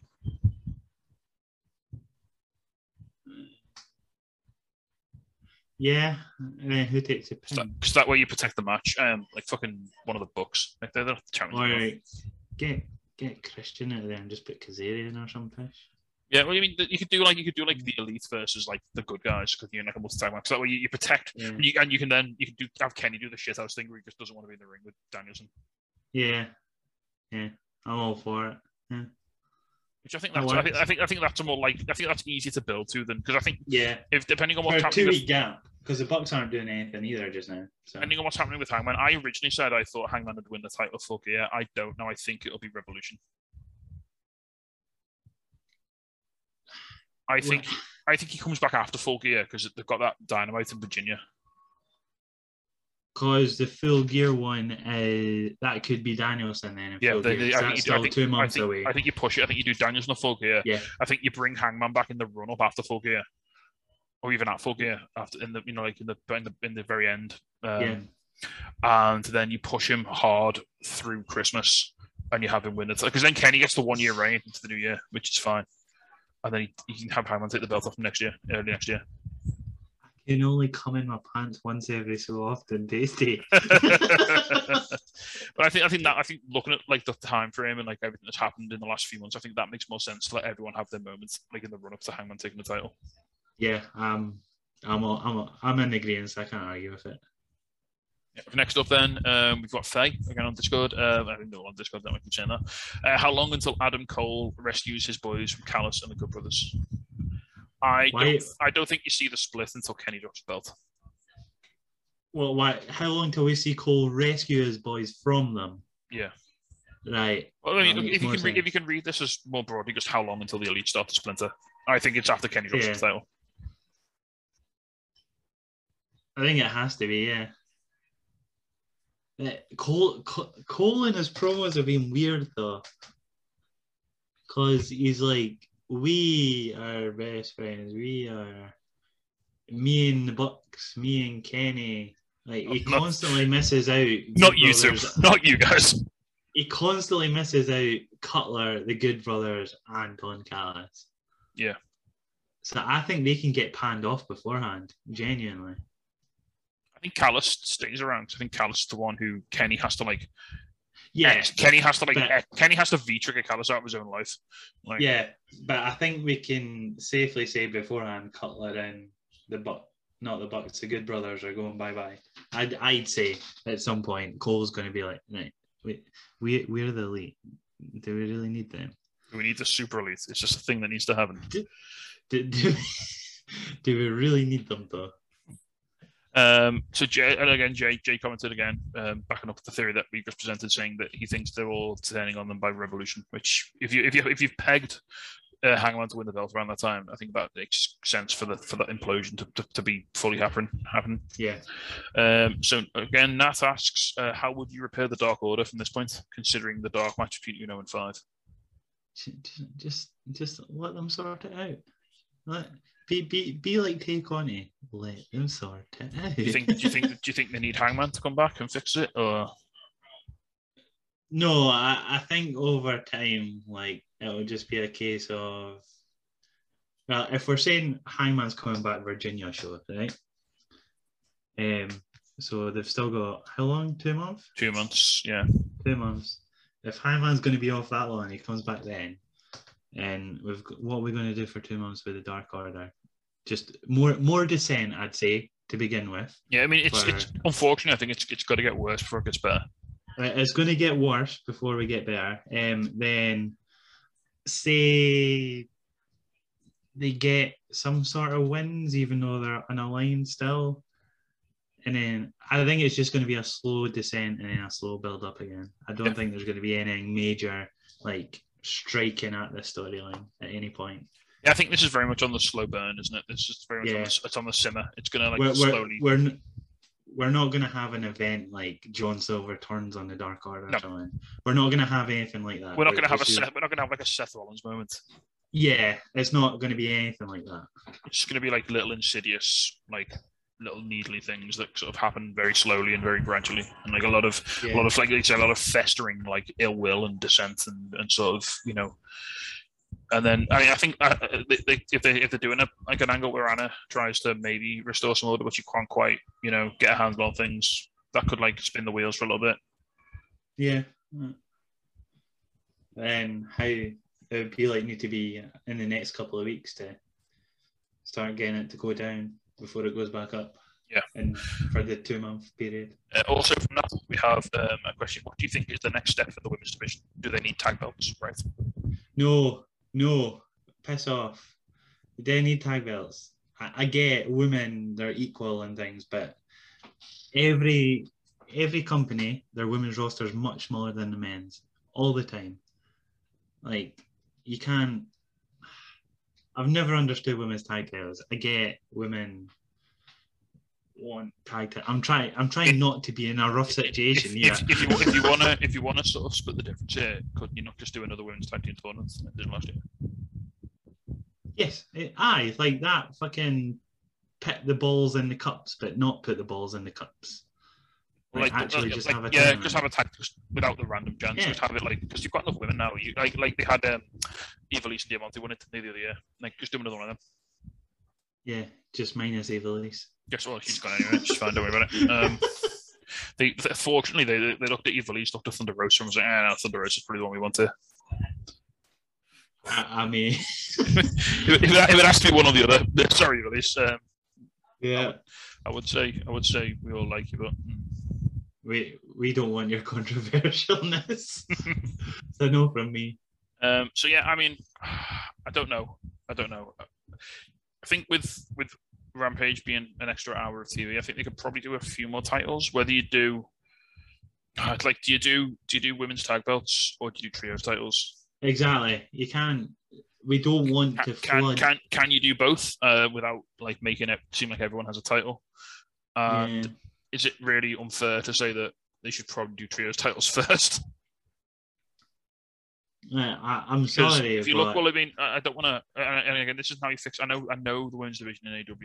Yeah. And then who takes pin? Because that way you protect the match. Um, like fucking one of the books. Like they're the champions. All right, get get Christian out of there and just put Kazarian or something. Yeah, well, I mean, you could do like you could do like the elite versus like the good guys because you're like a multi-tag match. So that way you, you protect, Yeah. and you, and you can then you can do have Kenny do the shit house thing where he just doesn't want to be in the ring with Danielson, Yeah, yeah. I'm all for it. Which I think oh, that's I, like think. I think I think that's a more like I think that's easier to build to than because I think Yeah, if depending on for what's a two week gap because the Bucks aren't doing anything either just now. So depending on what's happening with Hangman, I originally said I thought Hangman would win the title. Fuck yeah, I don't know. I think it'll be Revolution. I think I think he comes back after Full Gear because they've got that dynamite in Virginia. Because the full gear one, uh, that could be Danielson then. Yeah, full they- gear, they- 'cause I think you do- I think- two I months think, away. I think you push it. I think you do Daniels in the full gear. Yeah. I think you bring Hangman back in the run up after full gear, or even at full gear after in the you know like in the in the in the very end. Um, Yeah. And then you push him hard through Christmas, and you have him win it because then Kenny gets the one year reign into the new year, which is fine. And then he, he can have Hangman take the belt off him next year, early next year. Can only come in my pants once every so often, tasty. but I think I think that I think looking at like the time frame and like everything that's happened in the last few months, I think that makes more sense to let everyone have their moments, like in the run up to Hangman taking the title. yeah, um, I'm all, I'm all, I'm in agreement. I can't argue with it. Yeah. Next up, then um, we've got Faye again on Discord. Uh, I think they're on Discord. That might keep saying that. Uh, how long until Adam Cole rescues his boys from Callis and the Good Brothers? I Why- don't. I don't think you see the split until Kenny drops the belt. Well, why? How long till we see Cole rescue his boys from them? Yeah. Right. Well, I mean, if you can re- if you can read this as more broadly, just how long until the Elite start to splinter? I think it's after Kenny drops Yeah. the title. I think it has to be, yeah. Eh, Cole, Cole, Cole and his promos have been weird though, because he's like, "We are best friends. We are me and the Bucks, me and Kenny." Like he Not- constantly misses out. Not you sir. Not you guys. He constantly misses out Cutler, the Good Brothers, and Don Callis. Yeah. So I think they can get panned off beforehand. Genuinely. I think Callis stays around. I think Callis is the one who Kenny has to like. Yeah. Kenny has to like. but- Kenny has to V trigger Callis out of his own life. Like, Yeah, but I think we can safely say beforehand, Cutler and the Buck, not the Bucks, the Good Brothers are going bye bye. I'd I'd say at some point Cole's going to be like, right, we we we're the elite. Do we really need them? We need the super elite. It's just a thing that needs to happen. Do do, do we really need them though? Um, so Jay, and again, Jay, Jay commented again, um, backing up the theory that we just presented, saying that he thinks they're all turning on them by Revolution. Which, if you if you if you've pegged uh, Hangman to win the belt around that time, I think that makes sense for the for that implosion to, to, to be fully happen happen. Yeah, Um, so again, Nat asks, uh, how would you repair the Dark Order from this point, considering the dark match between Uno and Five? just just just let them sort it out. Let be be be like Tay Conti. Let them sort it out. Do you think? do you think? Do you think they need Hangman to come back and fix it, or No, I, I think over time, like it will just be a case of well, if we're saying Hangman's coming back Virginia show, up, right? Um, so they've still got how long? Two months? two months? Yeah. Two months. If Hangman's going to be off that long, he comes back then, and we've got, what are we going to do for two months with the Dark Order? Just more more descent, I'd say, to begin with. Yeah, I mean, it's, For- it's unfortunately, I think it's it's got to get worse before it gets better. Uh, It's going to get worse before we get better. Um, then say they get some sort of wins, even though they're on a line still. And then I think it's just going to be a slow descent and then a slow build up again. I don't Yeah. think there's going to be anything major like striking at the storyline at any point. Yeah, I think this is very much on the slow burn, isn't it? It's just very much on the, it's on the simmer. It's gonna like we're, we're, slowly. we're, n- we're not gonna have an event like John Silver turns on the Dark Order No. or. We're not gonna have anything like that. We're not We're going to have a Seth, we're not going to have like a Seth Rollins moment. Yeah, it's not gonna be anything like that. It's going to be like little insidious, like little needly things that sort of happen very slowly and very gradually, and like a lot of a lot of like it's a lot of festering like ill will and dissent and, and sort of you know. And then I, mean, I think uh, uh, they, they, if they if they're doing a like an angle where Anna tries to maybe restore some order, but you can't quite you know get a handle on things, that could like spin the wheels for a little bit. Yeah. Then how it would be like need to be in the next couple of weeks to start getting it to go down before it goes back up. Yeah. And for the two month period. Uh, also, from that, we have um, a question: What do you think is the next step for the women's division? Do they need tag belts? Right. No, no, piss off. They need tag belts. I, I get women, they're equal and things, but every every company, their women's roster is much smaller than the men's all the time. Like you can't. I've never understood women's tag titles. I get women want tag. I'm trying. I'm trying not to be in a rough situation. If, yeah. if, if you if you wanna if you wanna sort of split the difference here, could you not just do another women's tag team tournament did last year? Yes, it, aye, like that. Fucking put the balls in the cups, but not put the balls in the cups. Like, actually, just like, have a yeah, tournament. just have a tag without the random chance. Yeah. Just have it like because you've got enough women now. You like like they had um, Ivelisse and Diamante won it the other year. Like just do another one of them. Yeah, just minus Ivelisse. Guess what? She's gone anyway. She's fine. Don't worry about it. Um, they, fortunately they, they looked at Ivelisse, looked at Thunder Rosa, and was like, "Ah, no, Thunder Rosa is probably the one we want to." I, I mean, if, it, if it has to be one or the other, sorry, Ivelisse. Um, yeah, I would say I would say we all like you, but mm. We we don't want your controversialness. so no from me. Um, so yeah, I mean, I don't know. I don't know. I think with with Rampage being an extra hour of TV, I think they could probably do a few more titles. Whether you do, like, do you do do you do women's tag belts or do you do trios titles? Exactly. You can't. We don't want to Can can can, can you do both uh, without like making it seem like everyone has a title? And yeah. Is it really unfair to say that they should probably do trios titles first? Yeah, I, I'm sorry. if you look, well, I mean, I I don't want to. And again, this is how you fix. I know, I know, the women's division in AW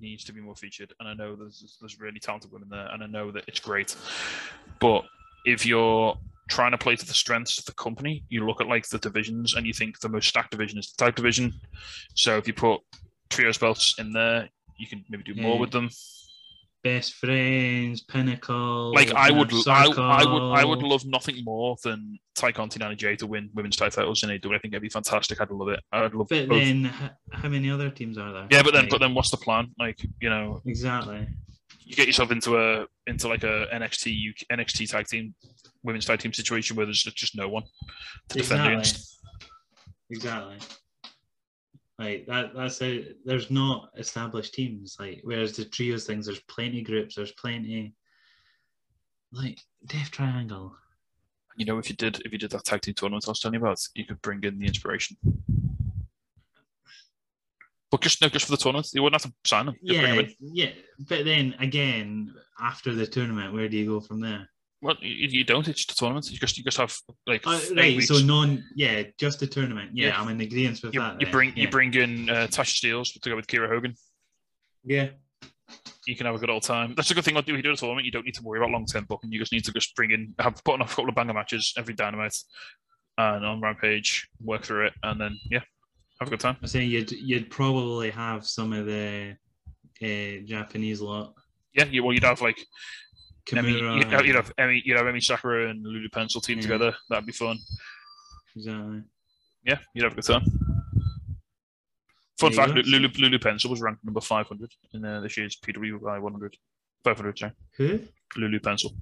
needs to be more featured, and I know there's there's really talented women there, and I know that it's great. But if you're trying to play to the strengths of the company, you look at like the divisions, and you think the most stacked division is the tag division. So if you put trios belts in there, you can maybe do more Yeah. with them. Best friends, Pinnacle. Like I would, I, I would, I would love nothing more than Tay Conti and Jay to win women's titles in AW. I think it'd be fantastic. I'd love it. I'd love But both. then, how many other teams are there? Yeah, but then, Like, but then, what's the plan? Like, you know, exactly. you get yourself into a into like a NXT UK, NXT tag team, women's tag team situation where there's just no one to defend against. Exactly. Like that. That's a. There's not established teams. Like whereas the trios things, there's plenty groups. There's plenty. Like Death Triangle. You know, if you did if you did that tag team tournament I was telling you about, you could bring in the inspiration. But just no, just for the tournament, you wouldn't have to sign them. Just Yeah, yeah. But then again, after the tournament, where do you go from there? Well, you, you don't. It's just a tournament. You just you just have like eight right. weeks. So non. Yeah, just the tournament. Yeah, Yeah. I'm in agreement with you, that. you then. bring you bring in uh, Tasha Steelz to go with Kiera Hogan. Yeah. you can have a good old time. That's a good thing. If you do a tournament, you don't need to worry about long term booking. You just need to just bring in, have put on a couple of banger matches every dynamite and on Rampage, work through it, and then yeah, have a good time. I say you'd you'd probably have some of the uh, Japanese lot. Yeah, you, well, you'd have like Kimura. you'd, have, you'd have Emmy, you'd have Emmy Sakura and Lulu Pencil team Yeah. together. That'd be fun. Exactly. Yeah, you'd have a good time. Fun fact. Lulu, Lulu Pencil was ranked number 500 in uh, this year's PWI 100. 500, sorry. Who? Lulu Pencil.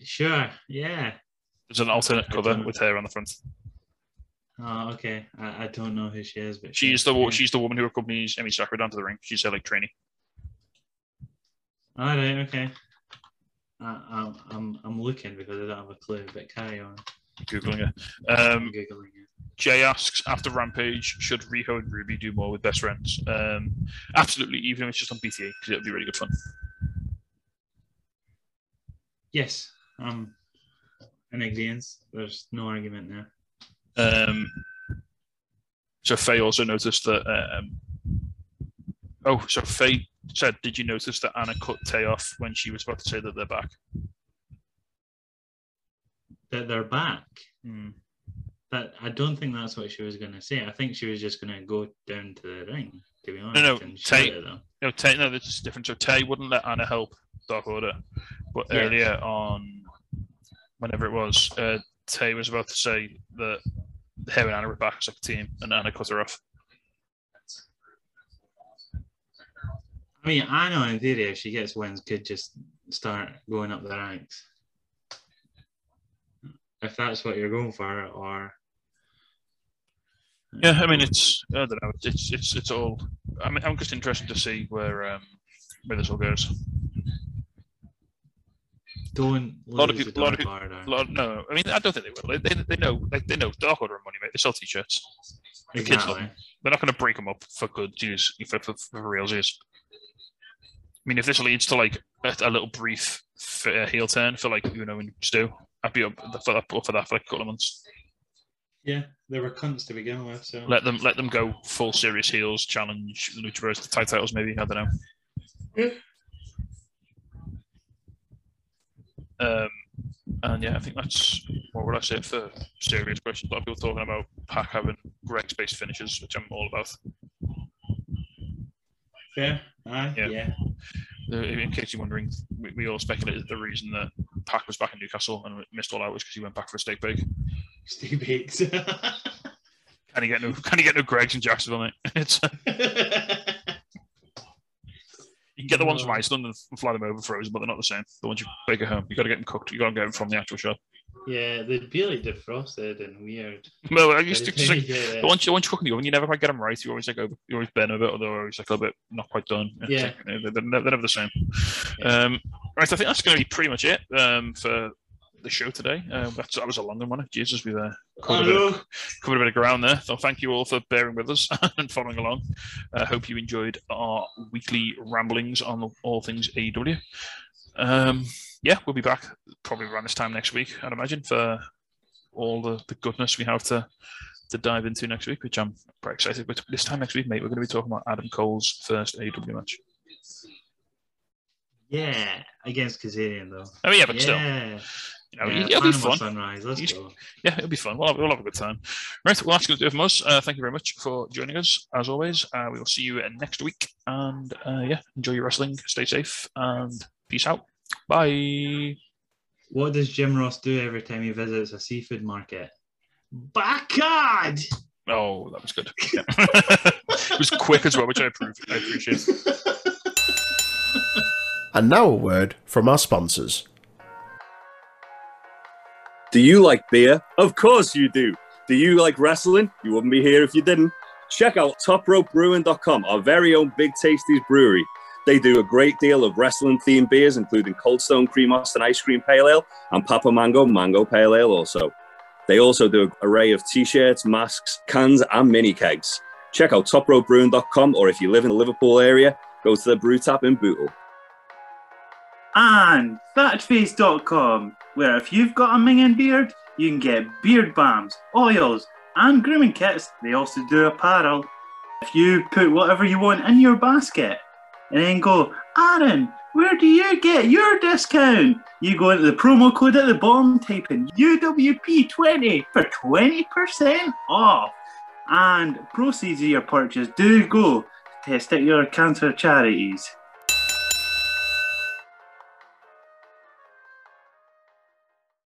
Sure. Yeah. There's an alternate cover with her on the front. Oh, okay. I, I don't know who she is, but She's the yeah. she's the woman who accompanies Emmy Sakura down to the ring. She's her like trainee. All right. Okay. I, I'm I'm I'm looking because I don't have a clue, but carry on. Googling it. Um, googling it. Jay asks after Rampage, should Riho and Ruby do more with best friends? Um, absolutely, even if it's just on BTA, because it would be really good fun. Yes, um, in agreement. There's no argument there. Um, so Faye also noticed that. Um, oh, so Faye said, "Did you notice that Anna cut Tay off when she was about to say that they're back?" That they're back. Hmm. But I don't think that's what she was going to say. I think she was just going to go down to the ring, to be honest. no, and Tay- shout at them. No, Tay, no, this is different. So Tay wouldn't let Anna help Dark Order, but Yes. earlier on, whenever it was, uh, Tay was about to say that her and Anna were back as like a team, and Anna cut her off. Mean, I know in theory, if she gets wins, could just start going up the ranks. If that's what you're going for, or Yeah, I mean it's I don't know. It's it's it's all. I mean, I'm just interested to see where um where this all goes. don't a lot of people- lot of people- lot, no, I mean I don't think they will. They, they, they know like they know Dark Order and money, mate. They sell t-shirts. The kids Exactly. them. They're not going to break them up for good use for for, for real use. I mean, if this leads to like a, a little brief uh, heel turn for like Uno and Stu, I'd be up for that, up for that for like a couple of months. Yeah, they were cunts to begin with. So Let them let them go full serious heels, challenge the Lucha Bros to tag titles, maybe. I don't know. Yeah. Um, and yeah, I think that's what would I say for serious questions. A lot of people talking about Pac having great space finishes, which I'm all about. Fair. Aye, Yeah. yeah. Uh, In case you're wondering, we, we all speculated the reason that Pac was back in Newcastle and missed all out was because he went back for a steak bake. Steve Bakes. Can he get no? Can he get no Greggs in Jacksonville? Mate? It's you can get the ones from Iceland and fly them over frozen, but they're not the same. The ones you bake at home, you got to get them cooked. You got to get them from the actual shop. Yeah, they'd be like defrosted and weird. No, I used to just like you get it. the ones, the ones you cook in the oven, you never quite get them right. You always like over, you always burn a bit, or they're always like a little bit not quite done. It's Yeah. like, you they're, they're never, the same. Yeah. Um, right, I think that's going to be pretty much it um, for the show today. Um, that's, that was a long one. Jesus, we've uh, covered, a bit, of, covered a bit of ground there. So thank you all for bearing with us and following along. I hope you enjoyed our weekly ramblings on all things AEW. Um, yeah, we'll be back probably around this time next week, I'd imagine, for all the, the goodness we have to to dive into next week, which I'm quite excited. But this time next week, mate, we're going to be talking about Adam Cole's first AEW match. Yeah, against Kazarian though. Mean, yeah, but still, yeah. you know, yeah, it'll be fun. Sunrise. Let's go. Yeah, it'll be fun. We'll have, we'll have a good time. Right, well, that's going to do it from us. Uh, thank you very much for joining us. As always, uh, we will see you next week. And uh, yeah, enjoy your wrestling. Stay safe and peace out. Bye. What does Jim Ross do every time he visits a seafood market? Bacard! Oh, that was good. Yeah. it was quick as well, which I approve. I appreciate. And now a word from our sponsors. Do you like beer? Of course you do. Do you like wrestling? You wouldn't be here if you didn't. Check out topropebrewing.com, our very own Big Tasties brewery. They do a great deal of wrestling themed beers, including Cold Stone Cream Austin Ice Cream Pale Ale and Papa Mango Mango Pale Ale also. They also do an array of t shirts, masks, cans, and mini kegs. Check out topropebrewing.com, or if you live in the Liverpool area, go to the brew tap in Bootle. and fatface.com, where if you've got a minging beard, you can get beard balms, oils, and grooming kits. They also do apparel. If you put whatever you want in your basket and then go, Aaron, where do you get your discount? You go into the promo code at the bottom, type in UWP20 for 20% off. And proceeds of your purchase do go to testicular cancer charities.